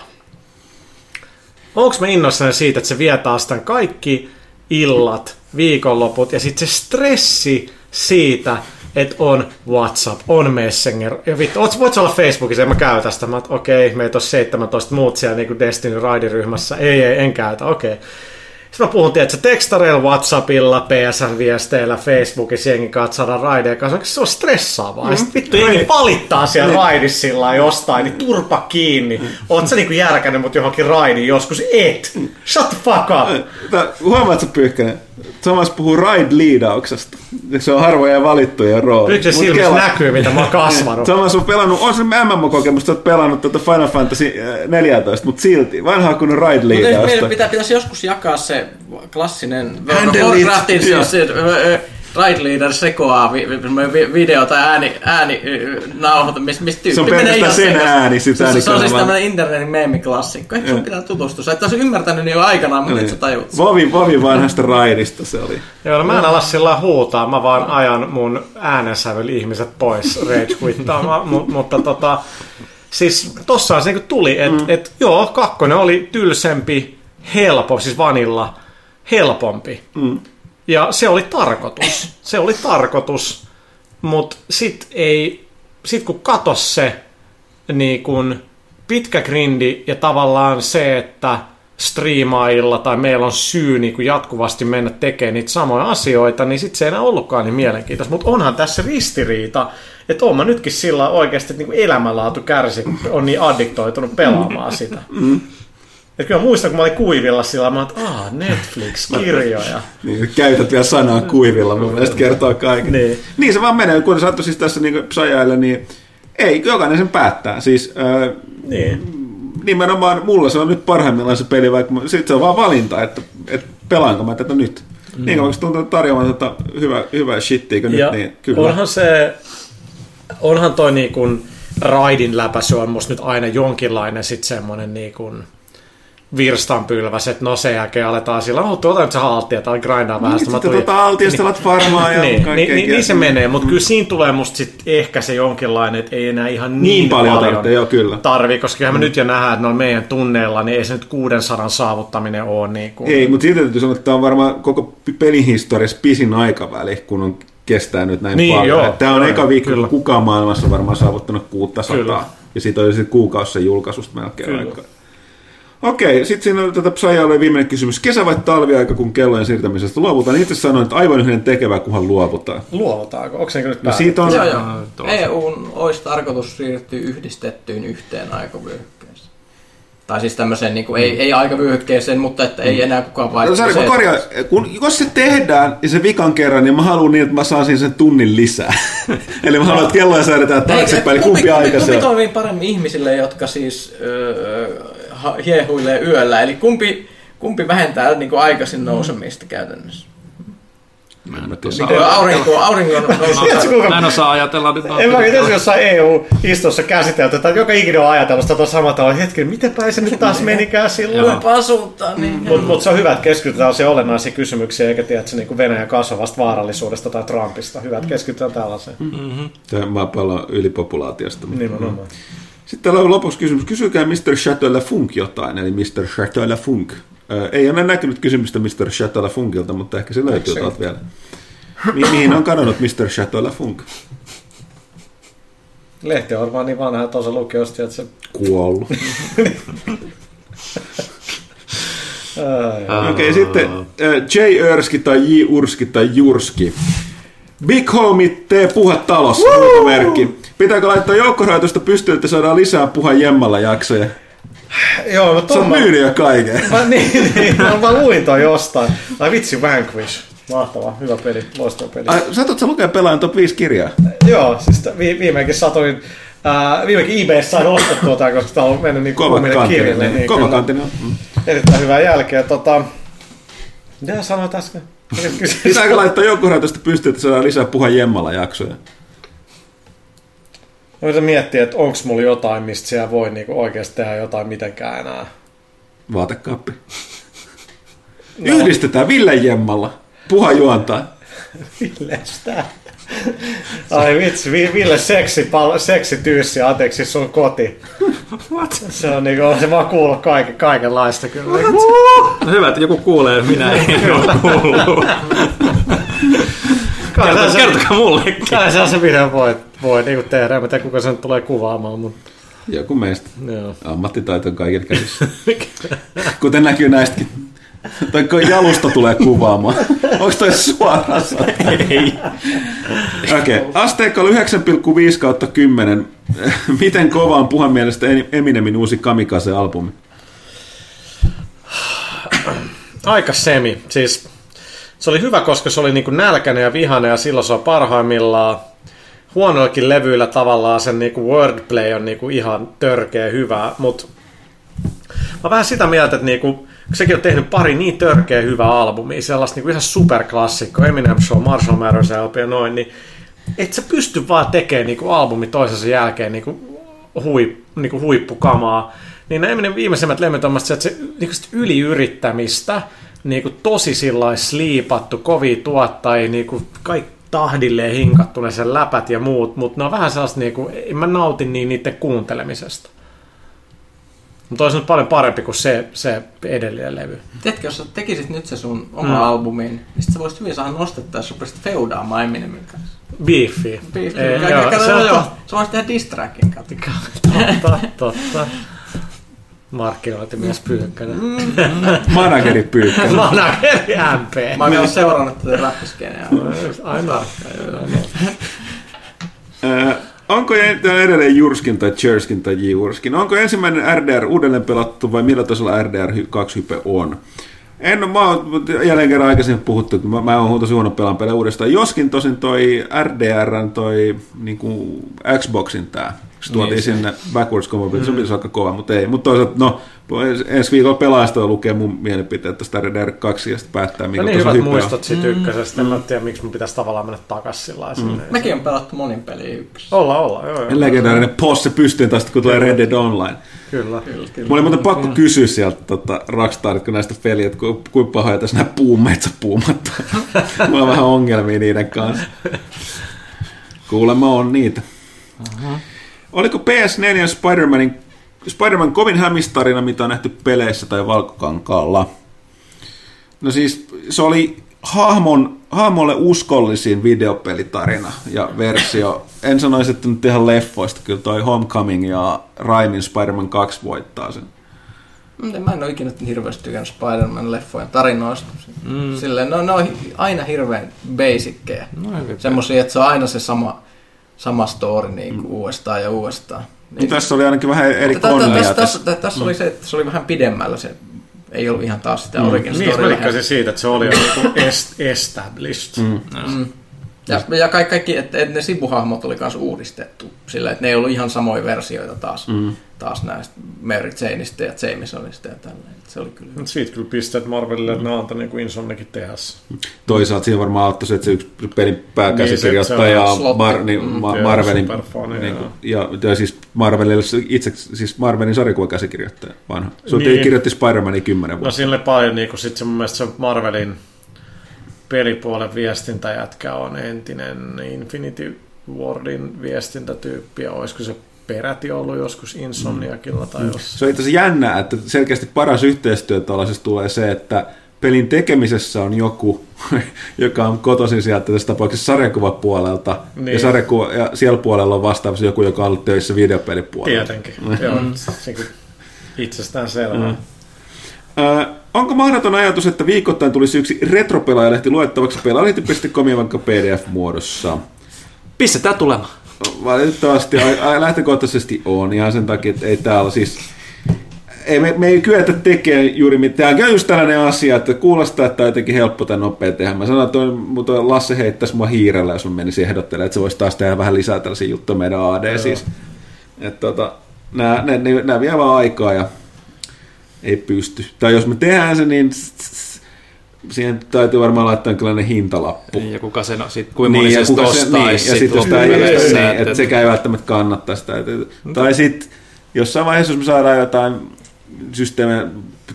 B: onko mä innoissani siitä, että se vie taas tämän kaikki illat, viikonloput ja sitten se stressi siitä, että on WhatsApp, on Messenger. Ja vittu, voit olla Facebookissa, en mä käytä sitä. Mä okei, okay, meitä on 17 muut siellä niin Destiny Ride-ryhmässä. Ei, ei, en käytä, okei. Okay. Sitten mä puhun, että tekstareilla, Whatsappilla, PSN-viesteillä, Facebookissa jengi katsoo raideen kanssa. Se on stressaavaa. Mm. Ja sitten vittu jengi valittaa siellä mm. raidissa sillä jostain, niin turpa kiinni. Mm. Oot sä niinku järkännyt mut johonkin raidin joskus? Et! Shut the fuck up!
A: Huomaatko Pyyhkänen? Thomas puhuu ride-liidauksesta. Se on harvoja valittuja rooli.
B: Nyt se silmissä kela... näkyy, mitä mä oon kasvanut. [laughs]
A: Thomas on pelannut, on se MMO-kokemus, että oot pelannut tuota Final Fantasy 14, mutta silti, vanhaa kuin ride-liidausta.
D: Meidän pitää, pitäisi joskus jakaa se klassinen Warcraftin siis, Ride Leader sekoaa vi, vi, video tai ääni, ääni nauhoita, mistä mis tyyppi
A: Se on pelkästään sen sekas. ääni, sit
D: se, se, on siis tämmöinen internetin meemiklassikko. Ehkä sun pitää tutustua. Sä et olisi ymmärtänyt niin jo aikanaan, mutta nyt sä tajut.
A: Vovi, vovi vanhasta raidista se oli.
B: Joo, no mä en ala sillä huutaa, mä vaan ajan mun äänensävyllä ihmiset pois rage quittaamaan, [laughs] mutta tota, siis tossa se tuli, että mm. et, joo, kakkonen oli tylsempi, helppo, siis vanilla, helpompi. Mm. Ja se oli tarkoitus. Se oli tarkoitus, mutta sit ei, sit kun katos se niin kun pitkä grindi ja tavallaan se, että striimailla tai meillä on syy niin kuin jatkuvasti mennä tekemään niitä samoja asioita, niin sitten se ei enää ollutkaan niin mielenkiintoista. Mutta onhan tässä ristiriita, että oon mä nytkin sillä oikeasti, että niin elämänlaatu kärsi, kun on niin addiktoitunut pelaamaan sitä. Et kyllä muistan, kun mä olin kuivilla sillä, mä että aah, Netflix-kirjoja. [laughs]
A: niin, käytät vielä sanaa kuivilla, mun mielestä kertoo kaiken. niin. niin se vaan menee, kun sä siis tässä niin psajailla, niin ei, jokainen sen päättää. Siis, äh, niin. Nimenomaan mulla se on nyt parhaimmillaan se peli, vaikka sit se on vaan valinta, että, että pelaanko mä tätä nyt. Mm. Niin kauan tuntuu tarjoamaan tätä hyvää, hyvää shittiä nyt, niin kyllä.
B: Onhan se, onhan toi niin kuin raidin läpäisy on musta nyt aina jonkinlainen sit semmoinen niin kuin, virstanpylväs, että no sen jälkeen aletaan sillä, oh, tuota nyt se haltia tai grindaa vähän.
A: Niin, sitten tuota altiastelat niin, farmaa ja
B: niin, niin, niin, niin, se menee, mutta mm. kyllä siinä tulee musta sit ehkä se jonkinlainen, että ei enää ihan niin, niin paljon, paljon tarvitse,
A: joo, kyllä.
B: tarvii, koska mm. me nyt jo nähdään, että no meidän tunneilla, niin ei se nyt 600 saavuttaminen ole niin kuin...
A: Ei, mutta siitä täytyy sanoa, että tämä on varmaan koko pelihistoriassa pisin aikaväli, kun on kestää nyt näin niin, paljon. Joo, Tämä on joo, eka viikko, kun kukaan maailmassa varmaan saavuttanut 600. Kyllä. Ja siitä oli se kuukausi sen julkaisusta melkein kyllä. aikaa. Okei, sitten siinä oli tätä Psaja oli viimeinen kysymys. Kesä vai talviaika, kun kellojen siirtämisestä luovutaan? Itse sanoin, että aivan yhden tekevä, kunhan luovutaan.
B: Luovutaanko? Onko se nyt no,
A: siitä on...
D: Joo, joo. EUn olisi tarkoitus siirtyä yhdistettyyn yhteen aikavyöhykkeeseen. Tai siis tämmöiseen, niin kuin, mm. ei, ei aikavyöhykkeeseen, mutta että ei mm. enää kukaan vaihtaa. No,
A: Sari, korjaa, kun, jos se tehdään ja se vikan kerran, niin mä haluan niin, että mä saan sen tunnin lisää. [laughs] Eli mä haluan, että kelloja säädetään taaksepäin. Kumpi, kumpi, aika kumpi,
D: se on? Kumpi toimii paremmin ihmisille, jotka siis... Öö, hiehuilee yöllä. Eli kumpi, kumpi vähentää niin kuin aikaisin nousemista käytännössä?
C: Mä en tiedä.
D: Aurinko, aurinko
C: nousu. Mä en osaa ajatella nyt.
B: En mä tiedä, jossain EU-istossa käsitelty, että joka ikinä on ajatellut sitä samaa tavalla, hetken, miten päin se nyt taas menikään silloin?
D: Pasuutta, niin.
B: Mutta mut se on hyvä, että keskitytään se olennaisiin kysymyksiin, eikä tiedä, että se niin Venäjän kasvavasta vaarallisuudesta tai Trumpista. Hyvä, että keskitytään tällaiseen. Mm-hmm.
A: Tämä maapallon ylipopulaatiosta.
B: Nimenomaan. Mm.
A: Sitten täällä on lopuksi kysymys. Kysykää Mr. Chateau Funk jotain, eli Mr. Chateau Funk. Ei ole näkynyt kysymystä Mr. Chateau Funkilta, mutta ehkä se löytyy tuolta vielä. Mi- mihin on kadonnut Mr. Chateau Funk?
B: Lehti on varmaan niin vanha, että osa lukiosta, että se...
A: Kuollut. Okei, okay, sitten J. Örski tai J. Urski tai Jurski. Big Homie, tee puhe talos, merkki. Pitääkö laittaa joukkorahoitusta pystyyn, että saadaan lisää puha jemmalla jaksoja?
B: Joo, no
A: Se on myynyt jo kaiken.
B: Mä, niin, [laughs] niin, mä, mä luin toi jostain. Ai vitsi, Vanquish. Mahtava, hyvä peli, loistava peli.
A: Ai, sä lukea pelaajan top 5 kirjaa?
B: Joo, siis vi, viimeinkin satoin, äh, viimeinkin eBayssä sain ostettua tämän, koska tää on mennyt niin kuumille kirjalle. Niin,
A: Kova kantinen
B: mm. Erittäin hyvää jälkeä. Tota, mitä sanoit äsken?
A: Pitääkö laittaa joukkorahoitusta pystyyn, että saadaan lisää puha jemmalla jaksoja?
B: Voisin miettiä, että onko mulla jotain, mistä siellä voi niinku oikeasti tehdä jotain mitenkään enää.
A: Vaatekaappi. [laughs] No. Yhdistetään Ville Jemmalla. Puha juontaa.
B: Ville sitä. Ai vitsi, Ville seksi, pal- seksi tyyssi, anteeksi sun koti. What? Se on niinku, se vaan kuulla kaiken, kaikenlaista kyllä.
C: No hyvä, että joku kuulee, minä en ole kuullut. Kertokaa, mullekin.
B: Kai se on se video voi, voi niin tehdä. En tiedä, kuka sen tulee kuvaamaan. Mutta...
A: Joku meistä. Joo. Ammattitaito on kaikille käsissä. [laughs] Kuten näkyy näistäkin tai jalusta tulee kuvaamaan. [laughs] Onko toi suoraan?
C: Ei.
A: Okei, okay. asteikko oli 9,5 kautta 10. Miten kova on puhan mielestä Eminemin uusi Kamikaze-albumi?
B: Aika semi. Siis se oli hyvä, koska se oli niin kuin nälkäinen ja vihainen ja silloin se on parhaimmillaan. Huonoillakin levyillä tavallaan sen niin kuin wordplay on niin kuin ihan törkeä hyvä, mutta mä vähän sitä mieltä, että niin kuin, sekin on tehnyt pari niin törkeä hyvää albumia, sellaista niin kuin ihan superklassikko, Eminem Show, Marshall Mathers LP ja noin, niin et sä pysty vaan tekemään niin kuin albumi toisensa jälkeen niin kuin hui, niin kuin huippukamaa. Niin Eminem viimeisimmät levyt on se, että se niin kuin yliyrittämistä, kuin tosi sillä sliipattu, kovia tuottajia, kuin kaikki tahdilleen hinkattu ne sen läpät ja muut, mutta ne on vähän sellaista, niin kuin, en mä nautin niin niiden kuuntelemisesta. Mutta olisi nyt paljon parempi kuin se, se edellinen levy.
D: Tiedätkö, jos sä tekisit nyt se sun oma mm. albumin, niin sit sä voisit hyvin saada nostettaa, jos rupesit feudaamaan Eminemin kanssa.
B: Beefi.
D: Beefi. Ei, joo, se, on joo. Sä voisit tehdä diss trackin [laughs]
B: Totta, totta. Markkinointimies Pyykkönen.
A: Mm. Manageri Pyykkönen.
B: Manageri MP.
D: Mä oon seurannut tätä räppiskeneä.
B: Aina.
A: Onko edelleen Jurskin tai Cherskin tai Jurskin? Onko ensimmäinen RDR uudelleen pelattu vai millä tasolla RDR 2 hype on? En mä oon jälleen kerran aikaisemmin puhuttu, että mä, mä oon tosi huono pelaan pelejä uudestaan. Joskin tosin toi RDR, toi niin kuin Xboxin tää se tuotiin niin, sinne backwards compatibility, mm. se olisi aika kova, mutta ei. Mutta toisaalta, no, ensi viikolla pelaajasta lukee mun mielipiteet tästä Red Dead 2 ja sitten päättää, mikä
B: no niin hyvät muistot siitä mm. ykkösestä. Mm. En tiedä, miksi mun pitäisi tavallaan mennä takaisin sillä mm.
D: Mekin on pelattu monin peliä ykkössä.
B: Olla, olla. Joo, joo.
A: Legendaarinen posse pystyyn tästä, kun tulee Red Dead Online.
B: Kyllä. kyllä,
A: kyllä. Mulla oli muuten pakko mm. kysyä sieltä tota, Rockstarit, kun näistä peliä, että ku, kuinka pahoja tässä nämä puumetsäpuumat [laughs] Mulla on vähän ongelmia niiden kanssa. Kuulemma on niitä. Aha. Oliko PS4 Spider-Manin, Spider-Man kovin hämistarina, mitä on nähty peleissä tai valkokankaalla? No siis se oli hahmon, hahmolle uskollisin videopelitarina ja versio. En sanoisi, että nyt ihan leffoista, kyllä toi Homecoming ja Raimin Spider-Man 2 voittaa sen.
D: Mä en ole ikinä hirveästi tykännyt Spider-Man-leffojen tarinoista. Mm. Silleen, no, ne on aina hirveän basickeja. No, Semmoisia, että se on aina se sama sama story niin kuin mm. uudestaan ja uudestaan.
A: Niin, tässä oli ainakin vähän eri konnia.
D: Tässä, tässä, tässä, tässä oli se, että se oli vähän pidemmällä se ei ollut ihan taas sitä mm. origin
B: niin, story. Niin, siitä, että se oli [laughs] jo niinku established. Mm.
D: Mm. Ja, ja kaikki, kaikki että, että ne sivuhahmot oli myös uudistettu sillä, että ne ei ollut ihan samoja versioita taas, mm. Taas näistä Mary Janeista ja Jamesonista ja tälleen. Se oli kyllä.
B: Siitä kyllä pisteet Marvelille, että ne antoi niin kuin tehdä.
A: Toisaalta siinä varmaan auttoi se, että se yksi pelin pääkäsikirjoittaja niin, Mar, niin, mm, ma, Marvelin, niin, ja, ja, siis Marvelille itse, siis Marvelin sarjakuvakäsikirjoittaja vanha. Se niin. kirjoitti Spider-Manin kymmenen vuotta.
B: No sille paljon, niin kuin sit se mun mielestä se Marvelin pelipuolen viestintäjätkä on entinen Infinity Wardin viestintätyyppi, ja olisiko se peräti ollut joskus Insomniakilla tai mm.
A: Se on itse jännää, että selkeästi paras yhteistyö tuollaisessa tulee se, että pelin tekemisessä on joku, [laughs] joka on kotoisin sieltä tässä tapauksessa sarjakuvapuolelta, niin. ja, sarjakuva, ja siellä puolella on vastaavasti joku, joka on ollut töissä videopelipuolella.
B: Tietenkin, mm. joo, itsestään selvää. Mm.
A: onko mahdoton ajatus, että viikoittain tulisi yksi retropelaajalehti luettavaksi pelaalehti.com vaikka PDF-muodossa?
C: Pistetään tulemaan.
A: Valitettavasti lähtökohtaisesti on ihan sen takia, että ei täällä siis ei, me, me ei kyetä tekemään juuri mitään. Tämä on just tällainen asia, että kuulostaa, että on jotenkin helppo tai nopea tehdä. Mä sanoin, että toi, Lasse heittäisi mua hiirellä, jos mä menisin ehdottelemaan, että se voisi taas tehdä vähän lisää tällaisia juttuja meidän AD siis. Että tota, nämä, ne, ne, nämä vie vaan aikaa ja ei pysty. Tai jos me tehdään se, niin siihen täytyy varmaan laittaa tällainen hintalappu.
C: Niin, ja kuka sen, sit, kuinka niin, moni sen ostaisi. Niin, ja
A: sitten jos tämä ei, niin, että sekä ei välttämättä kannattaa sitä. Tai sitten jossain vaiheessa, jos me saadaan jotain systeemejä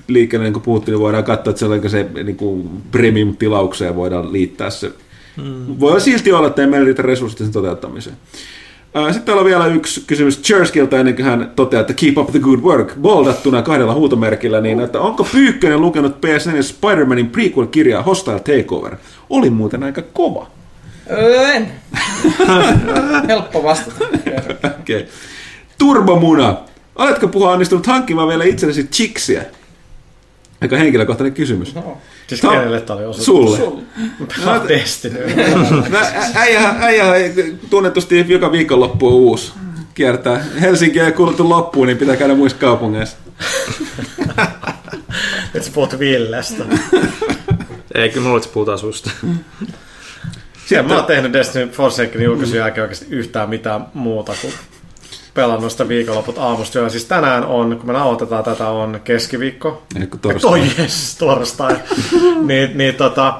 A: liikkeelle, niin kuin puhuttiin, niin voidaan katsoa, että se, se niin kuin premium-tilaukseen voidaan liittää se. Hmm. Voi silti olla, että ei meillä riitä resursseja sen toteuttamiseen. Sitten täällä on vielä yksi kysymys Cherskiltä ennen kuin hän toteaa, että keep up the good work, boldattuna kahdella huutomerkillä, niin että onko Pyykkönen lukenut PS4 Spider-Manin prequel-kirjaa Hostile Takeover? Oli muuten aika kova.
D: En. [laughs] Helppo vastata.
A: Okei. Okay. Turbomuna. Oletko puhua onnistunut hankkimaan vielä itsellesi chiksiä? Aika henkilökohtainen kysymys. No.
B: Siis Ta- kenelle tämä oli osuus?
A: Sulle. Sulle.
B: No, Destiny.
A: äijä, äijä tunnetusti joka viikonloppu on uusi. Kiertää. Helsinki ei kuuluttu loppuun, niin pitää käydä muissa kaupungeissa. [laughs]
B: Et sä puhut Villestä.
C: Ei, kyllä mulla puhutaan susta.
B: Sitten... Mä oon tehnyt Destiny Forsakenin julkaisun jälkeen oikeasti yhtään mitään muuta kuin pelannut sitä viikonloput aamusta jo. Siis tänään on, kun me nauhoitetaan tätä, on keskiviikko.
A: Eikö torstai? Toi
B: yes, torstai. [laughs] niin, niin tota,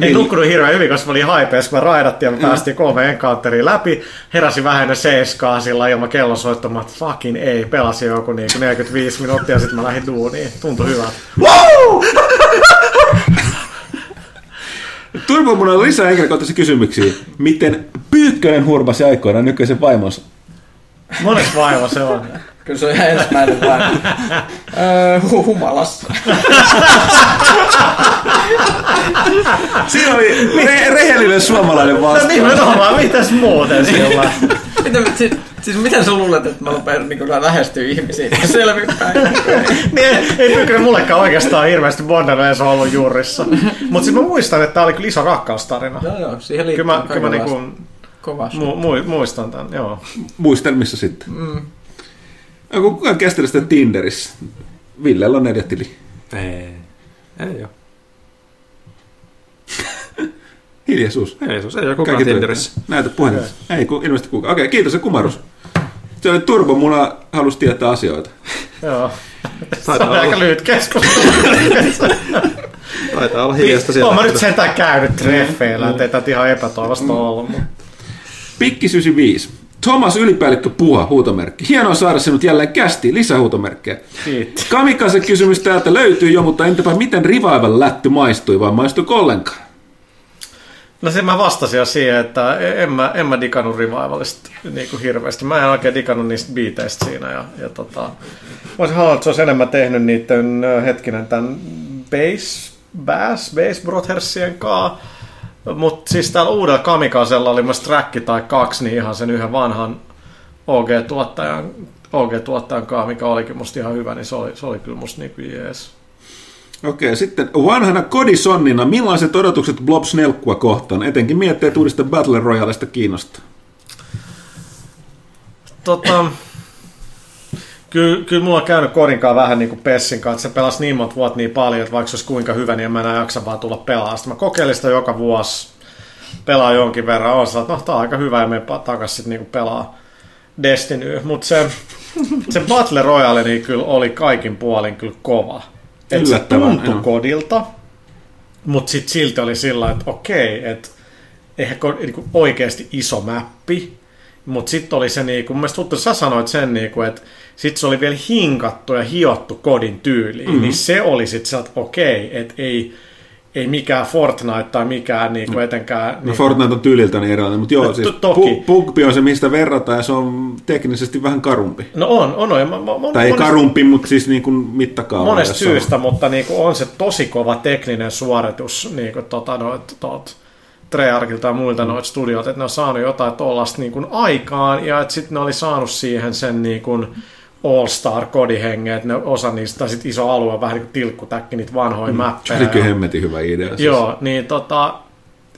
B: ei niin. nukkunut hirveän hyvin, koska mä olin haipeessa, kun me raidattiin ja me mm. päästiin kolme encounteriin läpi. Heräsin vähän ennen seiskaa sillä ilman kellon soittamaan, että fucking ei. Pelasin joku niin 45 minuuttia ja sitten mä lähdin duuniin. Tuntui hyvältä. Wow!
A: Turbo mun on lisää henkilökohtaisia kysymyksiä. Miten Pyykkönen hurmasi aikoinaan nykyisen vaimonsa?
B: Mones vaimo se on?
D: Kyllä se on ihan ensimmäinen vaimo. öö, humalassa.
A: Siinä oli re- rehellinen suomalainen vastaus.
B: No nimenomaan, mitäs muuten sillä?
D: Miten, siis, siis miten sä luulet, että mä rupean niin lähestyä ihmisiä selvinpäin?
B: niin, ei Pyykkönen mullekaan oikeastaan hirveästi Bondarees on ollut juurissa. Mutta siis mä muistan, että tää oli kyllä iso rakkaustarina.
D: Joo, joo, siihen liittyy
B: kyllä mä, kyllä mä niinku, Kovasti. Mu- mu- muistan tämän, joo.
A: Muistelmissa sitten. Mm. Onko kukaan kestänyt sitä Tinderissä? Villellä on neljä tili.
C: Ei. Ei ole. [laughs]
A: Hiljaisuus.
C: Hiljaisuus. Ei ole kukaan Kaikki Tinderissä.
A: Näytä puhelimessa. Ei, ku, ilmeisesti kukaan. Okei, kiitos se kumarus. Se oli turbo, mulla halusi tietää asioita. [laughs]
B: Joo. Taitaa se on aika lyhyt keskustelu. [laughs]
C: Taitaa olla hiljasta
B: sieltä. Olen mä nyt sentään käynyt treffeillä, ettei tätä ihan epätoivosta ollut.
A: Pikki 95. Thomas Ylipäällikkö Puha, huutomerkki. Hienoa saada sinut jälleen kästi, lisähuutomerkkejä. Kamikaze kysymys täältä löytyy jo, mutta entäpä miten Revival lätty maistui vai maistuiko ollenkaan?
B: No se mä vastasin jo siihen, että en mä, en mä digannut Revivalista niin kuin hirveästi. Mä en oikein digannut niistä biiteistä siinä. Ja, ja tota, mä olisin halunnut, että se olisi enemmän tehnyt niiden hetkinen tämän bass, bass, bass Brothersien kanssa mutta siis täällä uudella Kamikazella oli myös track tai kaksi, niin ihan sen yhden vanhan OG-tuottajan, OG-tuottajan kanssa, mikä olikin musta ihan hyvä, niin se oli, se oli kyllä musta niin kuin jees.
A: Okei, sitten vanhana kodisonnina, millaiset odotukset Blob Snelkkua kohtaan, etenkin mietteet uudesta Battle Royalesta kiinnostaa?
B: Tota, Kyllä, kyllä mulla on käynyt Korinkaan vähän niin kuin Pessin kanssa, se pelasi niin monta vuotta niin paljon, että vaikka se olisi kuinka hyvä, niin en mä enää jaksa vaan tulla pelaamaan. Sitten mä kokeilin sitä joka vuosi, pelaa jonkin verran, on että no tää on aika hyvä ja me takaisin sitten niin pelaa Destiny. Mutta se, se Battle Royale niin kyllä oli kaikin puolin kyllä kova. Et se tuntui kodilta, mutta sitten silti oli sillä että okei, että eihän niin oikeasti iso mäppi, mutta sitten oli se, niin kuin, mun mielestä sä sanoit sen, niin kuin, että sitten se oli vielä hinkattu ja hiottu kodin tyyliin, mm-hmm. niin se oli sitten se, että okei, että ei, ei mikään Fortnite tai mikään niin kuin etenkään...
A: No niin Fortnite on tyyliltä niin erilainen, mutta joo, no, siis toki. On se, mistä verrataan ja se on teknisesti vähän karumpi.
B: No on, on. on. Mä, mä,
A: tai ei karumpi, mutta siis niin kuin mittakaava.
B: Monesta syystä, on. mutta niin kuin on se tosi kova tekninen suoritus niin kuin tota, noit, tot, Treyarchilta ja muilta noita studioita, että ne on saanut jotain tuollaista niin kuin aikaan ja että sitten ne oli saanut siihen sen niin kuin, All-Star kodihengen, että ne osa niistä, tai sitten iso alue, vähän niin kuin tilkkutäkki, niitä vanhoja mm. mappeja.
A: Se oli hemmetin hyvä idea. Siis.
B: Joo, niin tota,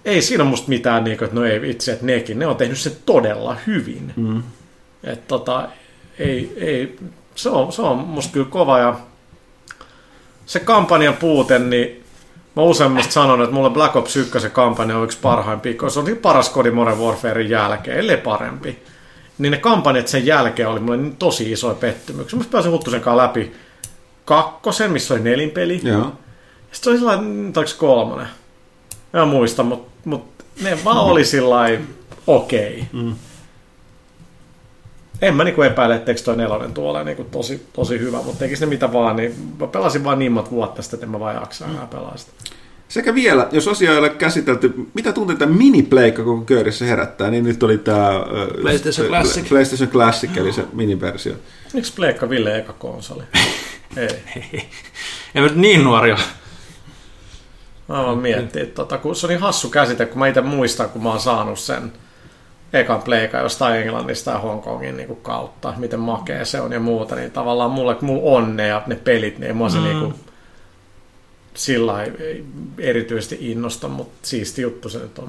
B: ei siinä musta mitään, niin kuin, että no ei itse, että nekin, ne on tehnyt sen todella hyvin. Mm. Että tota, ei, ei, se on, se on musta kyllä kova ja se kampanjan puute, niin mä useammista sanon, että mulle Black Ops 1 kampanja on yksi parhaimpia, koska se on paras kodi Modern Warfarein jälkeen, ellei parempi niin ne kampanjat sen jälkeen oli mulle niin tosi isoja pettymyksiä. Mä pääsin Huttusen kanssa läpi kakkosen, missä oli nelinpeli.
A: Joo.
B: Sitten oli sellainen, oliko kolmonen? Mä muista, mutta mut ne vaan oli sillä okei. Okay. Mm. En mä niinku epäile, etteikö toi nelonen tuolla niinku tosi, tosi hyvä, mutta tekis ne mitä vaan, niin mä pelasin vaan niin monta vuotta sitten, että en mä vaan jaksa enää pelaa sitä.
A: Sekä vielä, jos asia ei ole käsitelty, mitä tunteita minipleikka koko köydessä herättää, niin nyt oli tämä
C: PlayStation Classic,
A: PlayStation Classic eli se miniversio.
B: Miksi pleikka Ville eka konsoli? [laughs] ei.
C: en nyt niin nuori ole.
B: Mä vaan miettii, että tota, kun se on niin hassu käsite, kun mä itse muistan, kun mä oon saanut sen ekan pleika jostain Englannista ja Hongkongin niin kautta, miten makea se on ja muuta, niin tavallaan mulle, kun mulla on ne ja ne pelit, niin mua se mm. niin kuin, sillä ei erityisesti innosta, mutta siisti juttu se nyt on.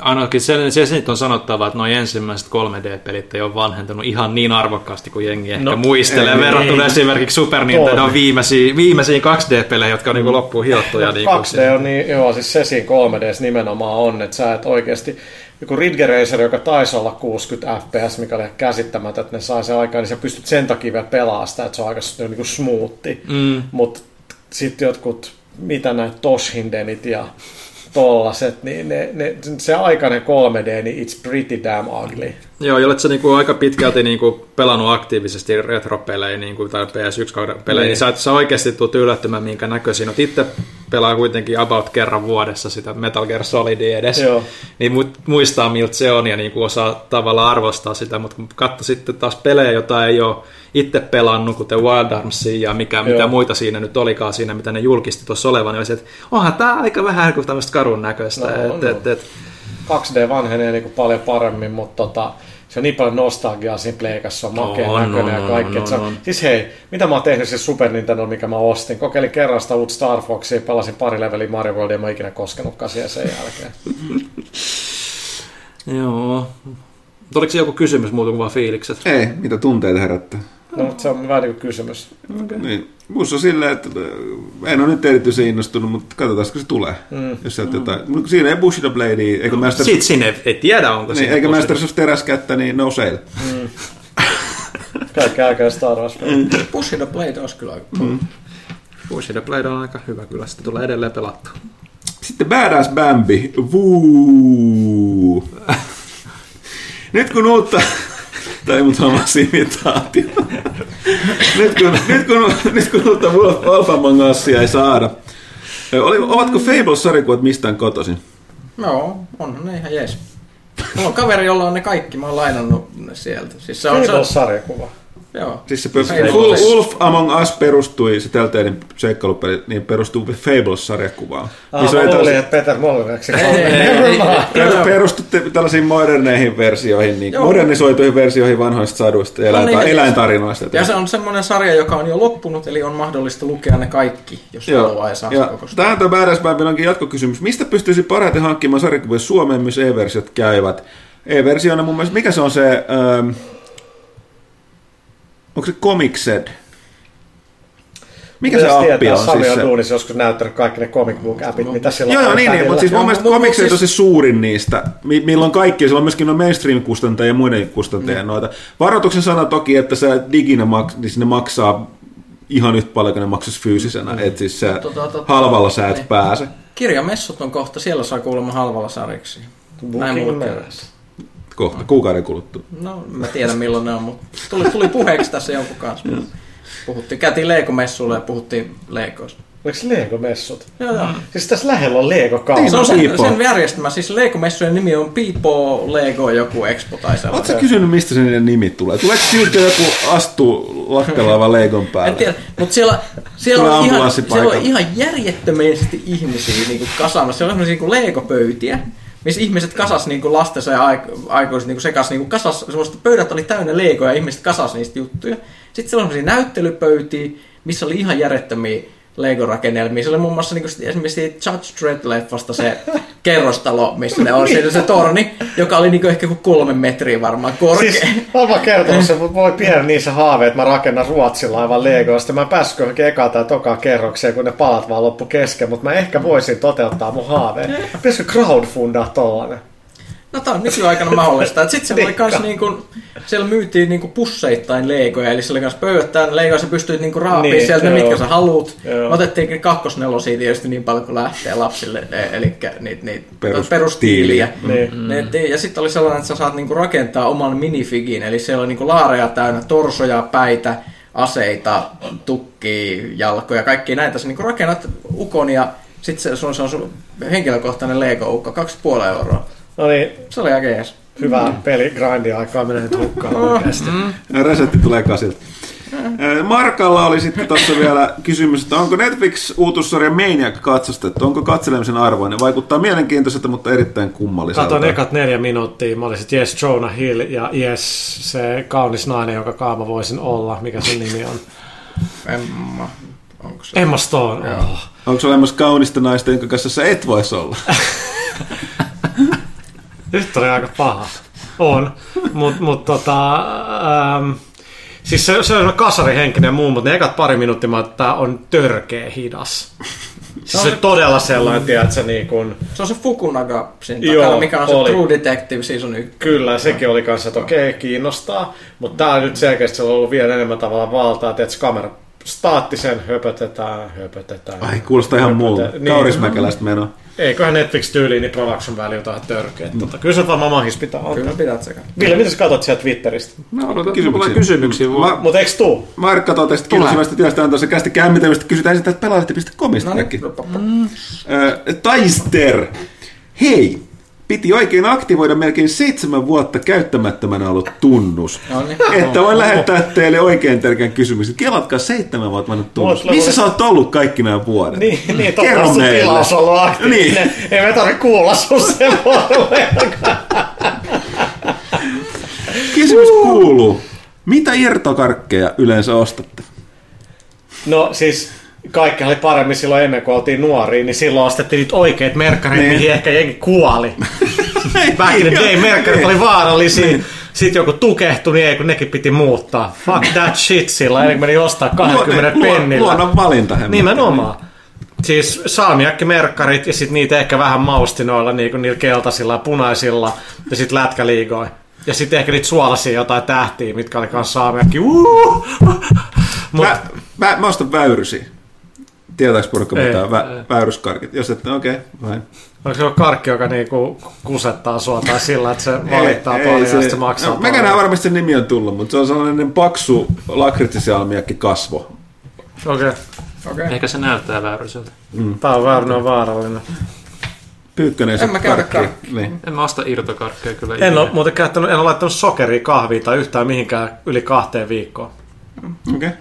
C: Ainakin se, se, se on sanottava, että noin ensimmäiset 3D-pelit ei ole vanhentunut ihan niin arvokkaasti kuin jengi ehkä no, muistelee, verrattuna esimerkiksi Super Nintendo viimeisiin, viimeisiin 2D-pelejä, jotka on niin loppuun hiottuja. No,
B: niin 2D on niin, joo, siis se siinä 3D nimenomaan on, että sä et oikeasti, joku Ridge Racer, joka taisi olla 60 fps, mikä oli käsittämättä, että ne sai sen aikaan, niin sä pystyt sen takia vielä pelaamaan sitä, että se on aika niin kuin smoothi. Mm. Mutta sitten jotkut, mitä näitä Toshindenit ja tollaset, niin ne, ne, se aikainen 3D, niin it's pretty damn ugly.
C: Joo, jollet sä niinku aika pitkälti niinku pelannut aktiivisesti retropelejä niinku, tai PS1-pelejä, niin, niin sä, sä oikeasti tulet yllättymään, minkä näköisiä. No itse pelaa kuitenkin about kerran vuodessa sitä Metal Gear Solidia edes, Joo. niin muistaa miltä se on ja niinku osaa tavallaan arvostaa sitä, mutta kun katso sitten taas pelejä, jota ei ole itse pelannut, kuten Wild Armsia ja mikä, mitä muita siinä nyt olikaan siinä, mitä ne julkisti tuossa olevan, niin olisi, että onhan tämä aika vähän kuin tämmöistä karun näköistä. No, et, no. Et, et,
B: 2D vanhenee niin kuin paljon paremmin, mutta tota, se on niin paljon nostalgiaa siinä pleikassa, on makea no, näköinen no, ja kaikki. No, no, no. Siis hei, mitä mä oon tehnyt siis Super Nintendo, mikä mä ostin? Kokeilin kerran sitä uutta Star Foxia, pelasin pari leveliä Mario Worldia, mä ikinä koskenutkaan siihen sen jälkeen. [laughs]
C: Joo. Oliko joku kysymys muuta kuin vaan fiilikset?
A: Ei, mitä tunteita herättää?
B: No, mutta se on vähän niin kysymys.
A: Okay. Niin. Musta on silleen, että en ole nyt erityisen innostunut, mutta katsotaan, kun se tulee. Mm. Jos mm. jotain. Siinä ei Bushido Blade, eikö no, Masters...
C: Sitten sinne ei tiedä, onko
A: niin, Eikä Masters of Teräskättä, niin no sale.
B: Mm. Kaikki aikaa Star Wars. Mm.
D: Bushido Blade olisi kyllä aika mm.
C: Bushido Blade on aika hyvä, kyllä sitä tulee edelleen pelattua.
A: Sitten Badass Bambi. Vuu. [laughs] Nyt kun uutta tai mun samassa imitaatio. nyt, kun, nyt, kun, nyt kun uutta Wolfamangassia ei saada. Oli, ovatko Fable-sarjakuvat mistään kotoisin?
D: Joo, onhan ne ihan jees. Mulla on kaveri, jolla on ne kaikki, mä oon lainannut ne sieltä.
B: Siis se on Fable-sarjakuva.
D: Joo.
A: Siis se perustui, Wolf Among Us perustui, se Telltalein seikkailupeli, niin perustuu Fables-sarjakuvaan.
B: Ah, mä luulin, että Peter Mollereksi.
A: Perustui tällaisiin moderneihin versioihin, niin modernisoituihin versioihin vanhoista saduista ja no niin, eläintarinoista.
D: Ja se on semmoinen sarja, joka on jo loppunut, eli on mahdollista lukea ne kaikki, jos Joo. haluaa ja saa
A: Tähän tuo Badass onkin jatkokysymys. Mistä pystyisi parhaiten hankkimaan sarjakuvia Suomeen, missä e-versiot käyvät? E-versiona mun mielestä, mikä se on se... Ähm, Onko se Comicset? Mikä se appi on?
B: Sami siis on duunissa joskus näyttänyt kaikki ne comic book appit, no. mitä sillä
A: joo, on. Joo, niin, niin, mutta siis mun mielestä Comicset on se suurin niistä, milloin kaikki, sillä on myöskin no mainstream-kustantajia ja muiden kustantajia mm. noita. Varoituksen sana toki, että se diginä maks, niin ne maksaa ihan yhtä paljon kuin ne maksaisi fyysisenä, mm. että siis se tota, tota, halvalla sä et niin. pääse.
D: Kirjamessut on kohta, siellä saa kuulemma halvalla sariksi. Näin mulle
A: Kohta, kuukauden kuluttua.
D: No, mä tiedän milloin ne on, mutta tuli, tuli puheeksi tässä jonkun kanssa. Puhuttiin, käytiin Lego-messuilla ja puhuttiin Legoista.
B: Oliko se Lego-messut? Joo, joo. Siis tässä lähellä on Lego-kauppa.
D: Se on sen, sen järjestämä. Siis Lego-messujen nimi on Pipo Lego joku expo tai sellainen.
A: Oletko kysynyt, mistä se niiden nimi tulee? Tuleeko siltä joku astuu lakkalaava Legon päälle?
D: En tiedä, mutta siellä, siellä, on ihan, siellä on ihan järjettömästi ihmisiä niin kasana. Siellä on sellaisia niin Lego-pöytiä missä ihmiset kasas niin lastensa ja aikuiset niin sekas niin kasas, semmoista pöydät oli täynnä leikoja ja ihmiset kasas niistä juttuja. Sitten siellä on näyttelypöytiä, missä oli ihan järjettömiä Lego-rakennelmia. Se oli muun muassa niin kuin, esimerkiksi Judge Dredd-leffasta se kerrostalo, missä ne on siinä se torni, joka oli niin kuin ehkä kuin kolme metriä varmaan korkea. Siis,
B: mä kertonut, se voi pienen niissä haave, että mä rakennan Ruotsilla aivan Lego, sitten mä päässyt johonkin eka tai toka kerrokseen, kun ne palat vaan loppu kesken, mutta mä ehkä voisin toteuttaa mun haaveen. Pitäisikö crowdfundaa tollanen?
D: No tämä on nykyaikana mahdollista. Sitten siellä oli kans niinku, siellä myytiin niinku pusseittain leikoja, eli siellä oli kans pöydät täynnä leikoja, sä pystyit niinku raapia niin, sieltä ne, mitkä sä haluut. Joo. Otettiin kakkosnelosia tietysti niin paljon kuin lähtee lapsille, e, eli niitä niit Perus, perustiiliä. Niin. Mm. Ja sitten oli sellainen, että sä saat niinku rakentaa oman minifigin, eli siellä oli niinku laareja täynnä, torsoja, päitä, aseita, tukkia, jalkoja, kaikki näitä. Sä niinku rakennat ukon ja sitten se, se, on, se on sun henkilökohtainen Lego-ukko, 2,5 euroa.
B: No niin.
D: Se oli aika jees.
B: Hyvä mm. peli, grindi aikaa menee nyt hukkaan oh, oikeasti. Mm.
A: Resetti tulee kasilta. Markalla oli sitten tuossa vielä kysymys, että onko Netflix uutussarja Maniac katsostettu? Onko katselemisen arvoinen? Vaikuttaa mielenkiintoiselta, mutta erittäin kummalliselta.
B: Katoin ekat neljä minuuttia. Mä olisin, yes, Jonah Hill ja yes, se kaunis nainen, joka kaama voisin olla. Mikä sen nimi on?
D: Emma. Onko se?
B: Emma Stone. Oh.
A: Onko olemassa kaunista naista, jonka kanssa sä et voisi olla? [laughs]
B: Nyt oli aika paha. On. Mutta mut, tota, ähm, siis se, se on kasarihenkinen muu, mutta ne ekat pari minuuttia mä että tää on törkeä hidas. Siis se, se todella sellainen, tiedät sä niin kuin...
D: Se on se Fukunaga siinä
B: Joo,
D: takana, mikä on
B: oli.
D: se True Detective Season 1.
B: Kyllä, sekin oli kanssa, että okei, kiinnostaa. Mutta tää nyt selkeästi sillä on ollut vielä enemmän tavallaan valtaa, että kamera staattisen höpötetään, höpötetään.
A: Ai, kuulostaa ihan muulta.
B: höpötetään.
A: Kaurismäkeläistä menoa.
B: Eiköhän Netflix-tyyliin niin production value on ihan törkeä. Mm. Tota, kyllä se varmaan mahis pitää antaa.
D: Kyllä pidät sekä.
B: Ville, mitä sä katsot sieltä Twitteristä?
C: Mä odotan
A: Kysymyksiä.
C: kysymyksiä. kysymyksiä.
A: Mä-
B: Mutta eikö tuu?
A: Mark katsoo tästä kiinnostavasta työstä antaa se kästi kämmitelmistä. Kysytään sitten tästä pelaajalehti.comista.
D: No niin.
A: Ö, Taister. Hei, piti oikein aktivoida melkein seitsemän vuotta käyttämättömänä ollut tunnus.
D: No niin.
A: Että voin lähettää teille oikein tärkeän kysymyksen. Kelatkaa seitsemän vuotta vanhat tunnus. Missä sä oot ollut kaikki nämä vuodet?
B: Niin, niin totta
A: Kerro
B: sun
A: meille.
B: tilaus on ollut aktiivinen.
A: Niin.
B: Ei me tarvitse kuulla sun sen.
A: Kysymys kuuluu. Mitä irtokarkkeja yleensä ostatte?
B: No siis kaikki oli paremmin silloin ennen kuin oltiin nuoria, niin silloin ostettiin niitä oikeat merkkarit,
A: Niin.
B: niin. mihin ehkä jengi kuoli. [laughs] Back in the day merkkarit oli vaarallisia. Sitten joku tukehtui, niin ei kun nekin piti muuttaa. Fuck that shit sillä, kuin meni ostaa 20
A: Luo-
B: pennillä.
A: Luonnon valinta.
B: Nimenomaan. Siis salmiakkimerkkarit ja sitten niitä ehkä vähän mausti noilla niinku niillä keltaisilla ja punaisilla ja sitten lätkäliigoja. Ja sitten ehkä niitä suolaisia jotain tähtiä, mitkä oli kanssa saamiakki. Uh! Mut,
A: Mä, mä, mä ostan väyrysiä. Tietääks porukka
B: Ei,
A: mitä vä, väyryskarkit? Jos ette, okei, okay,
B: onko se karkki, joka niinku kusettaa sua tai sillä, että se valittaa paljon ja sitten se maksaa
A: no,
B: paljon?
A: Mäkään varmasti sen nimi on tullut, mutta se on sellainen paksu lakritsisialmiakki kasvo.
B: Okei, okay.
D: Okei.
C: Ehkä se näyttää vääryseltä.
B: tää on väärä, on vaarallinen.
A: Pyykkönen se
D: En mä
A: karkki. Niin.
C: En mä osta irtokarkkeja kyllä
B: En ole muuten käyttänyt, en ole laittanut sokeria, kahvia tai yhtään mihinkään yli kahteen viikkoon.
A: Okay.
C: Se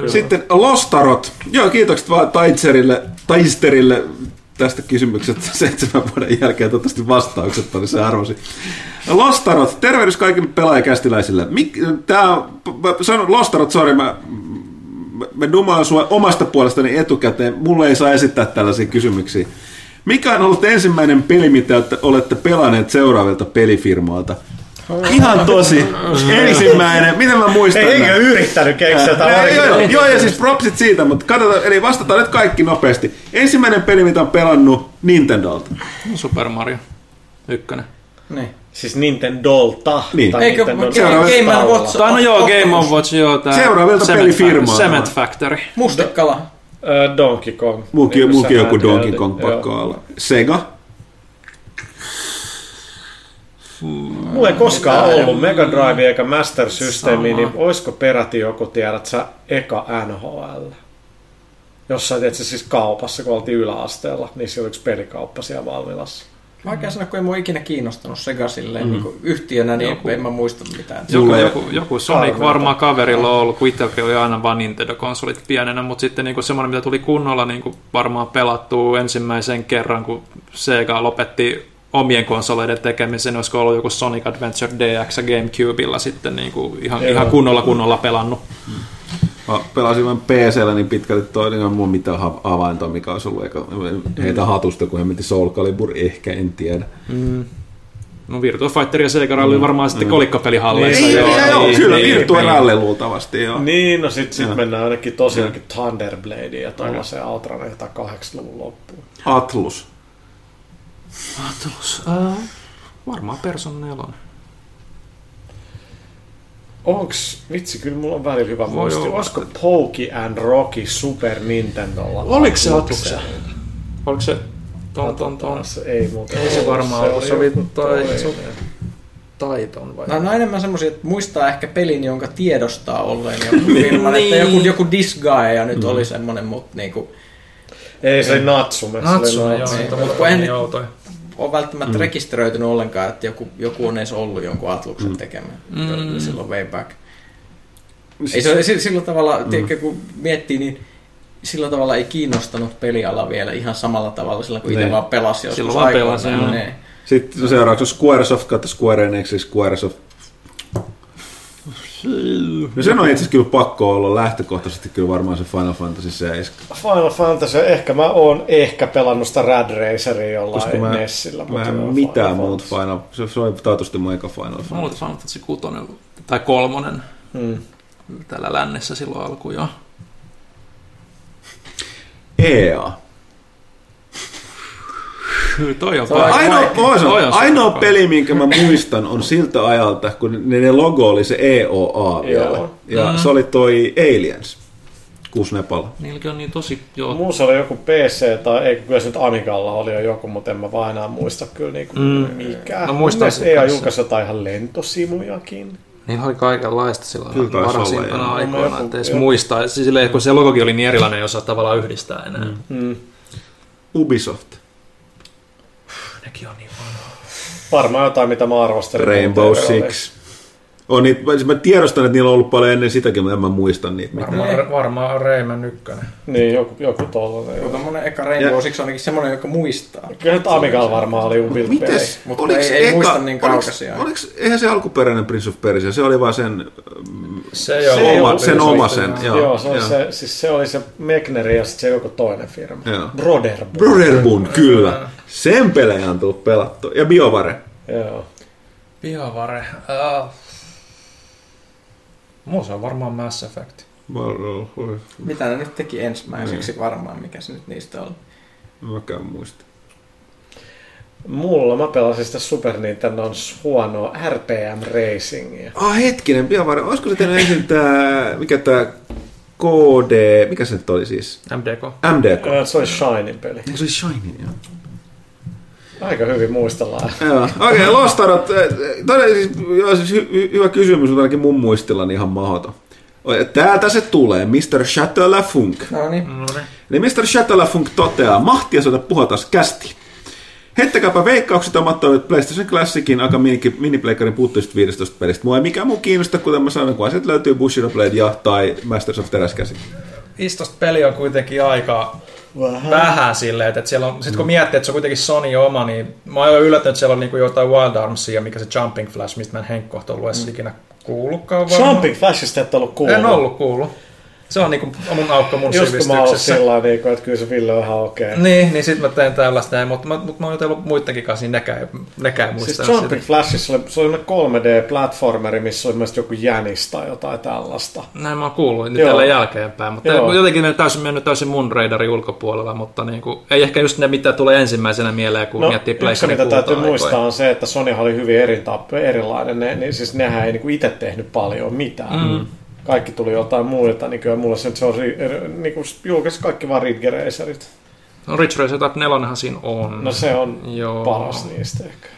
C: hyvä.
A: Sitten Lostarot. Joo, kiitokset vaan Taitserille, Taisterille tästä kysymyksestä [laughs] seitsemän vuoden jälkeen. Toivottavasti vastaukset oli se arvosi. Lostarot, tervehdys kaikille pelaajakästiläisille. Mik, tää, on- sanon Lostarot, sorry, mä, mä- dumaan sua omasta puolestani etukäteen. Mulle ei saa esittää tällaisia kysymyksiä. Mikä on ollut ensimmäinen peli, mitä olette pelanneet seuraavilta pelifirmoilta? Ihan tosi. [laughs] Ensimmäinen. Miten mä muistan?
B: Ei, ole yrittänyt keksiä jotain
A: Joo, joo, joo, ja siis propsit siitä, mutta katsotaan, eli vastataan nyt kaikki nopeasti. Ensimmäinen peli, mitä on pelannut Nintendolta.
C: Super Mario. Ykkönen.
D: Niin.
B: Siis Nintendolta.
A: Niin.
B: Tai
D: Eikö
B: Nintendo-
A: Seuraava-
D: Game Watch?
C: Tai no joo, Game of Watch, joo. Tää
A: Seuraavilta pelifirmaa.
C: Factory- Cement Factory.
D: Mustekala.
B: Donkey Kong.
A: Muukin,
B: Niin
A: muukin joku Donkey. Kong pakko olla. Sega.
B: Mulla ei koskaan ollut Mega Drive eikä Master System,
C: Sama.
B: niin olisiko peräti joku, tiedät sä, eka NHL? Jossain, tiedätkö, siis kaupassa, kun oltiin yläasteella, niin siellä oli yksi pelikauppa siellä Valvilassa.
D: Vaikea sanoa, kun ei mua ikinä kiinnostanut Sega silleen niin kuin yhtiönä, niin
C: Joku.
D: en mä muista mitään.
C: Joku, joku, joku Sonic varmaan kaverilla on ollut, kun itselläkin oli aina vain Nintendo-konsolit pienenä, mutta sitten niinku semmoinen, mitä tuli kunnolla niinku varmaan pelattua ensimmäisen kerran, kun Sega lopetti omien konsoleiden tekemisen, olisiko ollut joku Sonic Adventure DX ja Gamecubella sitten niinku ihan,
B: Joo.
C: ihan kunnolla kunnolla pelannut.
A: Mä pelasin vain PCllä niin pitkälti toinen on mun mitään ha- havaintoa, mikä olisi ollut eikä heitä hatusta, kun he menti Soul Calibur, ehkä en tiedä.
C: No Virtua Fighter ja Sega oli varmaan sitten kolikkopelihalleissa.
B: Niin,
A: Ei,
B: joo,
A: joo, joo,
B: niin,
A: kyllä,
B: niin,
A: Virtua
B: niin.
A: Rally luultavasti, joo.
B: Niin, no sit, sit mennään ainakin tosiaankin Thunderbladeen ja tuollaiseen Outrunner 80-luvun loppuun.
A: Atlus.
C: Atlus. Uh, varmaan Person 4.
B: Onks, vitsi, kyllä mulla on välillä hyvä
C: Voi
B: muisti. Olisiko Pokey and Rocky Super Nintendolla?
C: Oliko se? Atluksen? Oliko se ton, ton, ton,
B: ei muuten
C: Ei se varmaan ollut. Se oli tai- Taiton vai?
D: No, no enemmän semmoisia, että muistaa ehkä pelin, jonka tiedostaa olleen joku firman, että
C: Niin.
D: joku, joku Disgaea ja nyt oli semmoinen, mutta niinku,
B: Ei, se oli Natsume. se oli
C: Natsume, joo.
D: Niin,
C: mutta
D: en. Ole välttämättä mm. rekisteröitynyt ollenkaan, että joku, joku on edes ollut jonkun Atluksen mm. tekemä
C: Mm.
D: silloin way back. Ei se, sillä, sillä tavalla, mm. tiedätkö, kun miettii, niin sillä tavalla ei kiinnostanut peliala vielä ihan samalla tavalla silloin, kun itse
A: Niin.
D: vaan pelasi joskus
C: Silloin vaan pelasi.
D: Niin.
A: Sitten seuraavaksi Squaresoft kautta Square Enix, Squaresoft. No sen on itse asiassa kyllä pakko olla lähtökohtaisesti kyllä varmaan se Final Fantasy 7.
B: Final Fantasy, ehkä mä oon ehkä pelannut sitä Rad Raceria jollain Koska mä, Nessillä.
A: Mä en mitään muut Final, se, se oli taatusti mun eka Final Fantasy.
C: Muut Final Fantasy 6 tai kolmonen hmm. täällä lännessä silloin alku jo.
A: EA.
C: Toi on
A: ainoa, toi, toi on ainoa peli, minkä mä muistan, on siltä ajalta, kun ne, ne logo oli se EOA vielä. Ja mm. se oli toi Aliens. Kuusnepala.
C: Niilläkin on niin tosi... Joo.
B: Muussa oli joku PC, tai ei kyllä se nyt Amigalla oli jo joku, mutta en mä vaan enää muista kyllä niin kuin mm. mikään. No muistan EA julkaisi jotain ihan lentosimujakin.
C: Niin oli kaikenlaista silloin varhaisimpana aikoina, että edes muistaa. Siis silleen, kun se logokin oli niin erilainen, ei osaa tavallaan yhdistää enää. Mm. Mm.
A: Ubisoft.
C: Nekin on niin vanhaa.
B: Varmaan jotain, mitä mä arvostelin.
A: Rainbow Six. On niitä, siis mä tiedostan, että niillä on ollut paljon ennen sitäkin, mutta en mä muista niitä.
C: Varmaan, mitään. varmaan Rayman ykkönen.
B: Niin, joku, joku tollainen.
D: Joku tommonen eka Rainbow Six on ainakin semmonen, joka muistaa.
B: Kyllä nyt Amigal varmaan oli Ubilt
A: Mites?
D: Mutta oliks ei, ei eka, muista niin kaukaisia.
A: Oliko, eihän se alkuperäinen Prince of Persia, se oli vaan sen,
C: se ei
A: se oma, sen oma sen.
B: Joo, joo, se, oli se, siis se oli se Mekneri ja sitten se joku toinen firma. Joo. Broderbund.
A: Broderbund, kyllä. Sen pelejä on tullut pelattu. Ja BioVare.
B: Joo.
C: BioVare. Uh, Mulla se on varmaan Mass Effect.
D: Mitä ne nyt teki ensimmäiseksi niin. varmaan, mikä se nyt niistä on?
A: Mäkään muista.
B: Mulla mä pelasin sitä Super Nintendo huonoa RPM Racingia.
A: Ah hetkinen, pian varmaan. Olisiko se tehnyt ensin tää, mikä tää KD, mikä se nyt oli siis?
C: MDK.
A: MDK.
B: Se oli Shinin peli.
A: Se oli Shinin, joo.
B: Aika hyvin muistellaan. [laughs]
A: Joo. Okei, okay, [laughs] Lost Arot. Siis, joo, siis hy- hyvä kysymys, mutta ainakin mun muistilla ihan mahdoton. Täältä se tulee, Mr. Chateau-Lafunk.
D: No niin.
A: Niin Mr. Chateau-Lafunk toteaa, mahtia soita puhutas kästi. Heittäkääpä veikkaukset omat PlayStation Classicin aika minipleikkarin puuttuisista 15 pelistä. Mua ei mikään muu kiinnosta, kuten mä sanoin, kun asiat löytyy Bushido Blade ja tai Masters of Teräskäsi.
C: 15 peli on kuitenkin aika vähän, vähän silleen, että siellä on, sit kun miettii, että se on kuitenkin Sony oma, niin mä oon yllättynyt, että siellä on niinku jotain Wild Armsia, mikä se Jumping Flash, mistä mä en henkkohta ollut edes mm. ikinä kuullutkaan.
B: Jumping Flashista et ollut kuullut?
C: En ollut kuullut. Se on niinku mun aukko mun
B: Just sivistyksessä. Just kun mä sillä niinku, että kyllä se Ville on ihan okei. Okay.
C: Niin, niin sit mä teen tällaista näin, mutta mä, mutta mä oon jutellut muidenkin kanssa, niin nekään, nekään muista.
B: Siis Jumping Flashissa oli, se oli 3D-platformeri, missä oli myös joku jänis tai jotain tällaista.
C: Näin mä oon kuullut nyt tällä jälkeenpäin, mutta Joo. jotenkin ne täysin mennyt täysin mun radarin ulkopuolella, mutta niinku, ei ehkä just ne, mitä tulee ensimmäisenä mieleen, kun no, miettii
B: Yksi, mitä täytyy muistaa on se, että Sony oli hyvin eri, erilainen, ne, niin siis nehän ei niinku itse tehnyt paljon mitään. Mm kaikki tuli jotain muuta, niin kyllä mulla se, se on niin kuin julkaisi kaikki vaan Ridge Racerit.
C: No Ridge Racer Type 4 siinä on.
B: No se on Joo. paras niistä ehkä.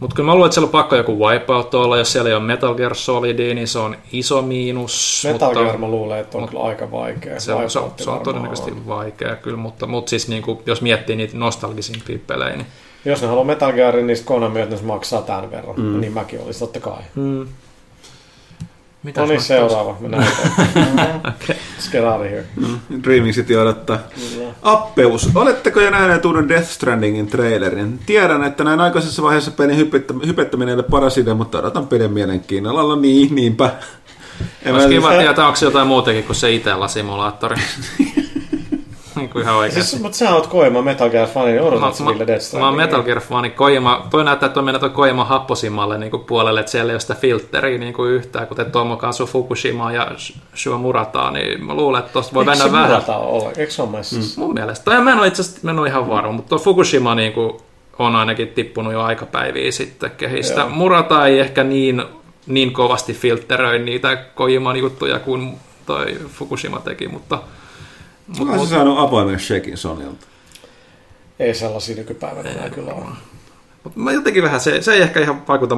C: Mutta kyllä mä luulen, että siellä on pakko joku Wipeout olla, jos siellä ei ole Metal Gear Solid, niin se on iso miinus.
B: Metal mutta, Gear mä luulen, että on mutta, kyllä aika vaikea.
C: Se on, se, on, se on todennäköisesti on. vaikea kyllä, mutta, mutta siis niin kuin, jos miettii niitä nostalgisimpia pelejä, niin
B: jos ne haluaa Metal Gearin, niin Konami, että ne maksaa tämän verran. Mm. Niin mäkin olisin, totta kai. Mm. Mitä no niin, seuraava. Mennään [laughs] okay. Skelari here.
A: Mm. Dreaming City odottaa. Kyllä. Appeus. Oletteko jo nähneet uuden Death Strandingin trailerin? Tiedän, että näin aikaisessa vaiheessa pelin hypettäminen ei ole paras idea, mutta odotan pelin mielenkiinnolla. Niin, niinpä.
C: Olisi kiva tietää, onko jotain muutakin kuin se Itella-simulaattori. [laughs] niin kuin ihan oikeasti.
B: Siis, mutta sä oot Koima Metal Gear fani, niin odotat
C: mä, Ville Death Mä oon Metal Gear fani. Koima, toi näyttää, että on mennä toi Koima happosimalle niin kuin puolelle, että siellä ei ole sitä filtteriä niin kuin yhtään, kuten Tomokazu Fukushima ja Shua Murata, niin mä luulen, että tosta voi
B: Eikö
C: mennä vähän.
B: Murata ole? Eikö se ole
C: mm. Mun mielestä. Tai mä en ole itse asiassa mä en ole ihan varma, mutta tuo Fukushima niin kuin, on ainakin tippunut jo aikapäiviä sitten kehistä. Joo. Murata ei ehkä niin, niin kovasti filtteröi niitä Kojiman juttuja kuin toi Fukushima teki, mutta
A: Onko se saanut avoimen shekin Sonilta?
B: Ei sellaisia nykypäivänä enää kyllä ole.
C: Mutta mä jotenkin vähän, se, se ei ehkä ihan vaikuta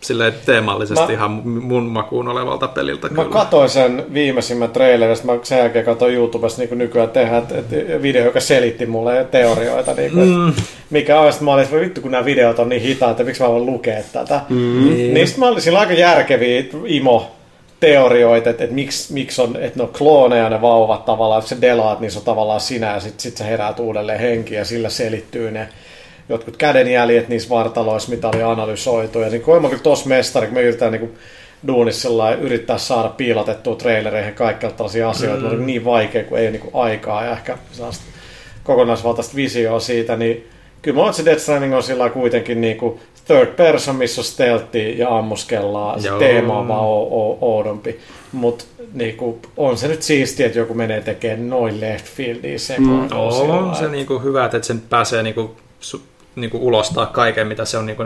C: silleen teemallisesti mä, ihan mun makuun olevalta peliltä.
B: Mä kyllä. katsoin sen viimeisimmän trailerista, mä sen jälkeen katsoin YouTubesta niin kuin nykyään tehdä että, että video, joka selitti mulle teorioita. Niin kuin, mm. Mikä on, mä olin, vittu kun nämä videot on niin hitaat, että miksi mä voin lukea tätä. Mm. Niin, niin mä olin sillä aika järkeviä imo teorioita, että, että miksi, miksi on, että ne on klooneja ne vauvat tavallaan, että se delaat, niin se on tavallaan sinä ja sitten sit sä heräät uudelleen henkiä ja sillä selittyy ne jotkut kädenjäljet niissä vartaloissa, mitä oli analysoitu. Ja niin kuin mä kyllä tossa mestari, kun me yritetään niin kuin duunissa yrittää saada piilotettua trailereihin kaikkia tällaisia asioita, mm. on niin vaikea, kun ei ole niin kuin aikaa ja ehkä kokonaisvaltaista visioa siitä, niin kyllä mä se Death Stranding on sillä kuitenkin niin kuin third person, missä on stealthi ja ammuskellaan. Se teema on vaan oudompi. Mutta niinku, on se nyt siistiä, että joku menee tekemään noin left fieldiin sekoon.
C: Mm, on se niinku hyvä, että sen pääsee niinku, su, niinku ulostaa kaiken, mitä se on niinku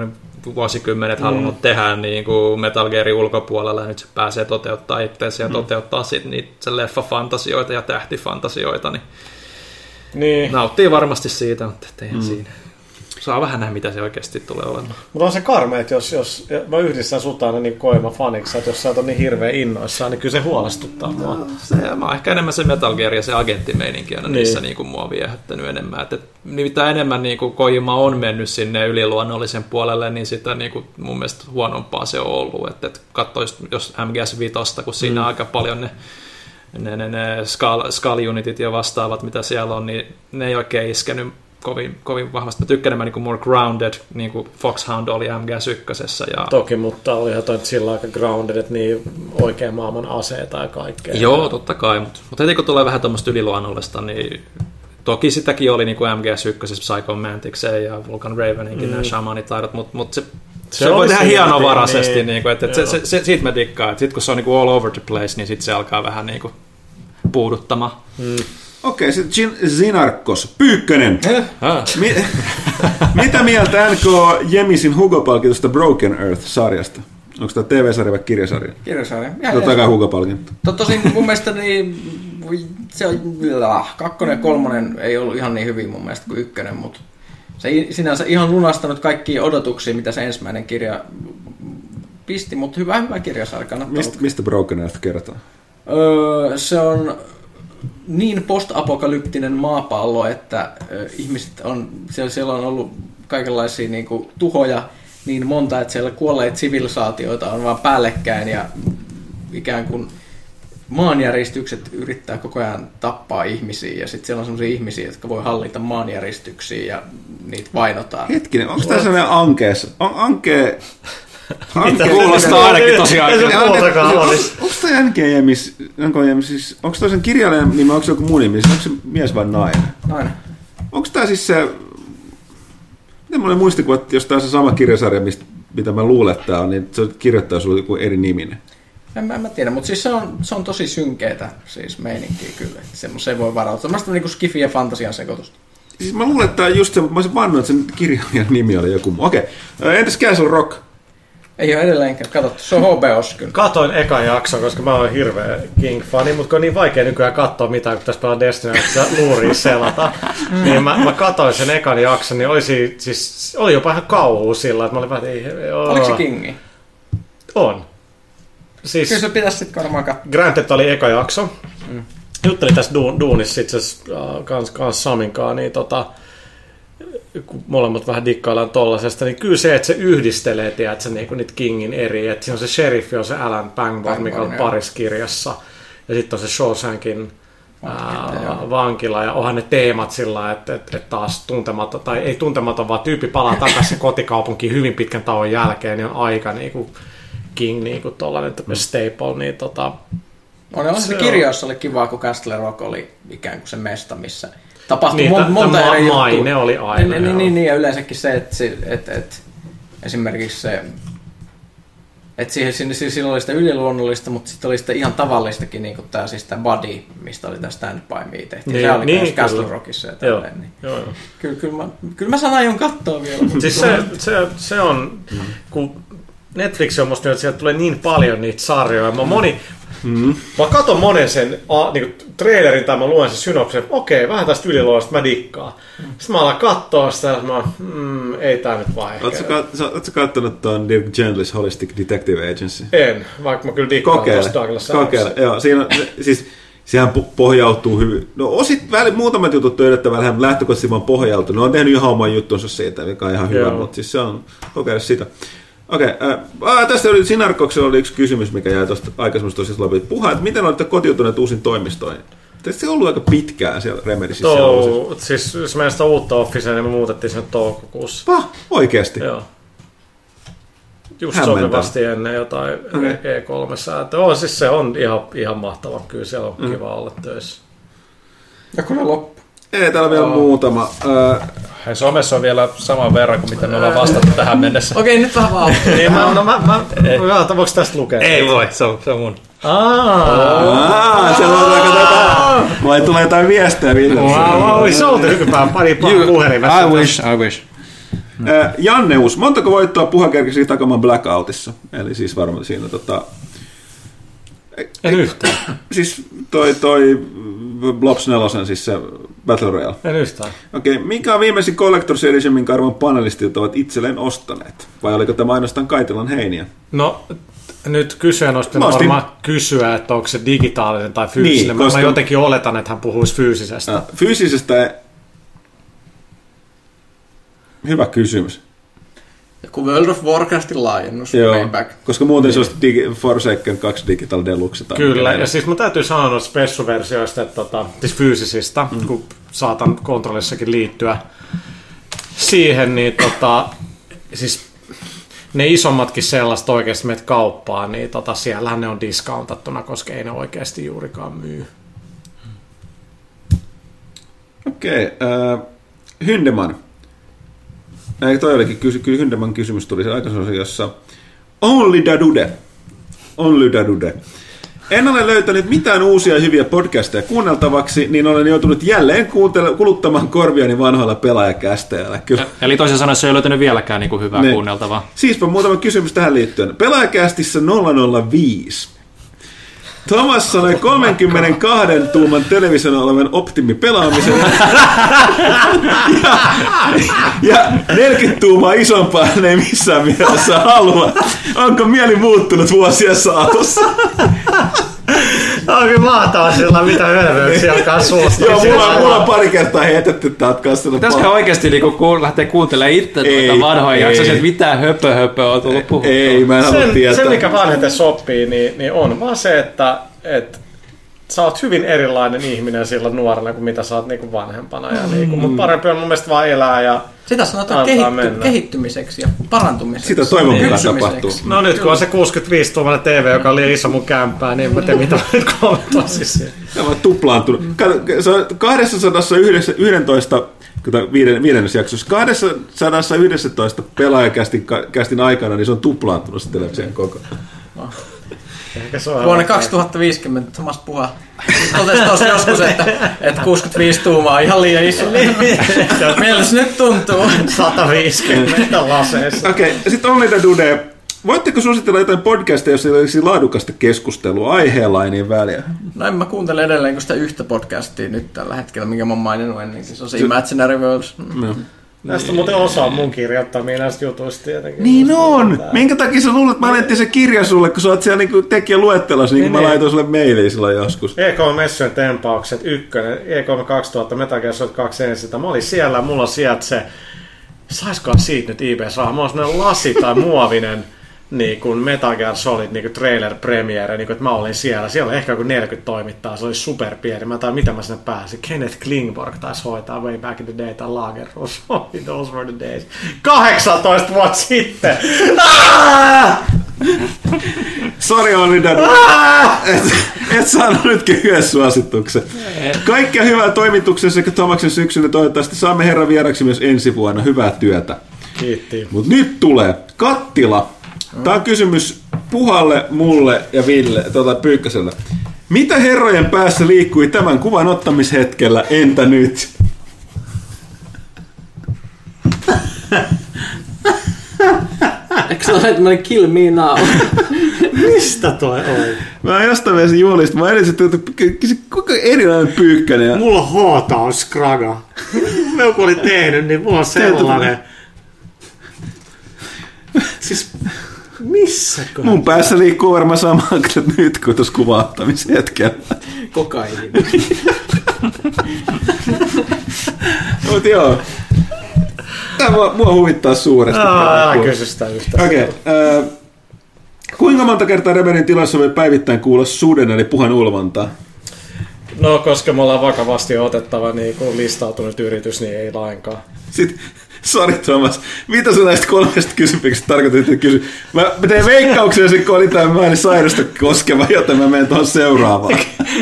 C: vuosikymmenet mm. halunnut tehdä niinku Metal Gearin ulkopuolella, ja nyt se pääsee toteuttaa itseensä ja mm. toteuttaa sit niitä leffa-fantasioita ja tähtifantasioita, niin, niin. nauttii varmasti siitä, mutta eihän mm. siinä saa vähän nähdä, mitä se oikeasti tulee olemaan.
B: Mutta on se karme, että jos, jos mä yhdistän sut aina niin koima faniksi, että jos sä oot niin hirveän innoissaan, niin kyllä se huolestuttaa mua. No,
C: se, mä oon ehkä enemmän se Metal Gear ja se agenttimeininki on niin. niissä niin kuin mua viehättänyt enemmän. Että, mitä enemmän niin kuin Kojima on mennyt sinne yliluonnollisen puolelle, niin sitä niin kuin mun mielestä huonompaa se on ollut. Että, että katsois, jos MGS 5, kun siinä mm. aika paljon ne ne, ne, ne Skull Unitit ja vastaavat, mitä siellä on, niin ne ei oikein iskenyt kovin, kovin vahvasti. Mä tykkään enemmän niin more grounded, niin kuin Foxhound oli MGS1. Ja...
B: Toki, mutta olihan toi sillä aika grounded, että niin oikein maailman aseita ja kaikkea.
C: Joo, totta kai, mutta, mutta heti kun tulee vähän tuommoista yliluonnollista, niin toki sitäkin oli niin kuin MGS1, Psycho Mantic ja Vulcan Raveninkin mm. nämä shamanitaidot, mutta, mutta se se, se voi tehdä hienovaraisesti, niin, niin kuin, että, että se, se, se, siitä mä dikkaan. Sitten kun se on niin kuin all over the place, niin sitten se alkaa vähän niin kuin puuduttamaan. Mm.
A: Okei, sitten Zinarkos. Pyykkönen. Mi- [laughs] mitä mieltä NK Jemisin Hugo-palkitusta Broken Earth-sarjasta? Onko tämä TV-sarja vai kirjasarja?
D: Kirjasarja.
A: Totta kai Hugo-palkinto.
D: Tosin mun mielestä niin, se on, kakkonen ja kolmonen ei ollut ihan niin hyvin mun mielestä kuin ykkönen, mutta se sinänsä ihan lunastanut kaikki odotuksia, mitä se ensimmäinen kirja pisti, mutta hyvä, hyvä kirjasarja.
A: Mist, mistä Broken Earth kertoo?
D: Öö, se on niin postapokalyptinen maapallo, että ihmiset on, siellä, siellä on ollut kaikenlaisia niin kuin, tuhoja niin monta, että siellä kuolleet sivilisaatioita on vaan päällekkäin ja ikään kuin maanjäristykset yrittää koko ajan tappaa ihmisiä ja sitten siellä on sellaisia ihmisiä, jotka voi hallita maanjäristyksiä ja niitä vainotaan.
A: Hetkinen, onko tämä sellainen ankees, an, anke,
C: Hanke kuulostaa ainakin tosiaan.
A: Onko toi NGMis, NGMis siis, onko toi sen kirjailijan nimi, onko se joku muu nimi, onko se mies vai nainen?
D: Nainen.
A: Onko tämä siis se, miten mulle muistikuva, että jos tämä on se sama kirjasarja, mistä, mitä mä luulen, että tämä on, niin se kirjoittaa sulle joku eri niminen.
D: En, mä, en mä tiedä, mutta siis se on, se on tosi synkeetä siis meininkiä kyllä. Semmoiseen voi varautua. Semmoista niin kuin skifi ja fantasian sekoitusta.
A: Siis mä luulen, että just se, mä olisin vannut, että sen kirjailijan nimi oli joku muu. Okei, entäs Castle Rock?
D: Ei ole edelleenkään katsottu. Se on HBOs kyllä.
B: Katoin eka jakso, koska mä oon hirveä King-fani, mutta kun on niin vaikea nykyään katsoa mitään, kun tässä pelaa Destiny, että luuriin selata. Mm. niin mä, mä katoin sen ekan jakson, niin olisi, siis, oli jopa ihan kauhu sillä, että mä olin vähän, ei,
D: Oliko se Kingi?
B: On.
D: Siis, Kyllä se pitäisi sitten varmaan katsoa.
B: Granted oli eka jakso. Mm. Juttelin tässä Duunissa itse asiassa uh, kans, kans Saminkaan, niin tota, kun molemmat vähän dikkaillaan tollasesta, niin kyllä se, että se yhdistelee, tiedätkö, niin kuin niitä Kingin eri, että siinä on se sheriffi, on se Alan Pangborn, mikä on pariskirjassa, ja sitten on se Shawshankin vankila, vankila, ja onhan ne teemat sillä että, että, että taas tuntematon, tai ei tuntematon, vaan tyyppi palaa takaisin [coughs] kotikaupunkiin hyvin pitkän tauon jälkeen, niin on aika niin kuin King niin kuin tollainen mm. staple, niin tota,
D: on, on se, se kirjoissa oli kiva, kun Castle Rock oli ikään kuin se mesta, missä tapahtui niin, mon, monta eri
B: juttua. Maine oli aina.
D: Niin, niin, niin, niin, ja yleensäkin se, että, että, että esimerkiksi se että siihen, siinä, siinä oli sitä yliluonnollista, mutta sitten oli sitä ihan tavallistakin, niin kuin tämä, siis tämä Buddy, mistä oli tämä Stand By Me tehtiin. Niin, se oli niin, Castle Rockissa ja tälleen. Niin. Joo, joo. Kyllä, kyllä, mä, kyllä mä sanon aion katsoa vielä. [laughs]
B: siis se, se, se on, mm. kun Netflix on musta että sieltä tulee niin paljon niitä sarjoja. Mä moni, Mm. Mä katon monen sen a, niinku, trailerin tai mä luen sen synopsin, että okei, vähän tästä yliluosta mä dikkaan. Sitten mä alan katsoa sitä, että mä, mm, ei tää nyt vaan
A: Oletko kat, kattonut tuon Dirk Gently's Holistic Detective Agency?
B: En, vaikka mä kyllä dikkaan
A: kokeile, Douglas Kokeile, joo. Siinä, siis, sehän pohjautuu hyvin. No osit, väli, muutamat jutut yllättävän vähän lähtökohtaisesti vaan pohjautuu. Ne on tehnyt ihan oman juttunsa siitä, mikä on ihan hyvä, mutta siis se on kokeile sitä. Okei, okay, äh, tästä oli Sinarkoksella oli yksi kysymys, mikä jäi tuosta aikaisemmasta tosiaan läpi. Puhaa, että miten olette kotiutuneet uusin toimistoihin? Tietysti se on ollut aika pitkään siellä Remedisissä.
B: Tuo, siis jos meidän sitä uutta Officea, niin me muutettiin sen toukokuussa.
A: Pah, oikeasti?
B: Joo. just sopivasti ennen jotain okay. E3. On, siis se on ihan, ihan mahtava. Kyllä siellä on mm. kiva olla töissä.
D: Ja kun ne loppu?
A: Ei, täällä on vielä oh. muutama. Uh,
C: Hei, somessa on vielä saman verran kuin mitä me ollaan vastattu tähän mennessä.
D: Okei, okay, nyt vähän vaan.
B: niin, mä, no, mä, mä, mä, voiko tästä lukea?
C: Ei voi, se on, se on mun.
A: Aa, se on Vai tulee jotain viestejä Ville?
B: Wow, wow, se on hykypään pari puhelimessa.
C: I wish, I wish.
A: Janneus, montako voittoa puha kerkisi takamaan Blackoutissa? Eli siis varmaan siinä tota...
B: En yhtään.
A: Siis toi, toi Blobs 4, siis se Battle Royale.
B: En yhtään.
A: Okei, okay. mikä on viimeisin Collector's Edition, minkä arvon panelistit ovat itselleen ostaneet? Vai oliko tämä ainoastaan Kaitilan heiniä?
B: No, nyt pitänyt ostin... varmaan kysyä, että onko se digitaalinen tai fyysinen. Niin, koska... Mä jotenkin oletan, että hän puhuisi fyysisestä. Ja,
A: fyysisestä... Hyvä kysymys.
D: Joku World of Warcraftin laajennus.
A: Joo, back. koska muuten se olisi Digi- Forsaken 2 Digital Deluxe.
B: Tai Kyllä, ja siis mä täytyy sanoa noista spessuversioista, että tota, siis fyysisistä, mm. kun saatan kontrollissakin liittyä siihen, niin tota, siis ne isommatkin sellaista oikeasti meitä kauppaan, niin tota, siellähän ne on discountattuna, koska ei ne oikeasti juurikaan myy.
A: Okei, okay, uh, Hyndeman. Ei, toi olikin kysy, kyllä Hyndeman kysymys tuli se aikaisemmin, jossa Only Dadude. Only Dadude. En ole löytänyt mitään uusia hyviä podcasteja kuunneltavaksi, niin olen joutunut jälleen kuuntele- kuluttamaan korviani vanhoilla pelaajakästeillä. Kyllä.
C: Eli toisin sanoen se ei löytänyt vieläkään niin kuin hyvää ne. kuunneltavaa.
A: Siispä muutama kysymys tähän liittyen. Pelaajakästissä 005. Thomas sanoi 32 tuuman television olevan optimi pelaamisen. ja, ja 40 tuumaa isompaa ei missään mielessä halua. Onko mieli muuttunut vuosia saatossa?
B: Onkin mahtavaa sillä, mitä hölmöyksiä alkaa suusta.
A: Joo, mulla, on, mulla on pari kertaa heitetty täältä kanssa.
C: Pitäisikö oikeasti niinku kuul, lähteä kuuntelemaan itse noita vanhoja jaksoja, että mitä höpö höpö on tullut puhuttua?
A: Ei, mä en halua tietää.
B: Se, mikä vanheten sopii, niin, niin on vaan se, että, että sä oot hyvin erilainen ihminen silloin nuorena kuin mitä sä oot niinku vanhempana. Ja niinku, mm. Mutta parempi on mun mielestä vaan elää ja
D: Sitä sanotaan kehitty- kehittymiseksi ja parantumiseksi.
A: Sitä toivon mukaan tapahtuu.
B: No nyt kun on se 65 tuomainen TV, joka liian iso mun kämpää, niin en mä tiedä mitä nyt kommentoisin
A: siihen. Se on tuplaantunut. Se on 211 viidennes jaksossa. 211 pelaajakästin aikana, niin se on tuplaantunut se television koko.
D: Vuonna 2050 Thomas Puha totesi tuossa joskus, että, että 65 tuumaa on ihan liian iso. Miltä se nyt tuntuu?
B: 150 laseessa.
A: Okei, okay, sitten Only Dude. Voitteko suositella jotain podcasteja, jossa olisi laadukasta keskustelua aiheella niin väliä?
D: No en mä kuuntele edelleen sitä yhtä podcastia nyt tällä hetkellä, minkä mä oon maininnut ennenkin. Se on se Imaginary Worlds. Mm.
B: Näistä muuten osa mun kirjoittamia näistä jutuista tietenkin.
A: Niin on! Tää. Minkä takia sä luulet, että mä annettiin se kirja sulle, kun sä oot siellä niinku tekijäluettelossa, niin, niin mä niin. laitoin sulle mailia silloin joskus.
B: E3 Messujen tempaukset, ykkönen, E3 2000, Metal Gear Solid 2 ensin. Mä olin siellä, mulla on sieltä se, saiskohan siitä nyt IBS rahaa? Mulla on semmonen lasi tai muovinen niin kuin Metal Gear Solid niin kuin trailer premiere, niin kuin, että mä olin siellä. Siellä oli ehkä joku 40 toimittaa, se oli super pieni. Mä tai mitä mä sinne pääsin. Kenneth Klingborg taisi hoitaa way back in the day, tai Lagerus. [laughs] Those were the days. 18 vuotta sitten!
A: Sori Olli et, et saanut nyt yhden suosituksen. Kaikkea hyvää toimituksen sekä Tomaksen syksyllä toivottavasti saamme herran vieraksi myös ensi vuonna. Hyvää työtä.
B: Kiitti.
A: Mut nyt tulee Kattila Tämä on kysymys Puhalle, mulle ja Ville, tuota Pyykköselle. Mitä herrojen päässä liikkui tämän kuvan ottamishetkellä, entä nyt?
D: Eikö se ole että kill me now?
B: Mistä toi on?
A: Mä oon jostain mielessä juolista. Mä edes, että kuinka erilainen pyykkänen.
B: Mulla hoota on skraga. Joku oli tehnyt, niin mulla on sellainen. Siis missä?
A: Mun päässä liikkuu varmaan sama [laughs] nyt kuin tuossa kuvahtamishetkellä.
D: Kokaini. [laughs]
A: Mut joo. Tämä mua, mua huvittaa suuresti.
B: Älä kysy sitä yhtä.
A: Okei. Okay, äh, kuinka monta kertaa Rebenin tilassa voi päivittäin kuulla suden eli puhan ulvontaa?
B: No, koska me ollaan vakavasti otettava niin kun listautunut yritys, niin ei lainkaan.
A: Sitten [laughs] Sori Thomas, mitä sä näistä kolmesta kysymyksestä tarkoitit, että kysy? Mä, mä tein veikkauksia, kun oli tämä Miley Cyrusta koskeva, joten mä menen tuohon seuraavaan.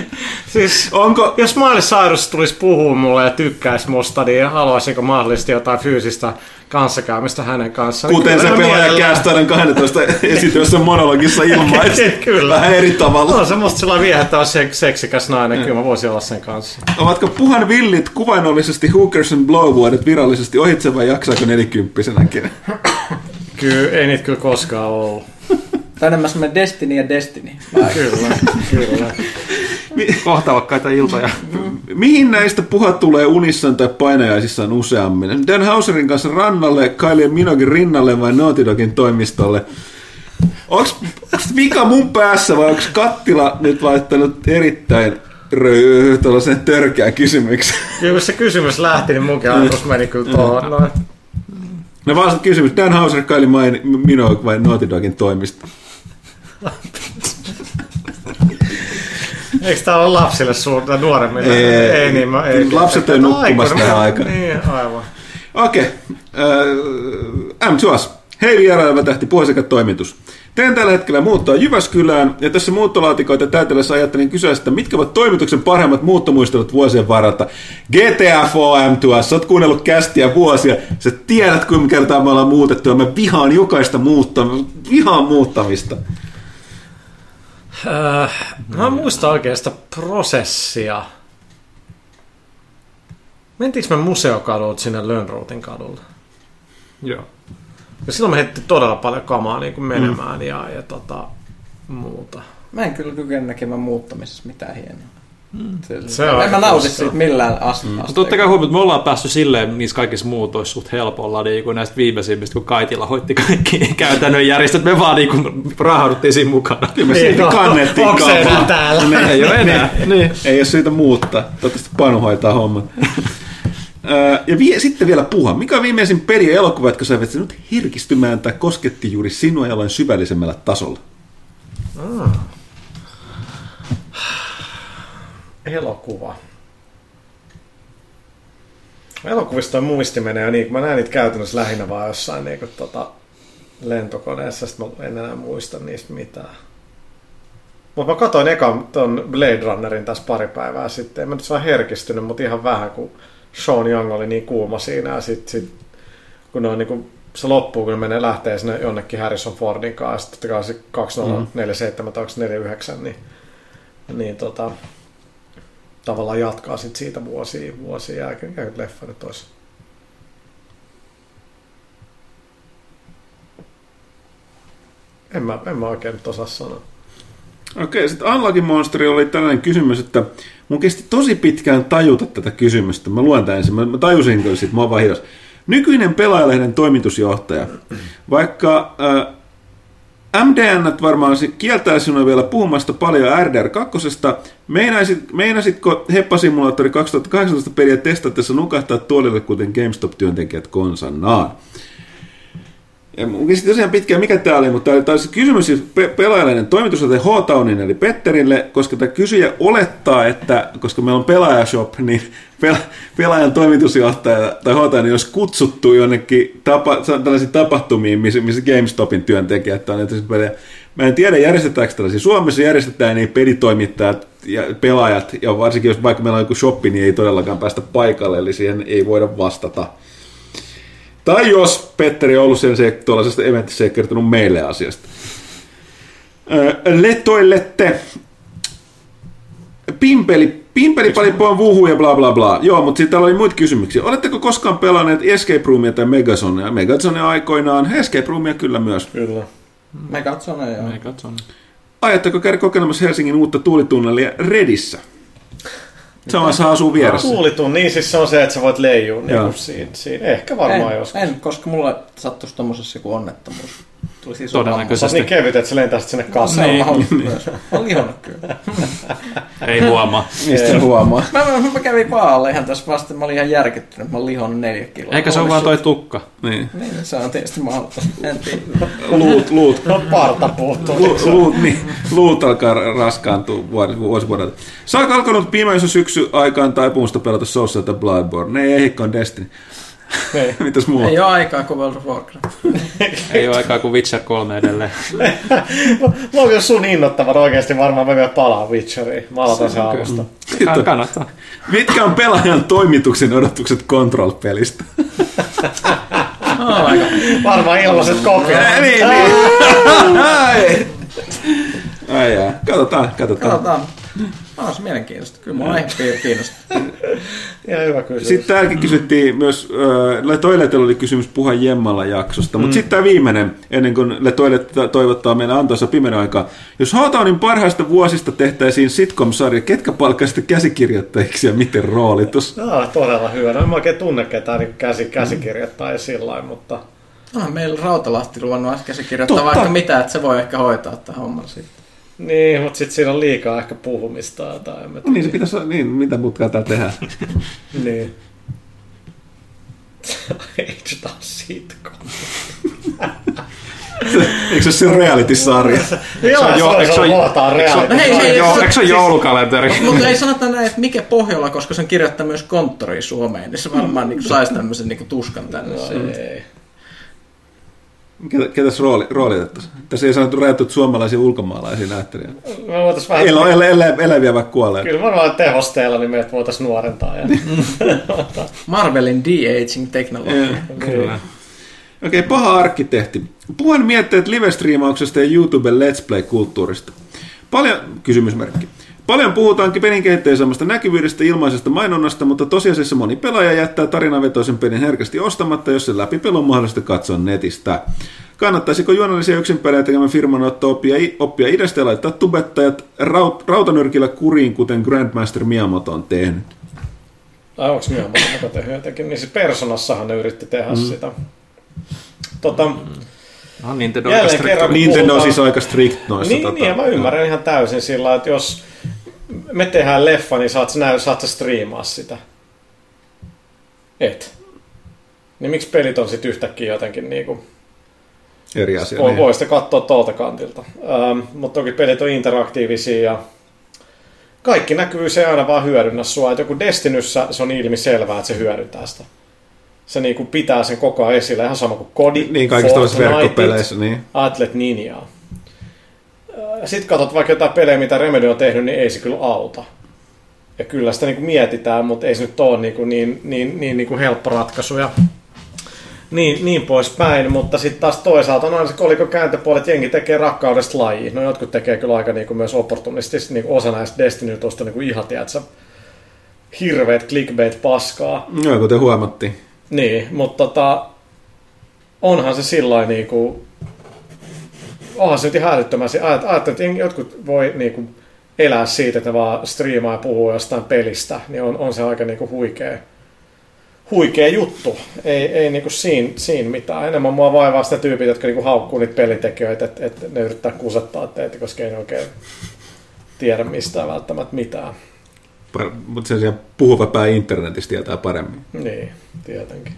A: [laughs]
B: siis, Onko... jos Miley Cyrus tulisi puhua mulle ja tykkäisi musta, niin haluaisinko mahdollisesti jotain fyysistä kanssakäymistä hänen kanssaan.
A: Kuten se pelaaja Käästäinen 12 esityössä monologissa ilmaisi. [laughs] kyllä. Vähän eri tavalla.
B: On semmoista sellainen viehättävä seksikäs nainen, kyllä mä voisin olla sen kanssa.
A: Ovatko puhan villit kuvainnollisesti Hookers and Blow-vuodet virallisesti ohitse vai jaksaako nelikymppisenäkin? [coughs]
B: kyllä, ei niitä kyllä koskaan ollut.
D: Tai enemmän semmoinen Destiny ja Destiny.
B: kyllä, kyllä.
C: Kohtavakkaita iltoja. [laughs]
A: Mihin näistä puhat tulee unissaan tai painajaisissaan useammin? Dan Hauserin kanssa rannalle, Kylie Minogin rinnalle vai Naughty Dogin toimistolle? Onks, onks vika mun päässä vai onko Kattila nyt laittanut erittäin röy, tuollaisen törkeän kysymyksen?
B: Kyllä kun se kysymys lähti, niin munkin ajatus meni kyllä tuohon. No.
A: no vaan kysymys, Dan Hauser, Kylie Minogue vai Naughty Dogin toimisto? [laughs]
B: Eikö tämä ole lapsille suurta nuoremmille?
A: Ei, ei, niin mä, ei, lapset ei nukkumassa tähän aikaan.
B: Niin, aivan.
A: Okei. Okay. Äh, M. Tuas. Hei vieraileva tähti toimitus. Teen tällä hetkellä muuttaa Jyväskylään, ja tässä muuttolaatikoita täytellessä ajattelin kysyä että mitkä ovat toimituksen parhaimmat muuttomuistelut vuosien varalta. GTA FM tuossa, oot kuunnellut kästiä vuosia, sä tiedät kuinka kertaa me ollaan muutettu, ja mä vihaan jokaista muuttamista, vihaan muuttamista.
B: Äh, mä muistan oikein sitä prosessia. Mentiinkö me museokadulta sinne Lönnruutin kadulle?
C: Joo.
B: Ja silloin me heitti todella paljon kamaa niin kuin menemään mm. ja, ja tota, muuta.
D: Mä en kyllä kykene näkemään muuttamisessa mitään hienoa. Mm. Se on en mä nauti siitä millään ast- mm.
C: Totta kai huomioon, että me ollaan päässyt silleen niissä kaikissa muutoissa suht helpolla niin kuin näistä viimeisimmistä, kun Kaitila hoitti kaikki [laughs] käytännön järjestöt, me vaan niin kuin rahauduttiin siinä mukana.
A: Kyllä me niin, no, kannettiin
B: Onko se enää täällä?
C: Ne, ei ole enää.
A: niin. niin. Ei ole syytä muuttaa. Toivottavasti Panu hoitaa homman. [laughs] ja vie, sitten vielä puha. Mikä on viimeisin peli ja elokuva, jotka saivat sinut herkistymään tai kosketti juuri sinua jollain syvällisemmällä tasolla? Ah
B: elokuva. Elokuvista muisti menee niin, mä näen niitä käytännössä lähinnä vaan jossain niin kuin, tota, lentokoneessa, sitten mä en enää muista niistä mitään. Mutta mä katsoin eka ton Blade Runnerin tässä pari päivää sitten. En mä nyt vaan herkistynyt, mutta ihan vähän, kun Sean Young oli niin kuuma siinä. Ja sit, sit kun on niin kuin, se loppuu, kun ne menee lähtee sinne jonnekin Harrison Fordin kanssa. Sitten kai se 2047 mm. tai 2049, niin, niin tota, tavallaan jatkaa sit siitä vuosia, vuosia jälkeen, mikä leffa nyt olisi. En mä, en mä oikein nyt osaa sanoa.
A: Okei, sitten Unlucky Monsteri oli tällainen kysymys, että mun kesti tosi pitkään tajuta tätä kysymystä. Mä luen tämän ensin, mä, mä tajusin kyllä mä oon vaan Nykyinen pelaajalehden toimitusjohtaja, vaikka äh, MDN varmaan kieltää sinua vielä puhumasta paljon RDR 2. Meinasit, meinasitko Heppa-simulaattori 2018 peliä testatessa nukahtaa tuolille, kuten GameStop-työntekijät konsanaan? Ja kesti tosiaan pitkään, mikä tämä oli, mutta tämä oli kysymys siis pe- pelaajalainen toimitusjohtaja H-Taunin eli Petterille, koska tämä kysyjä olettaa, että koska meillä on pelaajashop, niin pela- pelaajan toimitusjohtaja tai h niin olisi kutsuttu jonnekin tapa- tällaisiin tapahtumiin, missä, missä GameStopin työntekijät on. Mä en tiedä, järjestetäänkö tällaisia. Suomessa järjestetään niin pelitoimittajat ja pelaajat, ja varsinkin jos vaikka meillä on joku shoppi, niin ei todellakaan päästä paikalle, eli siihen ei voida vastata. Tai jos Petteri on ollut sen se, tuollaisesta eventissä ei kertonut meille asiasta. Letoillette. Pimpeli, pimpeli paljon vuhu ja bla bla bla. Joo, mutta sitten täällä oli muita kysymyksiä. Oletteko koskaan pelanneet Escape Roomia tai Megazonia? Megazonia aikoinaan, Escape Roomia kyllä myös.
B: Kyllä.
D: Megazonia, joo.
C: Megazonia.
A: Ajatteko käydä kokeilemassa Helsingin uutta tuulitunnelia Redissä? Samassa asuu vieressä.
B: Tuulitun, niin siis se on se, että sä voit leijua niin siinä, siinä. Ehkä varmaan
D: en,
B: joskus.
D: En, koska mulla sattuisi tommosessa joku onnettomuus.
C: Tuli siis Todennäköisesti.
B: Niin kevyt, että sä lentäisit sinne kasaan. Niin.
D: On lihonnut kyllä.
C: Ei huomaa.
A: Mistä huomaa?
D: Mä, mä, mä kävin vaalle ihan tässä vasta, mä olin ihan järkyttynyt, mä olin lihonnut neljä kiloa.
C: Eikä se ole vaan toi tukka.
A: Niin.
D: Niin, se on tietysti mahdollista.
A: luut, luut.
B: No parta puuttuu.
A: Luut, luut, niin, luut alkaa raskaantua vuosivuodelta. Saako alkanut pimeys syksy aikaan taipumusta pelata Soulsa tai Bloodborne? Ne ei ehikään Destiny. Niin. [laughs] Mitäs muu?
D: Ei ole aikaa kuin World of Warcraft.
C: Ei ole aikaa kuin Witcher 3 edelleen. [laughs]
B: Mä oon sun innottavan oikeasti varmaan mä vielä palaan Witcheriin. Mä aloitan sen alusta.
C: Kannattaa.
A: Mitkä on pelaajan toimituksen odotukset Control-pelistä?
B: oh, varmaan ilmaiset kopiot.
A: niin, niin. Ai, ai, katsotaan, katsotaan.
D: Katsotaan. Ah, se mielenkiintoista. Kyllä on ehkä kiinnostaa. [laughs]
B: Ihan hyvä kysymys.
A: Sitten täälläkin kysyttiin myös, äh, Le Toiletilla oli kysymys Puha Jemmalla jaksosta, mutta mm. sitten tämä viimeinen, ennen kuin Le Toilet toivottaa meille antoisa pimeän aikaa. Jos Hawthornin parhaista vuosista tehtäisiin sitcom-sarja, ketkä palkkaisitte käsikirjoittajiksi ja miten roolitus?
B: No, todella hyvä. No, en mä oikein tunne ketään niin käsi, käsikirjoittajia sillä lailla, mutta...
D: No, meillä Rautalahti ruvennut käsikirjoittaa Totta. vaikka mitä, että se voi ehkä hoitaa tämän homman sitten.
B: Niin, mutta sitten siinä on liikaa ehkä puhumista tai en
A: Niin, se pitäisi, niin, mitä mutkaa täällä tehdä. [laughs]
B: niin. Eikö tämä sitcom?
A: Eikö se ole reality-sarja? [laughs]
B: Joo, se on, eikö se ole reality?
C: No eikö se ole joulukalenteri? [laughs]
D: Mutta ei sanota näin, että mikä Pohjola, koska sen kirjoittaa myös konttori Suomeen, niin se varmaan niin saisi tämmöisen niin tuskan tänne. No, ei.
A: Ketä, ketäs rooli, roolitettaisiin? Tässä ei sanottu rajattu suomalaisia ulkomaalaisia näyttelijöitä.
B: Me voitaisiin vähän...
A: Elo, ele, ele, eläviä vaikka kuolee.
B: Kyllä varmaan tehosteella, niin meidät voitaisiin nuorentaa. Ja... [laughs]
D: Marvelin de-aging teknologia.
A: Kyllä. Okei, okay, paha arkkitehti. Puhun mietteet live-striimauksesta ja YouTube Let's Play-kulttuurista. Paljon, kysymysmerkki. Paljon puhutaankin pelin kehittäjäsamasta näkyvyydestä ilmaisesta mainonnasta, mutta tosiasiassa moni pelaaja jättää tarinavetoisen pelin herkästi ostamatta, jos se läpipelu on mahdollista katsoa netistä. Kannattaisiko juonallisia yksinpelejä tekemään firman ottaa oppia, oppia idästä ja laittaa tubettajat raut, rautanyrkillä kuriin, kuten Grandmaster Miyamoto on tehnyt?
B: Ai onko Miyamoto muka tehnyt jotenkin? Niin siis Personassahan ne yritti tehdä mm. sitä. Tota, mm.
C: No, Nintendo,
A: Jälleen kerran, Nintendo puhutaan... on siis aika strict noissa.
B: Niin, tota, niin mä ymmärrän no. ihan täysin sillä, että jos me tehdään leffa, niin saat, näy, saat sä striimaa sitä. Et. Niin miksi pelit on sitten yhtäkkiä jotenkin niinku...
A: Eri asia.
B: Voi, niin. voi sitten katsoa tuolta kantilta. Ähm, mutta toki pelit on interaktiivisia ja kaikki näkyvyys ei aina vaan hyödynnä sua. Et joku Destinyssä se on ilmi selvää, että se hyödyntää sitä. Se niinku pitää sen koko ajan esillä, ihan sama kuin Kodi,
A: Niin kaikista verkkopeleissä, niin.
B: Atlet Ninjaa sitten katsot vaikka jotain pelejä, mitä Remedy on tehnyt, niin ei se kyllä auta. Ja kyllä sitä niin kuin mietitään, mutta ei se nyt ole niin, kuin niin, niin, niin, niin kuin helppo ratkaisu. Ja niin, niin poispäin, mutta sitten taas toisaalta no, se koliko kääntöpuolet, että jengi tekee rakkaudesta lajiin. No jotkut tekee kyllä aika niin kuin myös opportunistisesti niin osa näistä Destiny tuosta niin kuin ihan, tiedätkö, hirveät clickbait-paskaa.
A: No, kuten huomattiin.
B: Niin, mutta tota, onhan se sillä niin kuin, onhan se nyt ihan älyttömästi. Ajattelin, että jotkut voi niin kuin, elää siitä, että ne vaan striimaa ja puhuu jostain pelistä, niin on, on se aika niin kuin, huikea, huikea juttu. Ei, ei niin kuin siinä, siinä mitään. Enemmän mua vaivaa sitä tyypit, jotka niin kuin, haukkuu niitä pelintekijöitä, että, että ne yrittää kusettaa teitä, koska ei ne oikein tiedä mistään välttämättä mitään.
A: Mutta sen sijaan puhuva pää internetistä tietää paremmin.
B: Niin, tietenkin.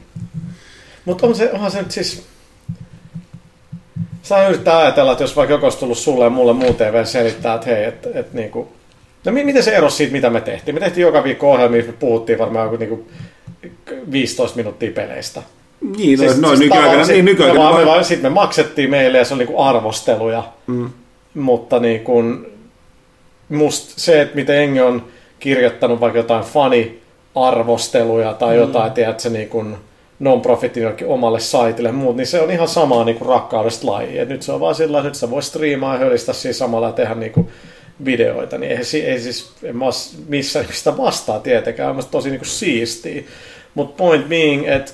B: Mutta on se, onhan se nyt siis Sä yrittää ajatella, että jos vaikka joku olisi tullut sulle ja mulle muu TV selittää, että hei, että, että niin kuin, No miten se erosi siitä, mitä me tehtiin? Me tehtiin joka viikko ohjelmia, me puhuttiin varmaan joku niin kuin 15 minuuttia peleistä.
A: Niin, siis, no, siis nykyaikana. Niin, nykyaikana
B: me, vaan, me, sitten me maksettiin meille ja se oli niin kuin arvosteluja. Mm. Mutta niin kuin, must se, että miten Engi on kirjoittanut vaikka jotain fani-arvosteluja tai mm. jotain, tiedätkö, niin kuin, non-profitin omalle saitille muut, niin se on ihan samaa niin rakkaudesta laji. Et nyt se on vaan sillä että sä voi striimaa ja hölistä siinä samalla ja tehdä niin kuin videoita, niin ei, ei siis en mä missään [laughs] sitä vastaa tietenkään, on tosi niin kuin siistiä. Mutta point being, että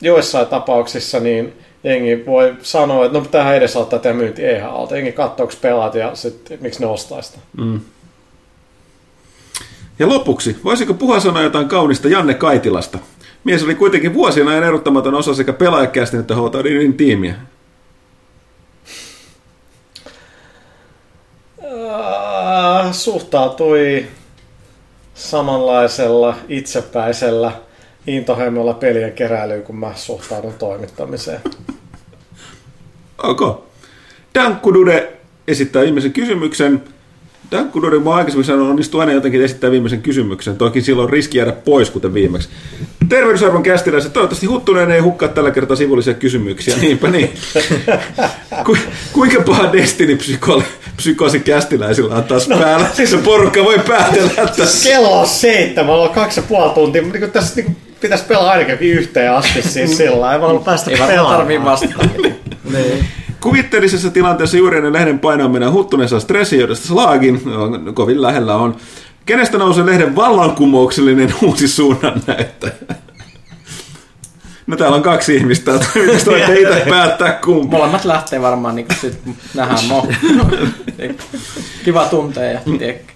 B: joissain tapauksissa niin jengi voi sanoa, että no tähän edesauttaa tehdä myynti, eihän alta. Jengi katsoo, pelaat ja sit, miksi ne ostaa sitä. Mm.
A: Ja lopuksi, voisiko puhua sanoa jotain kaunista Janne Kaitilasta? Mies oli kuitenkin vuosien ajan erottamaton osa sekä pelaajakästin että Houtaudin tiimiä.
B: Äh, suhtautui samanlaisella itsepäisellä intohimolla pelien keräilyyn, kun mä suhtaudun toimittamiseen.
A: Ok. Dankkudude esittää ihmisen kysymyksen. Dankudori, mä aikaisemmin sanonut, onnistuu aina jotenkin esittää viimeisen kysymyksen. Toki silloin riski jäädä pois, kuten viimeksi. Terveysarvon kästiläiset, toivottavasti Huttunen ei hukkaa tällä kertaa sivullisia kysymyksiä. Niinpä niin. [laughs] Ku, kuinka paha Destiny psykoosi kästiläisillä on taas no, päällä? Siis porukka voi päätellä, että...
B: Kello on seitsemän, on kaksi ja puoli tuntia. Niin tässä niin pitäisi pelaa ainakin yhteen asti siis sillä Ei vaan päästä pelaamaan. Ei tarvii vastata. [laughs]
A: niin. Kuvitteellisessa tilanteessa juuri ennen lehden painaminen Huttunen saa stressijohdosta slaagin, no, kovin lähellä on. Kenestä nousee lehden vallankumouksellinen [laughs] uusi suunnannäyttäjä? No täällä on kaksi ihmistä, että [laughs] voitte itse päättää kumpi.
D: Molemmat lähtee varmaan, niin sit nähdään mo. [laughs] Kiva tuntea ja tiekkä.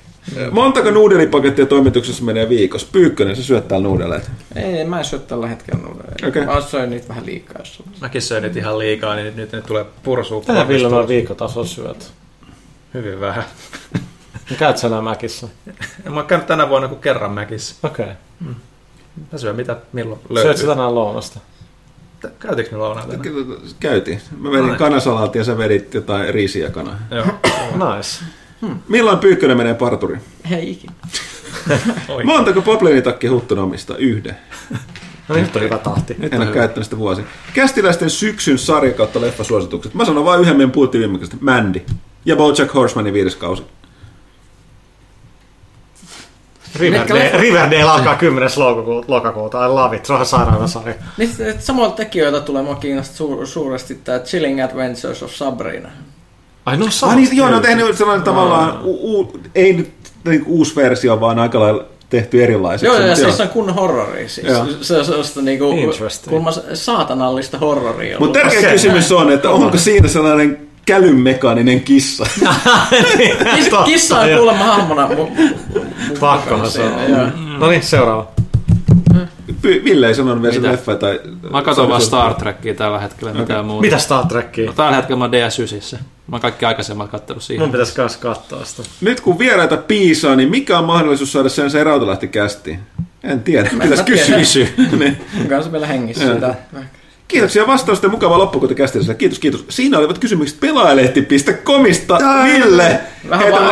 A: Montako nuudelipakettia toimituksessa menee viikossa? Pyykkönen, sä syöt täällä nuudeleita?
D: Ei, mä en syö tällä hetkellä nuudeleita. Okay. Mä söin niitä vähän liikaa. Jos
C: Mäkin söin niitä ihan liikaa, niin nyt ne tulee pursua.
B: Tätä Ville viikkotasolla syöt?
C: Hyvin vähän. [laughs]
B: Käyt sä Mäkissä?
C: Mä oon käynyt tänä vuonna kuin kerran Mäkissä.
B: Okei. Okay. Mm.
C: Mä syön mitä milloin löytyy.
B: Syöt sä tänään lounasta?
C: Käytiinkö me lounaa tänään?
A: Käytiin. Mä vedin no, kanasalaattia ja sä vedit jotain riisiä kanaa.
B: Joo. nice.
A: Hmm. Milloin Pyykkönen menee parturiin?
D: Hei ikinä.
A: Montako poplinitakki Huttunen omistaa? Yhden.
B: No nyt on hyvä tahti.
A: Nyt en ole käyttänyt sitä vuosi. Kästiläisten syksyn sarja kautta leffasuositukset. Mä sanon vain yhden meidän puhuttiin viimeksi. Mandy. Ja Bojack Horsemanin viides kausi.
B: Riverdale, Riverdale alkaa 10. lokakuuta. I love it. Se on sairaana sarja.
D: Niin, samoilta tekijöiltä tulee mua kiinnostaa su- suuresti tämä Chilling Adventures of Sabrina.
B: Ai no
A: sä ah, niin, joo, ne on tehnyt sellainen tavallaan, u, u, ei nyt niin uusi versio, vaan aika lailla tehty erilaiseksi.
D: Joo, ja siis on kunnon horrori. Siis. Se on sellaista niinku, kulma saatanallista horroria.
A: Mutta tärkeä okay. kysymys on, että onko siinä sellainen kälymekaaninen kissa? [laughs]
D: kissa, kissa on kuulemma hahmona.
B: Pakkohan se on. No niin, seuraava.
A: Ville ei sanonut vielä leffa tai...
C: Mä katson vaan Star Trekkia tällä hetkellä, okay. mitään muuta.
B: Mitä Star Trekkia?
C: No, tällä hetkellä mä oon DS9. Mä oon kaikki aikaisemmat kattonut siihen.
B: Mun pitäisi kans katsoa sitä.
A: Nyt kun vieraita piisaa, niin mikä on mahdollisuus saada sen se Rautalahti kästiin? En tiedä, pitäisi kysyä. [laughs]
D: niin. Kanssa vielä hengissä sitä.
A: Kiitoksia vastausta ja mukava loppukohta käsittelyssä. Kiitos, kiitos. Siinä olivat kysymykset pelaajalehti.comista. Ville!
C: Vähän vaan.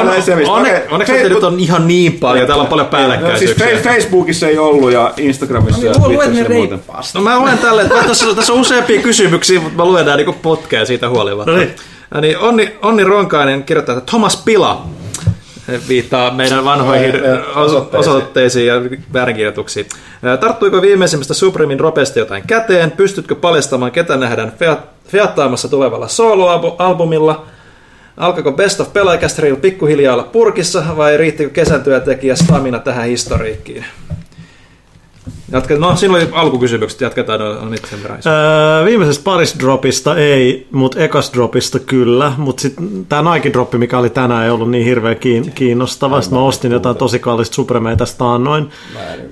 C: Onne, onneksi Facebook... nyt on ihan niin paljon. Täällä on paljon päällekkäisyyksiä.
A: No, siis Facebookissa ei ollut ja Instagramissa.
D: No, niin, luen ne reippaasti.
C: No mä luen tälle. Tässä, tässä on useampia kysymyksiä, mutta mä luen nämä niin potkeja siitä huolimatta. No niin. niin Onni, Onni Ronkainen kirjoittaa, että Thomas Pila viittaa meidän vanhoihin osoitteisiin ja väärinkirjoituksiin. Tarttuiko viimeisimmästä Supremin ropesta jotain käteen? Pystytkö paljastamaan, ketä nähdään fiattaamassa tulevalla soloalbumilla? Alkaako Best of Pelaajakästä pikkuhiljaa olla purkissa vai riittikö kesätyötekijä stamina tähän historiikkiin? Jatka, no, siinä oli alkukysymykset, jatketaan no, nyt sen
B: öö, Viimeisestä parista dropista ei, mutta ekas dropista kyllä, mutta sitten tämä Nike droppi, mikä oli tänään, ei ollut niin hirveän kiinnostava. Sitten mä ostin jotain tosi kallista supremeita taannoin,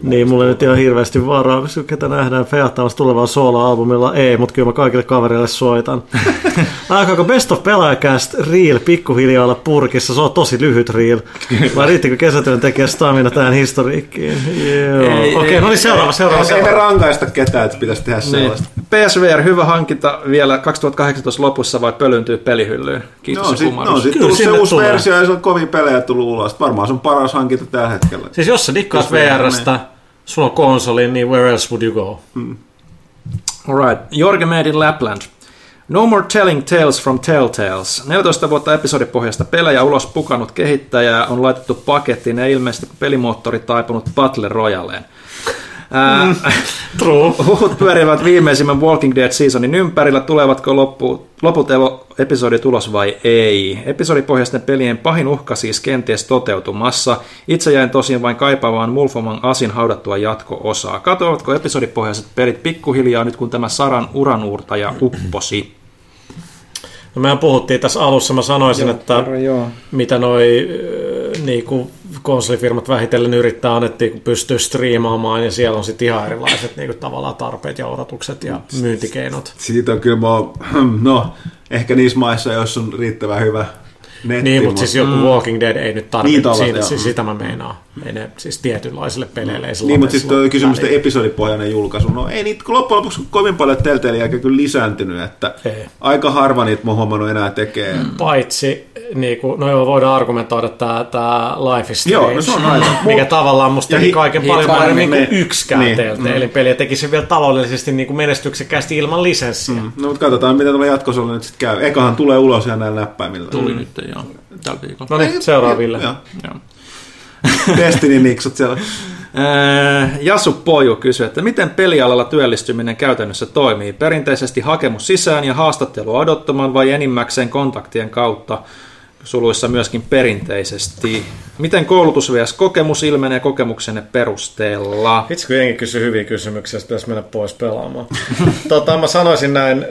B: niin mulla nyt ihan hirveästi varaa, ketä nähdään feattaamassa tulevalla solo-albumilla, ei, mutta kyllä mä kaikille kavereille soitan. [laughs] Alkaako Best of Pelaajakäst reel pikkuhiljaa olla purkissa, se on tosi lyhyt reel. Vai riittikö kesätyöntekijä stamina tähän historiikkiin? Okei, okay, no niin seuraava
A: seuraava, seuraava. Ei me rankaista ketään, että pitäisi tehdä niin. sellaista.
C: PSVR, hyvä hankinta vielä 2018 lopussa vai pölyntyy pelihyllyyn? Kiitos
A: no, sit, no, sitten tullut se uusi tulee. versio ja se on kovin pelejä tullut ulos. Varmaan se on paras hankinta tällä hetkellä.
B: Siis jos sä dikkaat VRstä, niin. sulla on konsoli, niin where else would you go? Hmm.
C: Alright, Jorge Made in Lapland. No More Telling Tales from Telltales. 14 vuotta episodipohjasta pelejä ulos pukannut kehittäjä on laitettu pakettiin ja ilmeisesti pelimoottori taipunut Battle Royaleen.
B: True.
C: Huhut pyörivät viimeisimmän Walking Dead seasonin ympärillä. Tulevatko loppu, loput episodit ulos vai ei? Episodipohjaisten pelien pahin uhka siis kenties toteutumassa. Itse jäin tosin vain kaipaamaan Mulfoman asin haudattua jatko-osaa. Katoavatko episodipohjaiset pelit pikkuhiljaa nyt kun tämä Saran uranuurtaja upposi?
B: No mehän puhuttiin tässä alussa, mä sanoisin, joo, että joo. mitä noi niin kuin konsolifirmat vähitellen yrittää annettiin, kun pystyy striimaamaan, ja siellä on sitten ihan erilaiset niin kuin, tavallaan tarpeet ja odotukset ja myyntikeinot.
A: Siitä on kyllä, mä, [clears throat] no, ehkä niissä maissa, jos on riittävän hyvä netti.
B: Niin, mutta siis joku mm. Walking Dead ei nyt tarvitse, niin, siis sitä mä meinaan. Ei ne siis tietynlaisille peleille. Ei
A: niin, mutta sitten siis kysymys, että episodipohjainen julkaisu. No ei niitä loppujen lopuksi kovin paljon Telltale kyllä lisääntynyt, että ei. aika harva niitä mä huomannut enää tekee. Mm.
B: Paitsi, niin kuin, no joo, voidaan argumentoida tämä, tämä Life is
A: Strange, joo, no se on aina. [laughs]
B: mikä tavallaan musta teki kaiken paljon paremmin kuin yksikään niin, Telltale mm. peli, ja teki se vielä taloudellisesti niin kuin menestyksekkäästi ilman lisenssiä. Mm.
A: No mutta katsotaan, mitä tuolla jatkossa nyt sitten käy. Ekahan tulee ulos ja näillä näppäimillä.
C: Tuli mm. nyt, joo, tällä viikolla.
B: No niin, seuraaville. Joo. joo. [laughs]
A: Destiny-niksut siellä.
C: Äh, Jasu Poju kysyy, että miten pelialalla työllistyminen käytännössä toimii? Perinteisesti hakemus sisään ja haastattelu odottamaan vai enimmäkseen kontaktien kautta? suluissa myöskin perinteisesti. Miten koulutus vs. kokemus ilmenee kokemuksenne perusteella?
B: Itse kun jengi kysyy hyviä kysymyksiä, pitäisi mennä pois pelaamaan. [laughs] tota, mä sanoisin näin,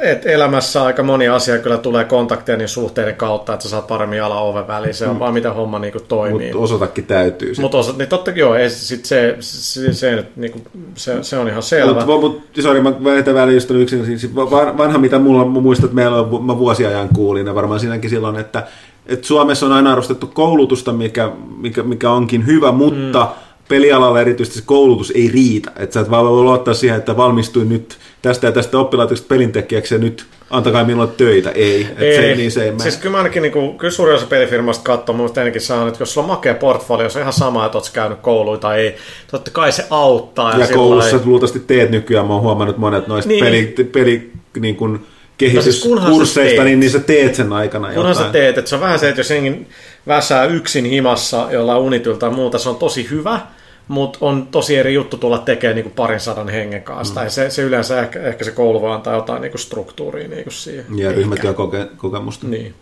B: että elämässä aika moni asia kyllä tulee kontaktien ja suhteiden kautta, että sä saat paremmin ala oven väliin. Se on mm. vaan miten homma niinku toimii.
A: Mutta osatakin täytyy.
B: Mutta osa, niin totta joo, ei, sit se, se, se, niinku, se, se, on ihan selvä.
A: Mutta mut, sorry, mä väitän väliin just yksin. Siis vanha, mitä mulla muistat, että meillä on, mä vuosiajan kuulin, ja varmaan siinäkin silloin, että, että Suomessa on aina arvostettu koulutusta, mikä, mikä, mikä onkin hyvä, mutta mm pelialalla erityisesti se koulutus ei riitä. Että sä et vaan voi luottaa siihen, että valmistuin nyt tästä ja tästä oppilaitoksesta pelintekijäksi ja nyt antakaa minulle töitä. Ei. ei. Se, niin se ei
B: siis kyllä mä ainakin, niin kuin, kyllä suurin osa pelifirmasta katsoo, mutta ennenkin saa, että jos sulla on makea portfolio, se on ihan sama, että oot käynyt kouluja tai ei. Totta kai se auttaa.
A: Ja, ja koulussa ei... luultavasti teet nykyään, mä oon huomannut monet noista niin. peli, peli niin kuin, kehityskursseista, siis niin, niin sä teet sen aikana
B: kunhan jotain. sä teet, että se on vähän se, että jos jengi väsää yksin himassa jolla unityltä tai muuta, se on tosi hyvä, mutta on tosi eri juttu tulla tekemään niin kuin parin sadan hengen kanssa. Mm. se, se yleensä ehkä, ehkä se koulu voi antaa jotain niin kuin struktuuria niin kuin siihen.
A: Ja ryhmätyökokemusta.
B: Niin.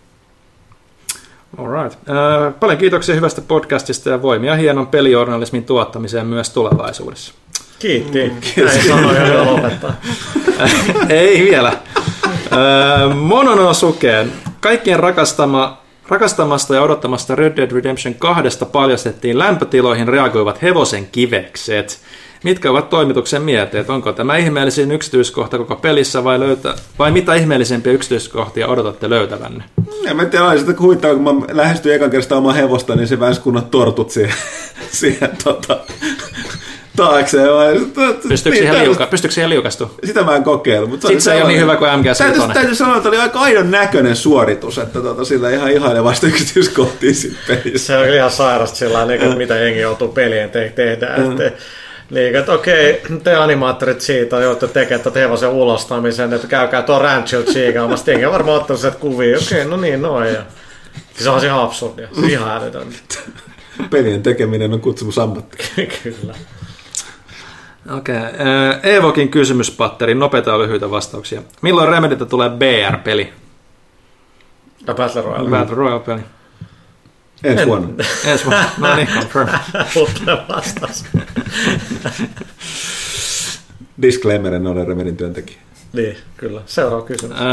C: Alright. Äh, paljon kiitoksia hyvästä podcastista ja voimia hienon pelijournalismin tuottamiseen myös tulevaisuudessa.
B: Kiitti. Mm. Näin sanoja lopettaa. [laughs]
C: Ei vielä. Äh, Mononosukeen. Kaikkien rakastama Rakastamasta ja odottamasta Red Dead Redemption 2 paljastettiin lämpötiloihin reagoivat hevosen kivekset. Mitkä ovat toimituksen mieteet? Onko tämä ihmeellisin yksityiskohta koko pelissä vai, löytä, vai mitä ihmeellisempiä yksityiskohtia odotatte löytävänne?
A: Ja mä tiedän, että huvittaa, kun mä lähestyin ekan kertaa omaa hevosta, niin se väänsi kunnon tortut siihen, [laughs] siihen tota, taakse.
C: Pystyykö siihen, niin, liuka, pystyykö siihen liukastu?
A: Sitä mä en kokeillut. Mutta
C: Sitten se ei ole niin hyvä kuin MGS
A: täytyy, täytyy sanoa, että oli aika aidon näköinen suoritus, että tota, sillä ihan ihailevasta [laughs] yksityiskohtiin siinä pelissä.
B: Se on ihan sairasta sillä niin kuin, mitä jengi joutuu pelien te- tehdä. Että, niin, että okei, te animaattorit siitä joutte tekemään tätä hevosen ulostamisen, että käykää tuon ranchilla tsiikaamassa. Jengi on varmaan ottanut sieltä kuvia. Okei, no niin, noin. Ja... Se on ihan absurdia. Se on ihan älytön. [laughs]
A: Pelien tekeminen on kutsumus ammatti. [laughs]
B: Kyllä.
C: Okei. Okay. Eevokin kysymyspatteri, nopeita ja lyhyitä vastauksia. Milloin Remediltä tulee BR-peli?
B: Ja Battle Royale.
C: Battle Royale-peli.
A: Ensi vuonna.
C: Ensi vuonna. No niin, confirm. [laughs]
B: Mutta vastaus.
A: Disclaimer, en ole Remedin työntekijä.
B: Niin, kyllä. Seuraava kysymys. Öö,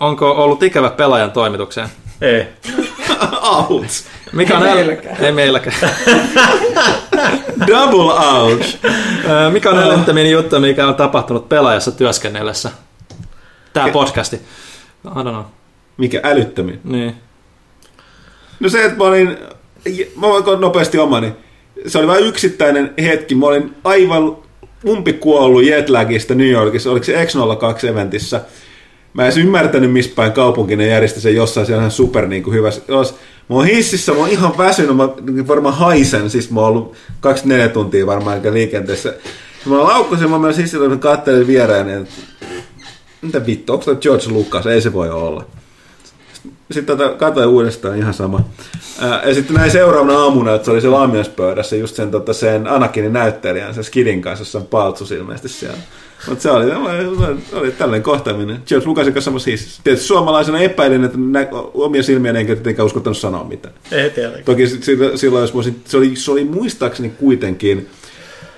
C: onko ollut ikävä pelaajan toimitukseen?
B: Ei. [laughs]
A: Out.
C: Mikä on meilläkään. Ei meilläkään. [laughs]
A: Double out.
C: Mikä on älyttömin juttu, mikä on tapahtunut pelaajassa työskennellessä? Tämä Ke- podcasti. I don't know.
A: Mikä älyttömin?
C: Niin.
A: No se, että mä olin, mä voin nopeasti omani. Se oli vain yksittäinen hetki. Mä olin aivan umpikuollut jetlagista New Yorkissa. Oliko se X02-eventissä? Mä en ymmärtänyt, missä päin kaupunki ne järjesti sen jossain siellä ihan super niin kuin hyvä. Mä oon hississä, mä oon ihan väsynyt, mä varmaan haisen, siis mä oon ollut 24 tuntia varmaan liikenteessä. Mä laukkasin, mä myös hissillä, mä katselin viereen, että mitä vittu, onko tämä George Lucas? Ei se voi olla. Sitten tota, katsoin uudestaan ihan sama. Ja sitten näin seuraavana aamuna, että se oli se laamiaspöydässä just sen, tota, sen Anakinin näyttelijän, sen Skidin kanssa, jossa on paltsus ilmeisesti siellä. Mutta se oli, oli tällainen kohtaaminen. George Lucasin kanssa samassa hississä. Tietysti suomalaisena epäilin, että nä, omia silmiä enkä tietenkään uskottanut sanoa mitään.
B: Ei tietenkään.
A: Toki silloin, jos voisin, se oli, se oli muistaakseni kuitenkin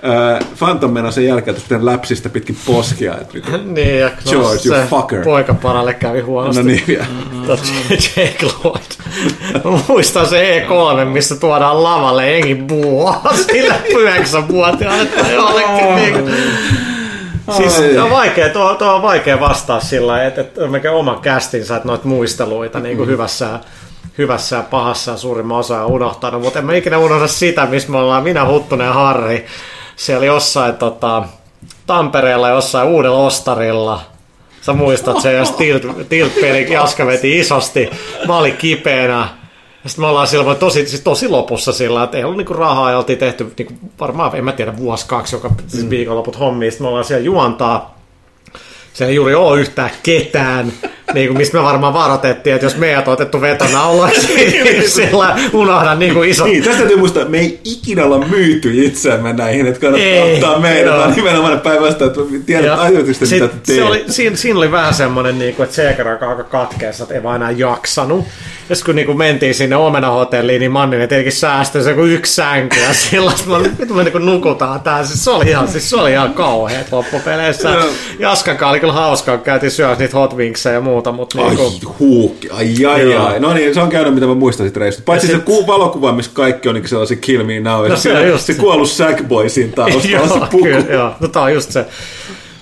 A: äh, Phantom sen jälkeen, että läpsistä pitkin poskia. Että, [laughs]
B: niin, ja
A: George, you fucker.
B: poikaparalle kävi huonosti.
A: No niin, vielä. [laughs]
B: Mm-hmm. Jake Lloyd. Muistan se E3, missä tuodaan lavalle engi buoa [laughs] sillä yhdeksänvuotiaana tai jollekin. Niin. Siis on vaikea, tuo, tuo on vaikea vastaa sillä että, että mikä oma kästinsä, että noita muisteluita niin kuin mm. hyvässä hyvässä ja pahassa ja suurimman osa on unohtanut, mutta en mä ikinä unohda sitä, missä me ollaan minä, Huttunen ja Harri. Siellä jossain tota, Tampereella jossain uudella ostarilla. Sä muistat se, jos tilt, tilt-peli Jaska veti isosti. Mä olin kipeänä. Sitten me ollaan silloin tosi, siis tosi lopussa sillä, että ei ollut niinku rahaa ja oltiin tehty niinku, varmaan, en mä tiedä, vuosi kaksi, joka siis viikonloput hommiin. Sitten me ollaan siellä juontaa siellä ei juuri ole yhtään ketään, [laughs] niin kuin, mistä me varmaan varoitettiin, että jos meidät on otettu vetona ollaksi, [laughs] niin sillä unohda niin kuin iso...
A: Niin, tästä täytyy muistaa, että me ei ikinä olla myyty itseämme näihin, että kannattaa ei, ottaa meidän, vaan nimenomaan päinvastoin, että tiedät ajoitusta, mitä
B: teet. Se oli, siinä, siinä, oli vähän semmoinen, niin kuin, että Seeker on aika katkeessa, että ei vaan enää jaksanut. Ja kun niin kuin mentiin sinne Omena-hotelliin, niin Manninen tietenkin säästyi se kuin yksi sänky ja sillä että me niin nukutaan tää. Siis se oli ihan, siis se oli ihan kauheat loppupeleissä. Jaskan oli kyllä hauskaa, käytiin syössä niitä hot ja muuta. Mutta
A: ai
B: niinku...
A: huukki, ai ai Joo. ai. No niin, se on käynyt mitä mä muistan sitten reissusta. Paitsi sit... se ku- valokuva, missä kaikki on niin sellaisia kill me now. No, se, se, just se, se kuollut Sackboy siinä taustalla, [laughs] se puku. Kyllä,
B: joo. No tää on just se,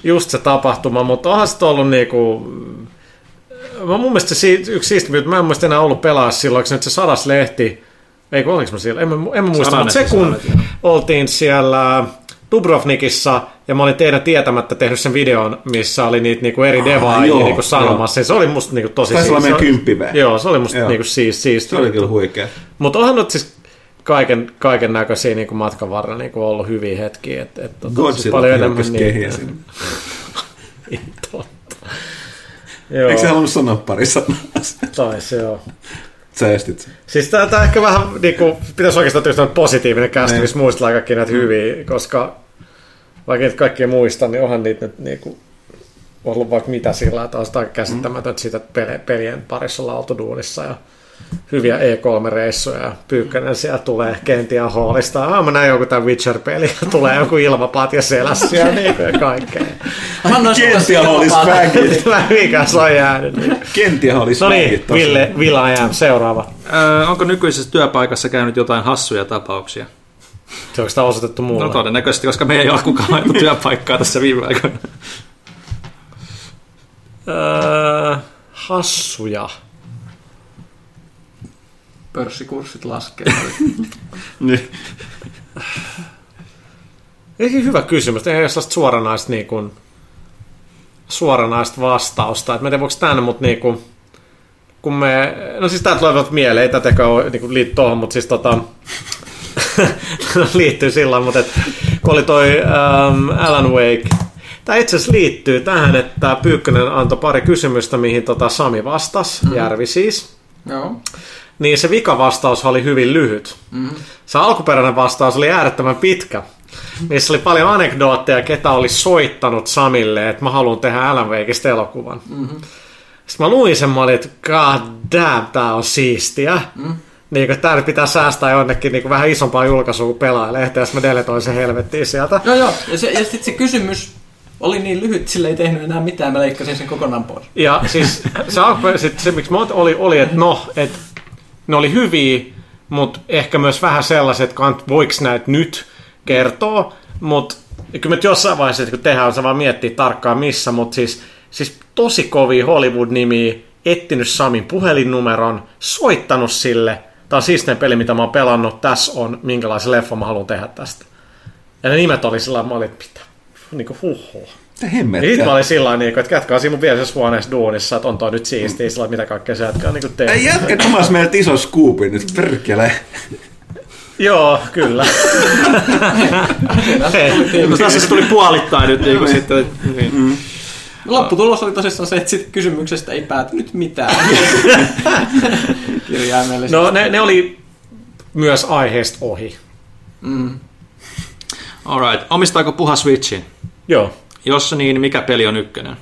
B: just se tapahtuma, mutta onhan se ollut niinku mä mun mielestä se yksi siisti, että mä en muista enää ollut pelaa silloin, se nyt se sadas lehti, ei kun mä siellä, en mä, en mä muista, mutta se kun oltiin siellä Dubrovnikissa ja mä olin teidän tietämättä tehnyt sen videon, missä oli niitä niinku eri devaajia niinku sanomassa. Joo. Se oli musta niinku tosi.
A: Taisi olla
B: meidän Joo, se oli musta joo. niinku siis, siis.
A: Se oli kyllä huikea.
B: Mutta onhan nyt siis kaiken, kaiken näköisiä niinku matkan varrella niinku ollut hyviä hetkiä. Et, et,
A: tota, Godzilla siis paljon enemmän niin. [laughs] Joo. Eikö se halunnut sanoa pari sanaa?
B: Taisi, joo.
A: Sä estit sen.
B: Siis tää, ehkä vähän, niinku, pitäisi oikeastaan tietysti positiivinen kästi, missä muistellaan kaikki näitä hyviä, koska vaikka et kaikkia muista, niin onhan niitä nyt niinku, ollut vaikka mitä sillä, että on sitä käsittämätöntä siitä pelien parissa ollaan oltu duunissa ja hyviä E3-reissuja ja Pyykkönen siellä tulee Kentian hoolista. Ah, mä näin joku tämän Witcher-peli ja [laughs] tulee joku ilmapatja selässä ja niin kuin kaikkea.
A: Kentian hoolis
B: väkit. Mikä se on jäänyt. Niin.
A: Kentian hoolis
B: No niin, Ville, Ville Ajam, seuraava.
C: Öö, onko nykyisessä työpaikassa käynyt jotain hassuja tapauksia?
B: Se onko sitä osoitettu muulle?
C: No todennäköisesti, koska me ei ole kukaan laitettu [laughs] työpaikkaa tässä viime aikoina.
B: Öö, hassuja
D: pörssikurssit laskee. [laughs]
B: niin. Ei hyvä kysymys. Ei ole sellaista suoranaista, niin kuin, suoranaista vastausta. Et mä en tiedä, voiko tänne, mutta niin kuin, kun me, no siis tämä tulee mieleen, ei tätäkään ole niin liitty tuohon, mutta siis tota, [laughs] liittyy sillä mutta et, kun oli toi um, Alan Wake, Tämä itse asiassa liittyy tähän, että Pyykkönen antoi pari kysymystä, mihin tota Sami vastasi, mm. Järvi siis.
D: Joo
B: niin se vikavastaus oli hyvin lyhyt. Mm-hmm. Se alkuperäinen vastaus oli äärettömän pitkä, missä oli paljon anekdootteja, ketä oli soittanut Samille, että mä haluan tehdä Alan Wakeista elokuvan. Mm-hmm. Sitten mä luin sen, mä olin, että god damn, tää on siistiä. Mm-hmm. Niin kuin, tää pitää säästää jonnekin niin kuin vähän isompaa julkaisua kuin pelaajalehtiä, jos mä deletoin sen helvettiin sieltä.
D: Joo, joo. Ja, se, ja sitten se kysymys oli niin lyhyt, sillä ei tehnyt enää mitään, mä leikkasin sen kokonaan pois.
B: Ja siis se, se, se miksi mä oli, oli että no, että ne oli hyviä, mutta ehkä myös vähän sellaiset, että voiko näitä nyt kertoa, mutta kyllä nyt jossain vaiheessa, kun tehdään, on vaan miettiä tarkkaan missä, mutta siis, siis tosi kovia Hollywood-nimiä, ettinyt Samin puhelinnumeron, soittanut sille, tämä on siisteen peli, mitä mä oon pelannut, tässä on, minkälaisen leffa mä haluan tehdä tästä. Ja ne nimet oli sillä mä olin, mitä, niin kuin huhhuh.
A: Mitä hemmettä?
B: Mä olin sillä niin että jätkä on siinä mun vieressä huoneessa duunissa, että on toi nyt siistiä, sillä mitä kaikkea se jätkä on niin tehnyt.
A: Ei jätkä omas meiltä iso skuupin nyt, perkele.
B: Joo, kyllä.
C: no, tässä se tuli puolittain nyt niin kuin sitten. Niin. Mm.
D: Lopputulos oli tosissaan se, että sit kysymyksestä ei päätynyt mitään. Kirjaimellisesti.
B: No ne, ne oli myös aiheesta ohi.
C: Mm. Alright. Omistaako puha Switchin?
B: Joo.
C: Jos niin, mikä peli on ykkönen?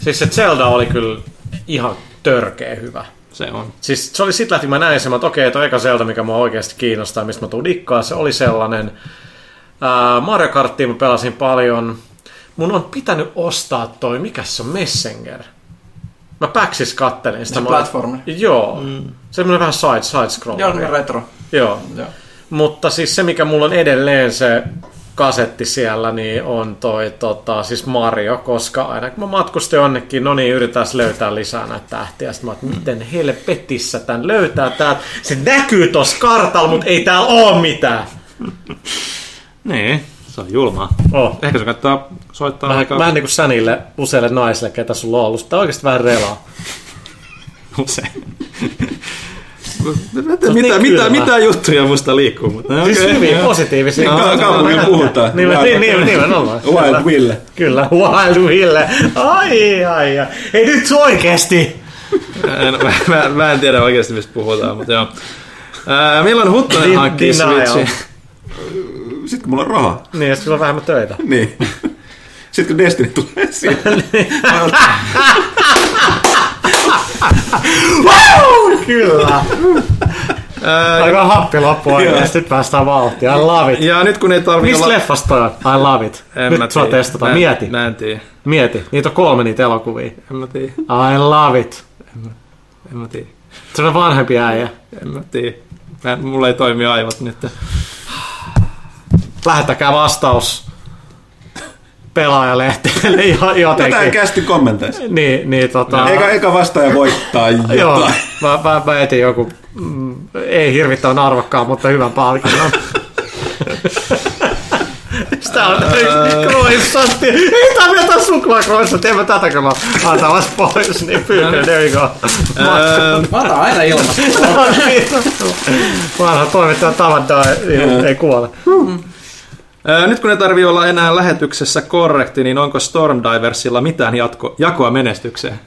B: Siis se Zelda oli kyllä ihan törkeä hyvä.
C: Se on.
B: Siis se oli sit lähti, mä näin sen, että okei, toi eka Zelda, mikä mua oikeasti kiinnostaa, mistä mä tuun dikkaa, se oli sellainen. Ää, Mario Karttia mä pelasin paljon. Mun on pitänyt ostaa toi, mikä se on, Messenger. Mä Päksis kattelin sitä.
D: Se platformi.
B: Joo. Mm. Semmoinen vähän side, side scroll.
D: Joo, retro.
B: Joo. Joo. Mutta siis se, mikä mulla on edelleen se kasetti siellä, niin on toi tota, siis Mario, koska aina kun mä matkustin jonnekin, no niin, yritän löytää lisää näitä tähtiä. Sitten mä että miten helvetissä tän löytää tää. Se näkyy tossa kartalla, mutta ei täällä oo mitään. [laughs]
C: Niin, se on julmaa.
B: Oh.
C: Ehkä se kannattaa soittaa
B: Vähän,
C: aika
B: vähän niin kuin Sänille, useille naisille, ketä sulla on ollut. Sitä oikeasti vähän relaa. [laughs]
C: usein.
B: On
C: mitä,
B: niin
C: mitä,
B: kylmä.
C: mitä juttuja musta liikkuu? Mutta,
B: Siis
C: okei,
B: hyvin positiivisia.
A: Ka-
B: Kyllä,
A: kaupungilla puhutaan.
B: Nimen, niin, niin, nimenomaan.
A: Wild Ville.
B: Kyllä, Wild Ville. Ai, ai, ai. Ei nyt oikeesti.
C: En, mä, mä, mä, en tiedä oikeasti, mistä puhutaan, mutta joo. Ää, milloin Huttunen
B: Din-
C: hankkii. Switchin?
A: Sitten kun mulla on rahaa.
B: Niin, ja sitten on vähemmän töitä.
A: Niin. Sitten kun Destiny tulee [laughs] siihen.
B: Kyllä.
C: Ää,
B: Aika happi loppu oikeesti. Nyt päästään vauhtiin. I love it.
C: ja nyt kun ei tarvitse
B: Mistä
C: olla...
B: leffasta on? I love it.
C: En mä
B: Nyt sua
C: tiedä.
B: testataan.
C: Mä-
B: Mieti.
C: Mä en tiedä.
B: Mieti. Niitä on kolme niitä elokuvia.
C: En mä tiedä.
B: I love it.
C: En mä tiedä.
B: Se on vanhempi äijä.
C: En mä tiedä. Mä, mulla ei toimi aivot nyt.
B: Lähettäkää vastaus pelaajalehteelle [laughs] jo-
A: Jotain
B: jotenkin.
A: kästi kommenteissa.
B: Niin, niin tota...
A: Eikä, eikä vastaaja voittaa [laughs]
B: Joo,
A: jotain.
B: mä, mä, mä etin joku, mm, ei hirvittävän arvokkaan, mutta hyvän palkinnon. [laughs] Sitä on kroissantti. Ei tää vielä taas suklaakroissantti, en mä tätä kyllä antamassa pois, niin pyykkä, there you go.
D: Mä otan aina ilmasta.
B: Vanha toimittaja tavataan, ei, ei kuole.
C: Ää, nyt kun ei tarvi olla enää lähetyksessä korrekti, niin onko Stormdiversilla mitään jatko, jakoa menestykseen?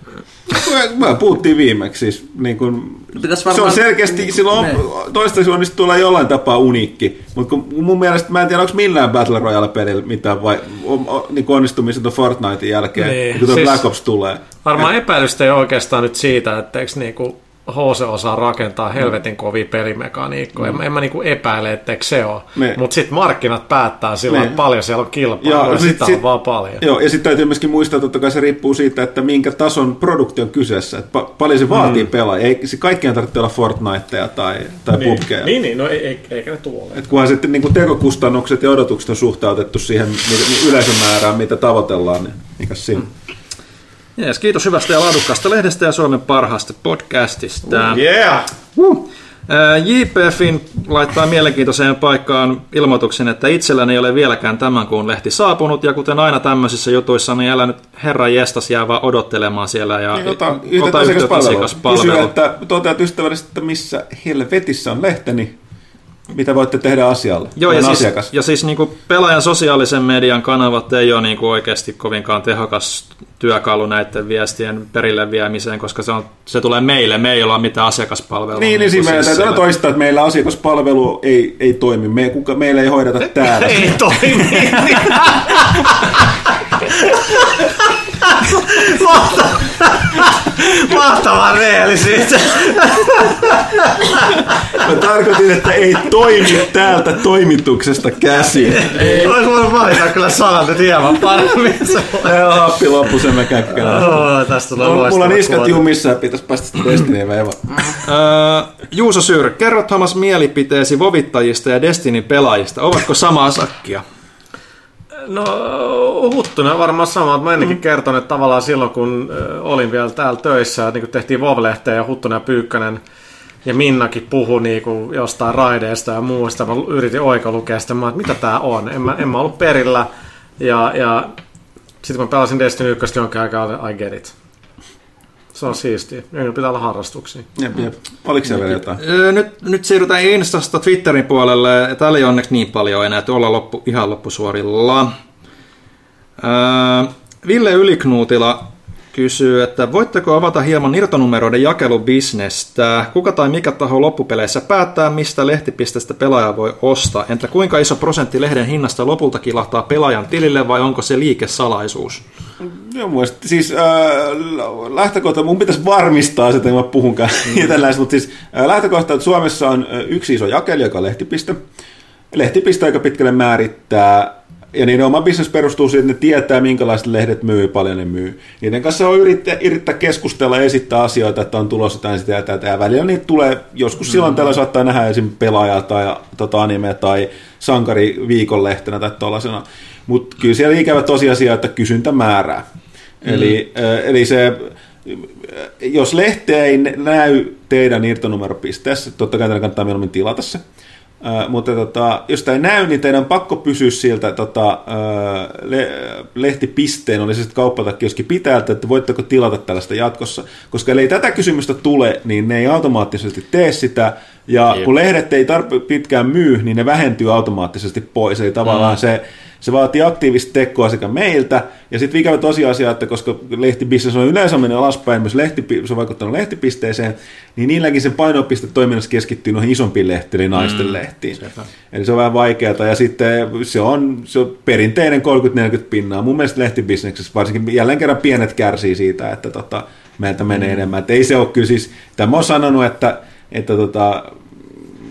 A: Mä, puhuttiin viimeksi siis, niin kun,
D: Pitäis
A: se on
D: varmaan-
A: selkeästi, silloin
D: Ne.
A: toistaiseksi onnistuu olla jollain tapaa uniikki, mutta kun mun mielestä mä en tiedä, onko millään Battle Royale-pelillä mitään vai, on, on, niin onnistumista Fortnitein jälkeen,
B: Niin,
A: niin, kun
B: siis-
A: Black Ops tulee.
B: Varmaan epäilystä ei oikeastaan nyt siitä, että eikö niinku HC osaa rakentaa helvetin kovia pelimekaniikkoja. En, en mä niinku epäile, etteikö se ole. Mutta sitten markkinat päättää
A: Niin.
B: että paljon siellä on kilpailua, ja
A: sit-
B: sitä
A: sit-
B: on vaan paljon.
A: Joo, ja sitten täytyy myöskin muistaa, että totta kai se riippuu siitä, että minkä tason produkti on kyseessä. Että pa- paljon se vaatii mm. pelaajia. Ei se kaikkien tarvitse olla Fortniteja tai, tai niin. PUBGeja.
B: niin, niin, no ei, ei, eikä ne tule
A: Et kunhan sitten niin tekokustannukset ja odotukset on suhtautettu siihen yleisömäärään, mitä tavoitellaan, niin mikä siinä? Mm.
C: Jees, kiitos hyvästä ja laadukkaasta lehdestä ja Suomen parhaasta podcastista.
B: Yeah!
C: Uh. Ää, JPFin laittaa mielenkiintoiseen paikkaan ilmoituksen, että itselläni ei ole vieläkään tämän kuun lehti saapunut, ja kuten aina tämmöisissä jutuissa, niin älä nyt herra jestas jää vaan odottelemaan siellä ja
A: Niin, ota
C: ota
A: yhteyttä asiakaspalveluun. Kysy, että toteat ystävällisesti, että missä helvetissä on lehteni, mitä voitte tehdä asialle.
C: Joo, ja
A: Olen
C: siis,
A: asiakas.
C: ja siis niin kuin pelaajan sosiaalisen median kanavat ei ole niin kuin oikeasti kovinkaan tehokas työkalu näiden viestien perille viemiseen, koska se, on, se tulee meille, me ei olla mitään asiakaspalvelua.
A: Niin, niin siinä
C: kuin
A: meidän täytyy toistaa, että meillä asiakaspalvelu ei, ei toimi. Me, kuka, meillä ei hoideta täällä.
B: Ei toimi. [laughs] Mahtava- Mahtava rehellisyyttä.
A: Mä tarkoitin, että ei toimi täältä toimituksesta käsin.
B: Olisi voinut valita kyllä sanat nyt hieman paremmin.
A: On happi loppu sen mä käkkälän.
B: Oh, tästä tulee
A: Mulla on
B: kuote.
A: jumissa ja pitäisi päästä veiva.
C: Öö, Juuso Syr, kerro Thomas mielipiteesi vovittajista ja Destinin pelaajista. Ovatko samaa sakkia?
B: No Huttunen varmaan sama, että mä ennenkin kerton, että tavallaan silloin kun olin vielä täällä töissä, niin kun tehtiin Vov-lehteä ja Huttunen ja Pyykkönen ja Minnakin puhui niin kuin jostain raideesta ja muusta, mä yritin oikolukea sitä, mä, että mitä tää on, en mä, en mä ollut perillä. Ja, ja sitten kun mä pelasin Destiny 1 jonkin aikaa, I get it. Se on siistiä. Ei pitää olla harrastuksia.
A: Jep, jep. Oliko siellä vielä jotain?
C: Öö, nyt, nyt siirrytään Instasta Twitterin puolelle. Täällä ei onneksi niin paljon enää, että ollaan loppu, ihan loppusuorilla. Öö, Ville Yliknuutila kysyy, että voitteko avata hieman irtonumeroiden jakelubisnestä? Kuka tai mikä taho loppupeleissä päättää, mistä lehtipisteestä pelaaja voi ostaa? Entä kuinka iso prosentti lehden hinnasta lopulta kilahtaa pelaajan tilille vai onko se liikesalaisuus?
A: Joo, mun mielestä, siis äh, lähtökohta, mun pitäisi varmistaa sitä, että mä puhunkaan mm. [laughs] tällaista, mutta siis äh, lähtökohta, että Suomessa on äh, yksi iso jakeli, joka on lehtipiste. Lehtipiste aika pitkälle määrittää ja niiden oma bisnes perustuu siihen, että ne tietää, minkälaiset lehdet myy ja paljon ne myy. Niiden kanssa on yrittää, yrittää keskustella ja esittää asioita, että on tulossa jotain sitä ja tätä. Ja välillä niitä tulee, joskus silloin tällä saattaa nähdä esim. pelaajaa tai tota anime tai sankari viikonlehtenä tai tuollaisena. Mutta kyllä siellä ikävä tosiasia, että kysyntä määrää. Mm. Eli, eli se, jos lehti ei näy teidän irtonumeropisteessä, totta kai teidän kannattaa mieluummin tilata se, Mutta tota, jos tämä ei näy, niin teidän on pakko pysyä sieltä tota, le- lehtipisteen, oli se sitten kauppatakioski pitäjältä, että voitteko tilata tällaista jatkossa. Koska ellei tätä kysymystä tule, niin ne ei automaattisesti tee sitä, ja Jep. kun lehdet ei tarpe pitkään myy, niin ne vähentyy automaattisesti pois. Eli tavallaan mm. se se vaatii aktiivista tekoa sekä meiltä, ja sitten ikävä tosiasia, että koska lehtibisnes on yleensä mennyt alaspäin, myös lehti, se on vaikuttanut lehtipisteeseen, niin niilläkin sen painopiste toiminnassa keskittyy noihin isompiin lehtiin, eli naisten mm, lehtiin. Sepä. Eli se on vähän vaikeaa, ja sitten se on, se on perinteinen 30-40 pinnaa. Mun mielestä lehtibisneksessä varsinkin jälleen kerran pienet kärsii siitä, että tota, meiltä menee mm. enemmän. Et ei se ole kyllä siis, tämä on sanonut, että, että tota,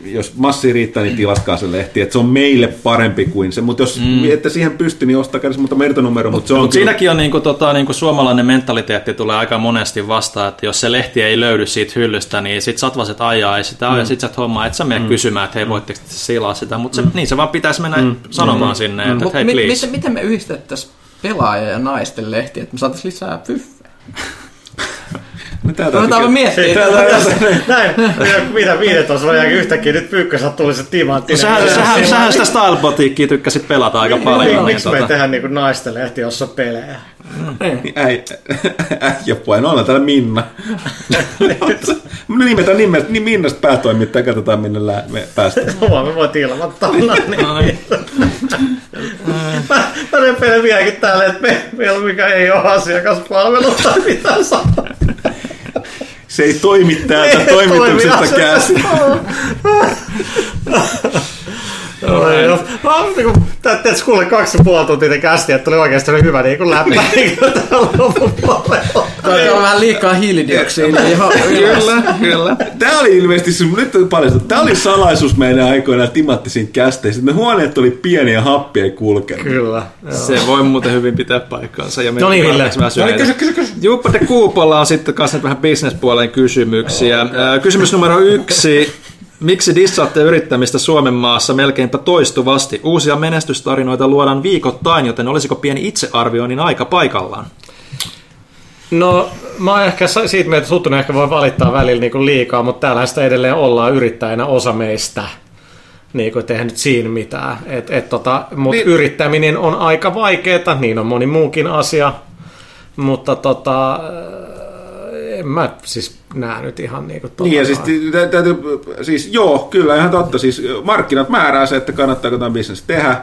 A: jos massi riittää, niin tilaskaa se lehti. Että se on meille parempi kuin se. Mutta jos mm. ette siihen pysty, niin ostakaa se mutta mertonumero. Mutta se on
C: mut kyllä... siinäkin on niinku, tota, niinku suomalainen mentaliteetti tulee aika monesti vastaan, että jos se lehti ei löydy siitä hyllystä, niin sit satvaset ajaa ja sitä mm. ja sit sä hommaa, et sä mene mm. kysymään, että hei voitteko silaa sitä. Mutta mm. niin se vaan pitäisi mennä mm. sanomaan mm. sinne, että mm. hei please.
D: Miten, miten me yhdistettäisiin pelaaja- ja naisten lehti, että me saataisiin lisää fyffejä? [laughs]
B: No täältä Otetaan miettiä. Näin, mitä 15 on jälkeen yhtäkkiä nyt Pyykkä sattuu se timantti.
C: No, sähän, sähän, sähän sitä Style Boutiquea tykkäsit pelata aika niin, paljon. Niin,
B: miksi me ei tehdä niinku naisten lehti, jossa pelejä?
A: Äijäpuoli, no ollaan täällä Minna. Nimetään nimestä, niin Minnasta päätoimittaja, katsotaan minne me päästään.
B: No me voi ilmoittaa. Niin. Mä, mä repeilen vieläkin täällä, että me, meillä mikä ei ole asiakaspalvelu tai mitään sanoa
A: se ei toimi täältä [laughs] toimituksesta käsin. [laughs]
B: Teet kuule kaksi ja puoli tuntia kästiä, että tuli oikeasti hyvä niin kuin läpi. [laughs]
D: Tämä on vähän liikaa hiilidioksidia.
A: kyllä, kyllä. Tämä oli ilmeisesti, nyt paljon, tämä oli salaisuus meidän aikoina timattisiin kästeissä. Ne huoneet oli pieniä happia ei kulkenut.
B: Kyllä.
C: Se voi muuten hyvin pitää paikkaansa. Ja
B: no niin, Ville. No niin, kysy, kysy, kysy.
C: Juppa de Kuupolla on sitten kanssa vähän bisnespuolen kysymyksiä. Kysymys numero yksi. Miksi dissaatte yrittämistä Suomen maassa melkeinpä toistuvasti? Uusia menestystarinoita luodaan viikoittain, joten olisiko pieni itsearvioinnin aika paikallaan?
B: No, mä oon ehkä siitä mieltä, että Suttunen ehkä voi valittaa välillä niin kuin liikaa, mutta täällähän sitä edelleen ollaan yrittäjänä osa meistä niin kuin tehnyt siinä mitään. Et, et tota, mutta niin. yrittäminen on aika vaikeaa, niin on moni muukin asia, mutta tota, en mä siis näe nyt ihan niin kuin
A: Niin ja siis, täytyy, siis joo, kyllä ihan totta. Siis markkinat määrää se, että kannattaako tämä bisnes tehdä.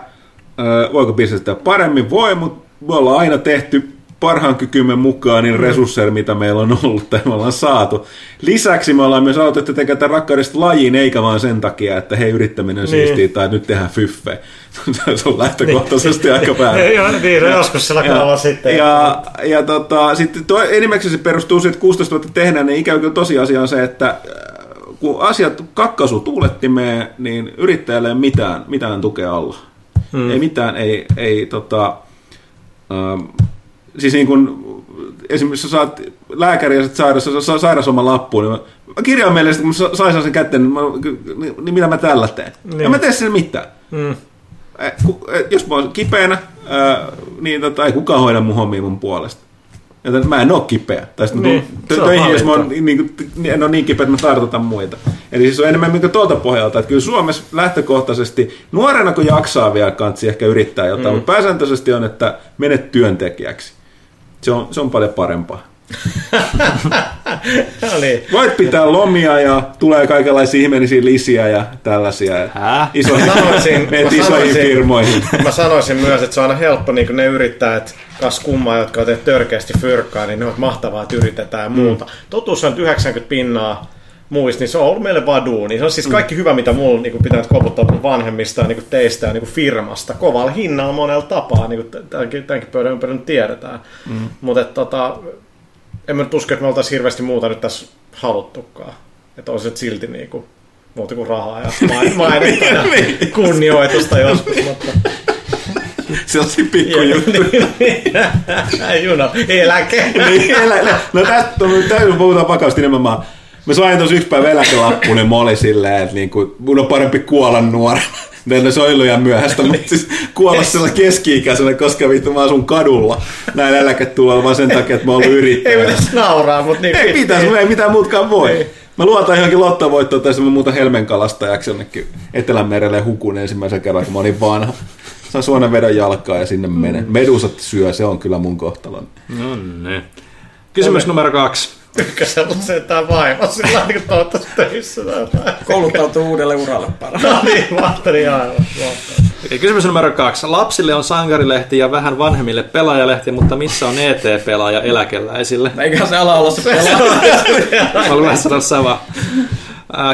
A: Voiko bisnes tehdä paremmin? Voi, mutta me ollaan aina tehty parhaan kykymme mukaan niin mm. resursseja, mitä meillä on ollut tai me ollaan saatu. Lisäksi me ollaan myös aloitettu tekemään tätä rakkaudesta lajiin, eikä vaan sen takia, että hei, yrittäminen niin. siistiä tai nyt tehdään fyffe. [laughs] se on lähtökohtaisesti niin. aika väärin.
B: Joo, niin, no joskus sillä tavalla sitten.
A: Ja, ja tota, sitten tuo, enimmäkseen se perustuu siihen, että 16 vuotta tehdään, niin ikävä kyllä tosiasia on se, että äh, kun asiat kakkaisu tuulettimeen, niin yrittäjälle ei mitään, mitään tukea alla. Hmm. Ei mitään, ei, ei tota, ähm, siis niin kuin, esimerkiksi sä saat lääkäri ja sairaus, saa sairausoman lappuun, niin mä kirjaan meille, että kun mä saisin sen kätten, niin, mä, niin, niin mitä mä tällä teen? Niin. En mä tee sille mitään. Mm. Jos mä oon kipeänä, niin tota, ei kukaan hoida mun hommia mun puolesta. Joten mä en oo kipeä. Tai sitten niin, töihin, jos mä oon, niin, niin, en ole niin kipeä, että mä tartutan muita. Eli siis on enemmän niin tuolta pohjalta, että kyllä Suomessa lähtökohtaisesti, nuorena kun jaksaa vielä kansi ehkä yrittää jotain, mm. mutta pääsääntöisesti on, että menet työntekijäksi. Se on, se on paljon parempaa. [laughs] no niin. Voit pitää lomia ja tulee kaikenlaisia ihmeellisiä lisiä ja tällaisia. Isoihin, mä sanoisin, [laughs] mä isoihin sanoisin, firmoihin. [laughs]
B: Mä sanoisin myös, että se on aina helppo, niin ne yrittäjät, kas kummaa, jotka on tehnyt törkeästi fyrkkaa, niin ne on mahtavaa, että yritetään ja muuta. Mm. Totuus on 90 pinnaa muista, niin se on ollut meille vaan duuni. Se on siis kaikki mm. hyvä, mitä mulla niin pitää koputtaa mun vanhemmista ja niin teistä ja niin firmasta. Kovalla hinnalla monella tapaa, niin kuin tämänkin, tämänkin pöydän ympärillä tiedetään. Mm. Mutta tota, en mä nyt usko, että me oltaisiin hirveästi muuta nyt tässä haluttukaan. Että olisi silti niin kuin, muuta kuin rahaa ja [laughs] mainetta ja niin. kunnioitusta joskus. [laughs] Mutta
A: Sellaisia pikkujuttuja. [laughs]
B: Juno, eläke.
A: niin, elä, no tästä täytyy puhutaan vakavasti nimenomaan. Mä sain tuossa yksi päivä eläkelappuun, niin mä olin silleen, että niinku, mun on parempi kuolla nuorena. Teillä se on liian myöhäistä, mutta siis kuolla sillä keski-ikäisenä, koska vittu mä asun kadulla näin eläketulolla vaan sen takia, että mä oon ollut yrittäjä.
B: Ei pitäisi nauraa, mutta niin.
A: Ei pitäisi, ei mitään muutkaan voi. Ei. Mä luotan johonkin lottovoittoon, tai mä muuta helmen kalastajaksi jonnekin Etelämerelle hukun ensimmäisen kerran, kun mä olin vanha. Saan suonen vedon jalkaa ja sinne menee. Medusat syö, se on kyllä mun kohtalon.
C: No ne. Kysymys numero kaksi.
B: Tykkäsellä se tämä vaimo sillä niin kuin toivottavasti töissä.
D: Kouluttautuu uudelle uralle parhaan.
B: No niin, ajattelin aivan.
C: Kysymys numero kaksi. Lapsille on sankarilehti ja vähän vanhemmille pelaajalehti, mutta missä on ET-pelaaja eläkeläisille?
D: Eiköhän se ala olla se pelaaja.
C: Mä olen vähän sanoa sama.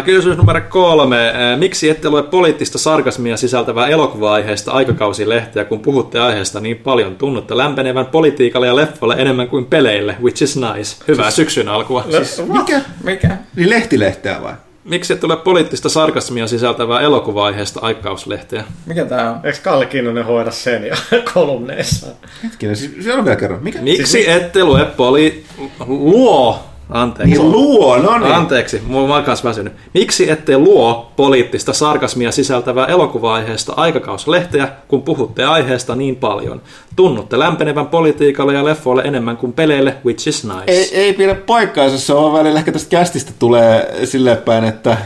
C: Kysymys numero kolme. Miksi ette lue poliittista sarkasmia sisältävää elokuva-aiheesta aikakausilehteä, kun puhutte aiheesta niin paljon? Tunnutte lämpenevän politiikalle ja leffolle enemmän kuin peleille, which is nice. Hyvää syksyn alkua.
A: Siis, mikä?
D: Mikä?
A: Niin lehtilehteä vai?
C: Miksi et tule poliittista sarkasmia sisältävää elokuva-aiheesta aikakauslehteä?
D: Mikä tää on?
B: Eikö Kalle Kinnunen hoida sen ja [laughs] kolumneissa?
A: Hetkinen, siis se on vielä kerran. Mikä?
C: Miksi siis... ette lue poli... luo Anteeksi.
A: Niin luo, no niin.
C: Anteeksi, mulla on myös väsynyt. Miksi ette luo poliittista sarkasmia sisältävää elokuva-aiheesta aikakauslehteä, kun puhutte aiheesta niin paljon? Tunnutte lämpenevän politiikalle ja leffoille enemmän kuin peleille, which is nice.
A: Ei, ei pidä paikkaansa, se on välillä ehkä tästä kästistä tulee silleen päin, että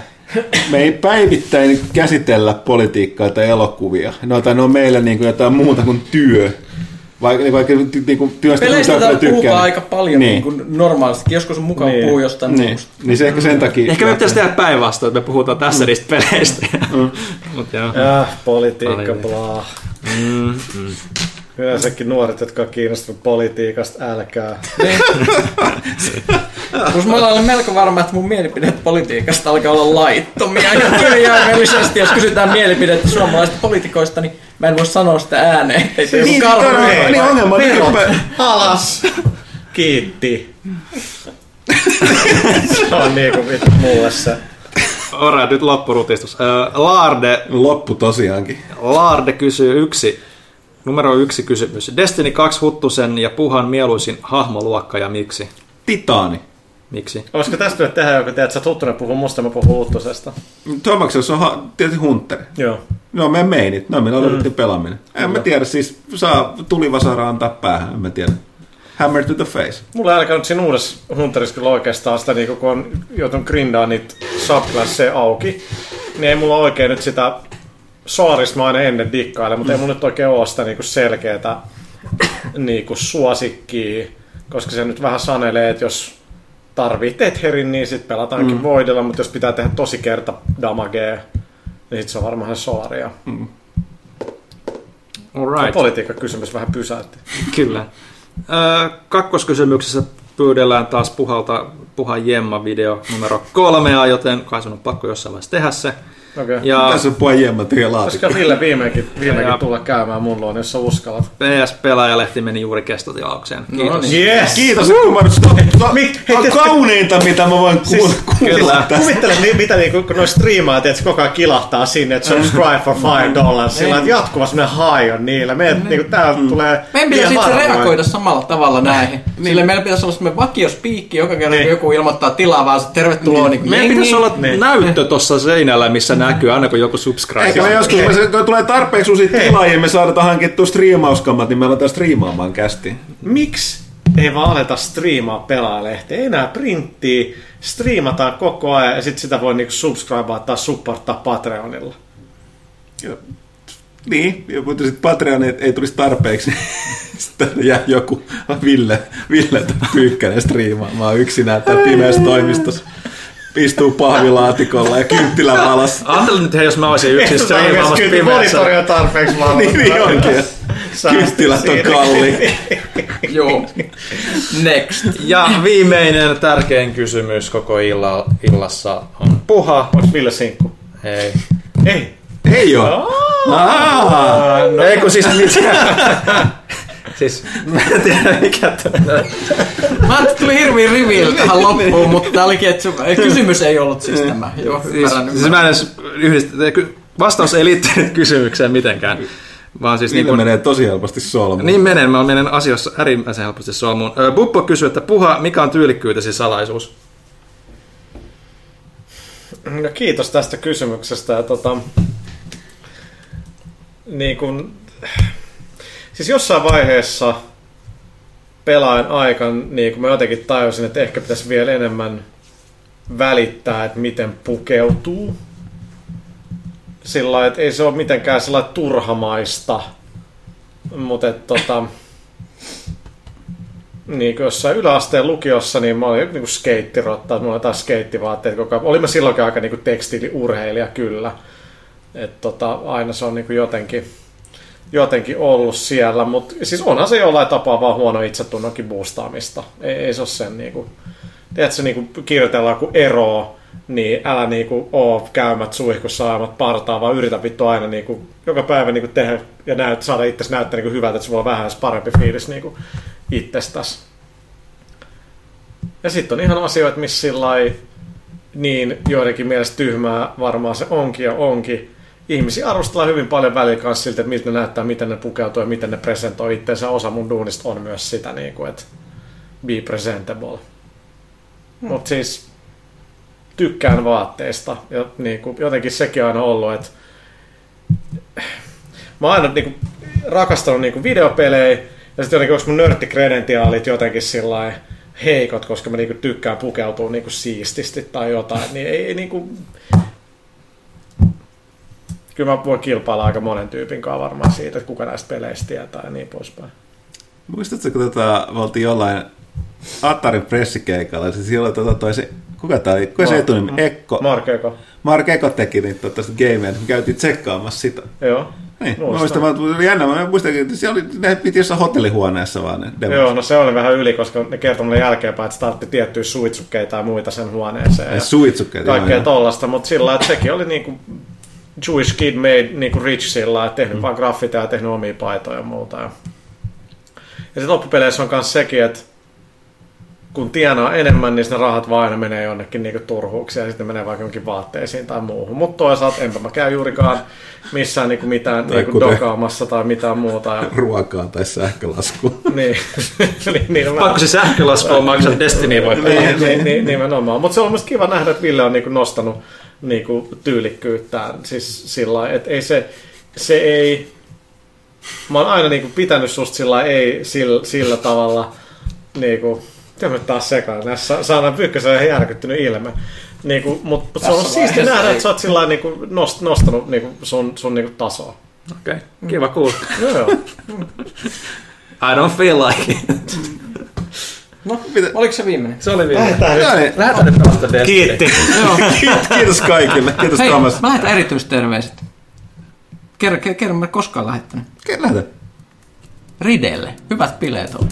A: me ei päivittäin käsitellä politiikkaa tai elokuvia. No, tai ne on meillä niin kuin jotain muuta kuin työ. Vaikka, vaikka niin kuin työstä
D: Peleistä täällä puhutaan aika paljon niin. Niin kuin normaalisti. Joskus on mukava niin. puhua jostain
A: niin. muusta. Niin se ehkä sen takia...
C: Ehkä me pitäisi tehdä päinvastoin, että me puhutaan tässä mm. niistä peleistä. mm. [laughs]
B: Mut joo. Ja, politiikka, bla. Mm, mm. Yleensäkin nuoret, jotka on kiinnostunut politiikasta, älkää. Niin.
D: Plus mä olen melko varma, että mun mielipide politiikasta alkaa olla laittomia. Ja kirjaimellisesti, jos kysytään mielipidettä suomalaisista poliitikoista, niin mä en voi sanoa sitä ääneen. Ei se niin,
A: karhu. Niin, niin ongelma.
B: Alas. Kiitti. [laughs] se on niin kuin vittu mulle se.
C: Ora, nyt loppurutistus. Laarde...
A: Loppu tosiaankin.
C: Laarde kysyy yksi Numero yksi kysymys. Destiny 2 Huttusen ja Puhan mieluisin hahmoluokka ja miksi?
A: Titaani.
C: Miksi?
B: Olisiko tästä nyt tehdä joku, että sä Huttunen puhuu musta, mä puhun Huttusesta?
A: Tuomaksessa on ha- tietysti Hunteri.
B: Joo.
A: No me meinit, no meillä oli mm. pelaaminen. En Kyllä. mä tiedä, siis saa tulivasara antaa päähän, en mä tiedä. Hammer to the face.
B: Mulla ei nyt siinä uudessa Hunterissa kyllä oikeastaan sitä, niin kun on joutunut grindaamaan niitä subclasseja auki, niin ei mulla oikein nyt sitä saarista mä aina ennen dikkailen, mutta mm. ei mun nyt oikein ole sitä niinku selkeätä [clears throat] niinku suosikkia, koska se nyt vähän sanelee, että jos tarvii Tetherin, niin sitten pelataankin mm. voidella, mutta jos pitää tehdä tosi kerta damagea, niin sitten se on varmaan Solaria. Mm.
C: Alright.
B: Politiikka kysymys vähän pysäytti. [laughs]
C: Kyllä. kakkoskysymyksessä pyydellään taas puhalta Puhan Jemma-video numero kolmea, joten kai sun on pakko jossain vaiheessa tehdä se.
A: Okay. Ja, Tässä on puhua jemma tyhjä laatikko.
B: Koska Ville viimeinkin, viimeinkin tulla käymään mun luon, jos sä uskallat.
C: PS-pelaajalehti meni juuri kestotilaukseen.
A: No Kiitos. No niin. Yes. Kiitos, kun mä on kauneinta, mitä mä voin siis, kuulla
B: tässä. Kuvittele, mitä niinku, kun noi striimaa, että koko ajan kilahtaa sinne, että subscribe for five dollars, sillä että jatkuva semmoinen high on niillä. Meidän, mm. niinku, täällä mm. tulee
D: Meidän pitäisi itse reagoida samalla tavalla näihin. Niin. Sillä meillä pitäisi olla semmoinen vakiospiikki joka kerran, niin. joku ilmoittaa tilaa, vaan tervetuloa. Niin.
C: Niin meidän pitäisi olla niin. näyttö tuossa seinällä, missä näkyy aina kun joku subscribe.
A: Eikä me joskus, me, kun tulee tarpeeksi uusia tilaajia, me saadaan hankittua striimauskammat, niin me aletaan striimaamaan kästi.
B: Miksi ei vaan aleta striimaa pelaalehtiä? Ei enää printtiä, striimataan koko ajan ja sitten sitä voi niinku subscribea tai supporttaa Patreonilla.
A: Joo. Niin, mutta sitten Patreon ei, ei tulisi tarpeeksi. [laughs] sitten jää joku Ville, Ville Pyykkänen striimaamaan yksinään tai pimeässä toimistossa istuu pahvilaatikolla ja kynttilä valas.
C: Ajattelin nyt, jos mä olisin yksin striimaamassa pimeässä.
B: Monitori on tarpeeksi valmis.
A: niin, niin onkin. Kynttilät on kalli. [laughs]
D: Joo. Next.
C: Ja viimeinen tärkein kysymys koko illa, illassa on puha.
B: Onko Ville sinkku?
C: Ei.
B: Ei.
A: Ei oo.
C: Ah, no. Ei kun siis mitään. [laughs] Siis mä en tiedä mikä tämä.
D: Mä ajattelin, tuli hirviin riviillä tähän loppuun, mutta tää olikin, että kysymys ei ollut siis tämä. Joo,
C: siis, siis mä en edes yhdistä, vastaus ei liittynyt [laughs] kysymykseen mitenkään.
A: Vaan siis niin kun... menee tosi helposti solmuun.
C: Niin menen, mä menen asioissa äärimmäisen helposti solmuun. Buppo kysyy, että puha, mikä on tyylikkyytesi salaisuus?
B: No, kiitos tästä kysymyksestä. Ja, tota, niin kun, [sighs] siis jossain vaiheessa pelaan aikan, niin kun mä jotenkin tajusin, että ehkä pitäisi vielä enemmän välittää, että miten pukeutuu. Sillä että ei se ole mitenkään sellainen turhamaista, mutta että tota, niin kuin jossain yläasteen lukiossa, niin mä olin niin skeittirotta, mulla oli jotain skeittivaatteet, koko olin mä silloinkin aika niin kuin tekstiiliurheilija kyllä. Että tota, aina se on niin kuin jotenkin, jotenkin ollut siellä, mutta siis onhan se jollain tapaa vaan huono itsetunnonkin boostaamista. Ei, ei se ole sen niin tiedätkö, niin kirjoitellaan kuin eroa, niin älä niinku oo käymät suihkussa aiemmat partaa, vaan yritä vittu aina niinku, joka päivä niinku tehdä ja näyt, saada itse näyttää niinku hyvältä, että sulla on vähän parempi fiilis niinku itsestäs. Ja sitten on ihan asioita, missä sillä niin joidenkin mielestä tyhmää varmaan se onkin ja onkin. Ihmisiä arvostellaan hyvin paljon välillä kanssa siltä, että miltä ne näyttää, miten ne pukeutuu ja miten ne presentoi itseensä. Osa mun duunista on myös sitä, niin kuin, että be presentable. Hmm. Mutta siis tykkään vaatteista. Ja niin kuin, jotenkin sekin on aina ollut, että mä oon aina niin kuin, rakastanut niin kuin videopelejä, ja sitten jotenkin onko mun nörttikredentiaalit jotenkin sillä heikot, koska mä niinku tykkään pukeutua niinku siististi tai jotain, niin ei, ei niinku... Kyllä mä voin kilpailla aika monen tyypin kanssa varmaan siitä, että kuka näistä peleistä tietää ja niin poispäin.
A: Muistatko, kun tota, me oltiin jollain Attarin pressikeikalla, siis silloin tota, toi se, kuka tämä oli, kuka se etunimi, Ekko.
B: Mark Eko.
A: Mark Eko teki niitä tota, gamea, me käytiin tsekkaamassa sitä.
B: Joo.
A: Niin, muistan, mä oli jännä, mä muistan, että se oli, ne piti jossain hotellihuoneessa vaan ne
B: demos. Joo, no se oli vähän yli, koska ne kertoi mulle jälkeenpäin, että startti tiettyjä suitsukkeita ja muita sen huoneeseen. Ja
A: suitsukkeita,
B: Kaikkea joo, tollasta, mutta sillä että sekin oli niinku Jewish kid made niinku rich sillä että tehnyt mm. vaan graffita ja tehnyt omia paitoja ja muuta. Ja, ja sitten loppupeleissä on myös sekin, että kun tienaa enemmän, niin ne rahat vaan aina menee jonnekin niinku turhuuksia ja sitten menee vaikka jonkin vaatteisiin tai muuhun. Mutta toisaalta enpä mä käy juurikaan missään niinku mitään tai niinku dokaamassa tai mitään muuta. Ja... [laughs]
A: Ruokaa tai sähkölasku. [laughs] [laughs]
B: niin. niin, niin
C: Pakko se sähkölasku on maksaa Destiny voi
B: pelata. niin, niin, niin, nimenomaan. Mutta se on myös kiva nähdä, että Ville on niinku nostanut niinku tyylikkyyttään. Siis sillä että ei se, se ei... Mä oon aina niinku pitänyt susta sillä ei sillä, sillä tavalla niinku, Tämä taas sekaan. Näissä saadaan Pyykkösen ihan järkyttynyt ilme. Niin kuin, mutta se on siisti nähdä, että sä oot sillä niin nost, nostanut niin kuin sun, sun niin kuin tasoa.
C: Okei, okay. kiva kuulla.
B: Joo,
C: I don't feel like it. [laughs]
D: No, mitä? oliko se viimeinen?
C: Se oli viimeinen.
B: Lähetään nyt.
C: Lähetään nyt pelasta
B: Kiitti.
A: Kiitos kaikille. Kiitos
D: Hei,
A: Thomas.
D: mä lähetän erityisterveiset. Kerro, kerro, kerro mä koskaan lähettänyt.
A: Kerro lähetä.
D: Ridelle. Hyvät bileet on.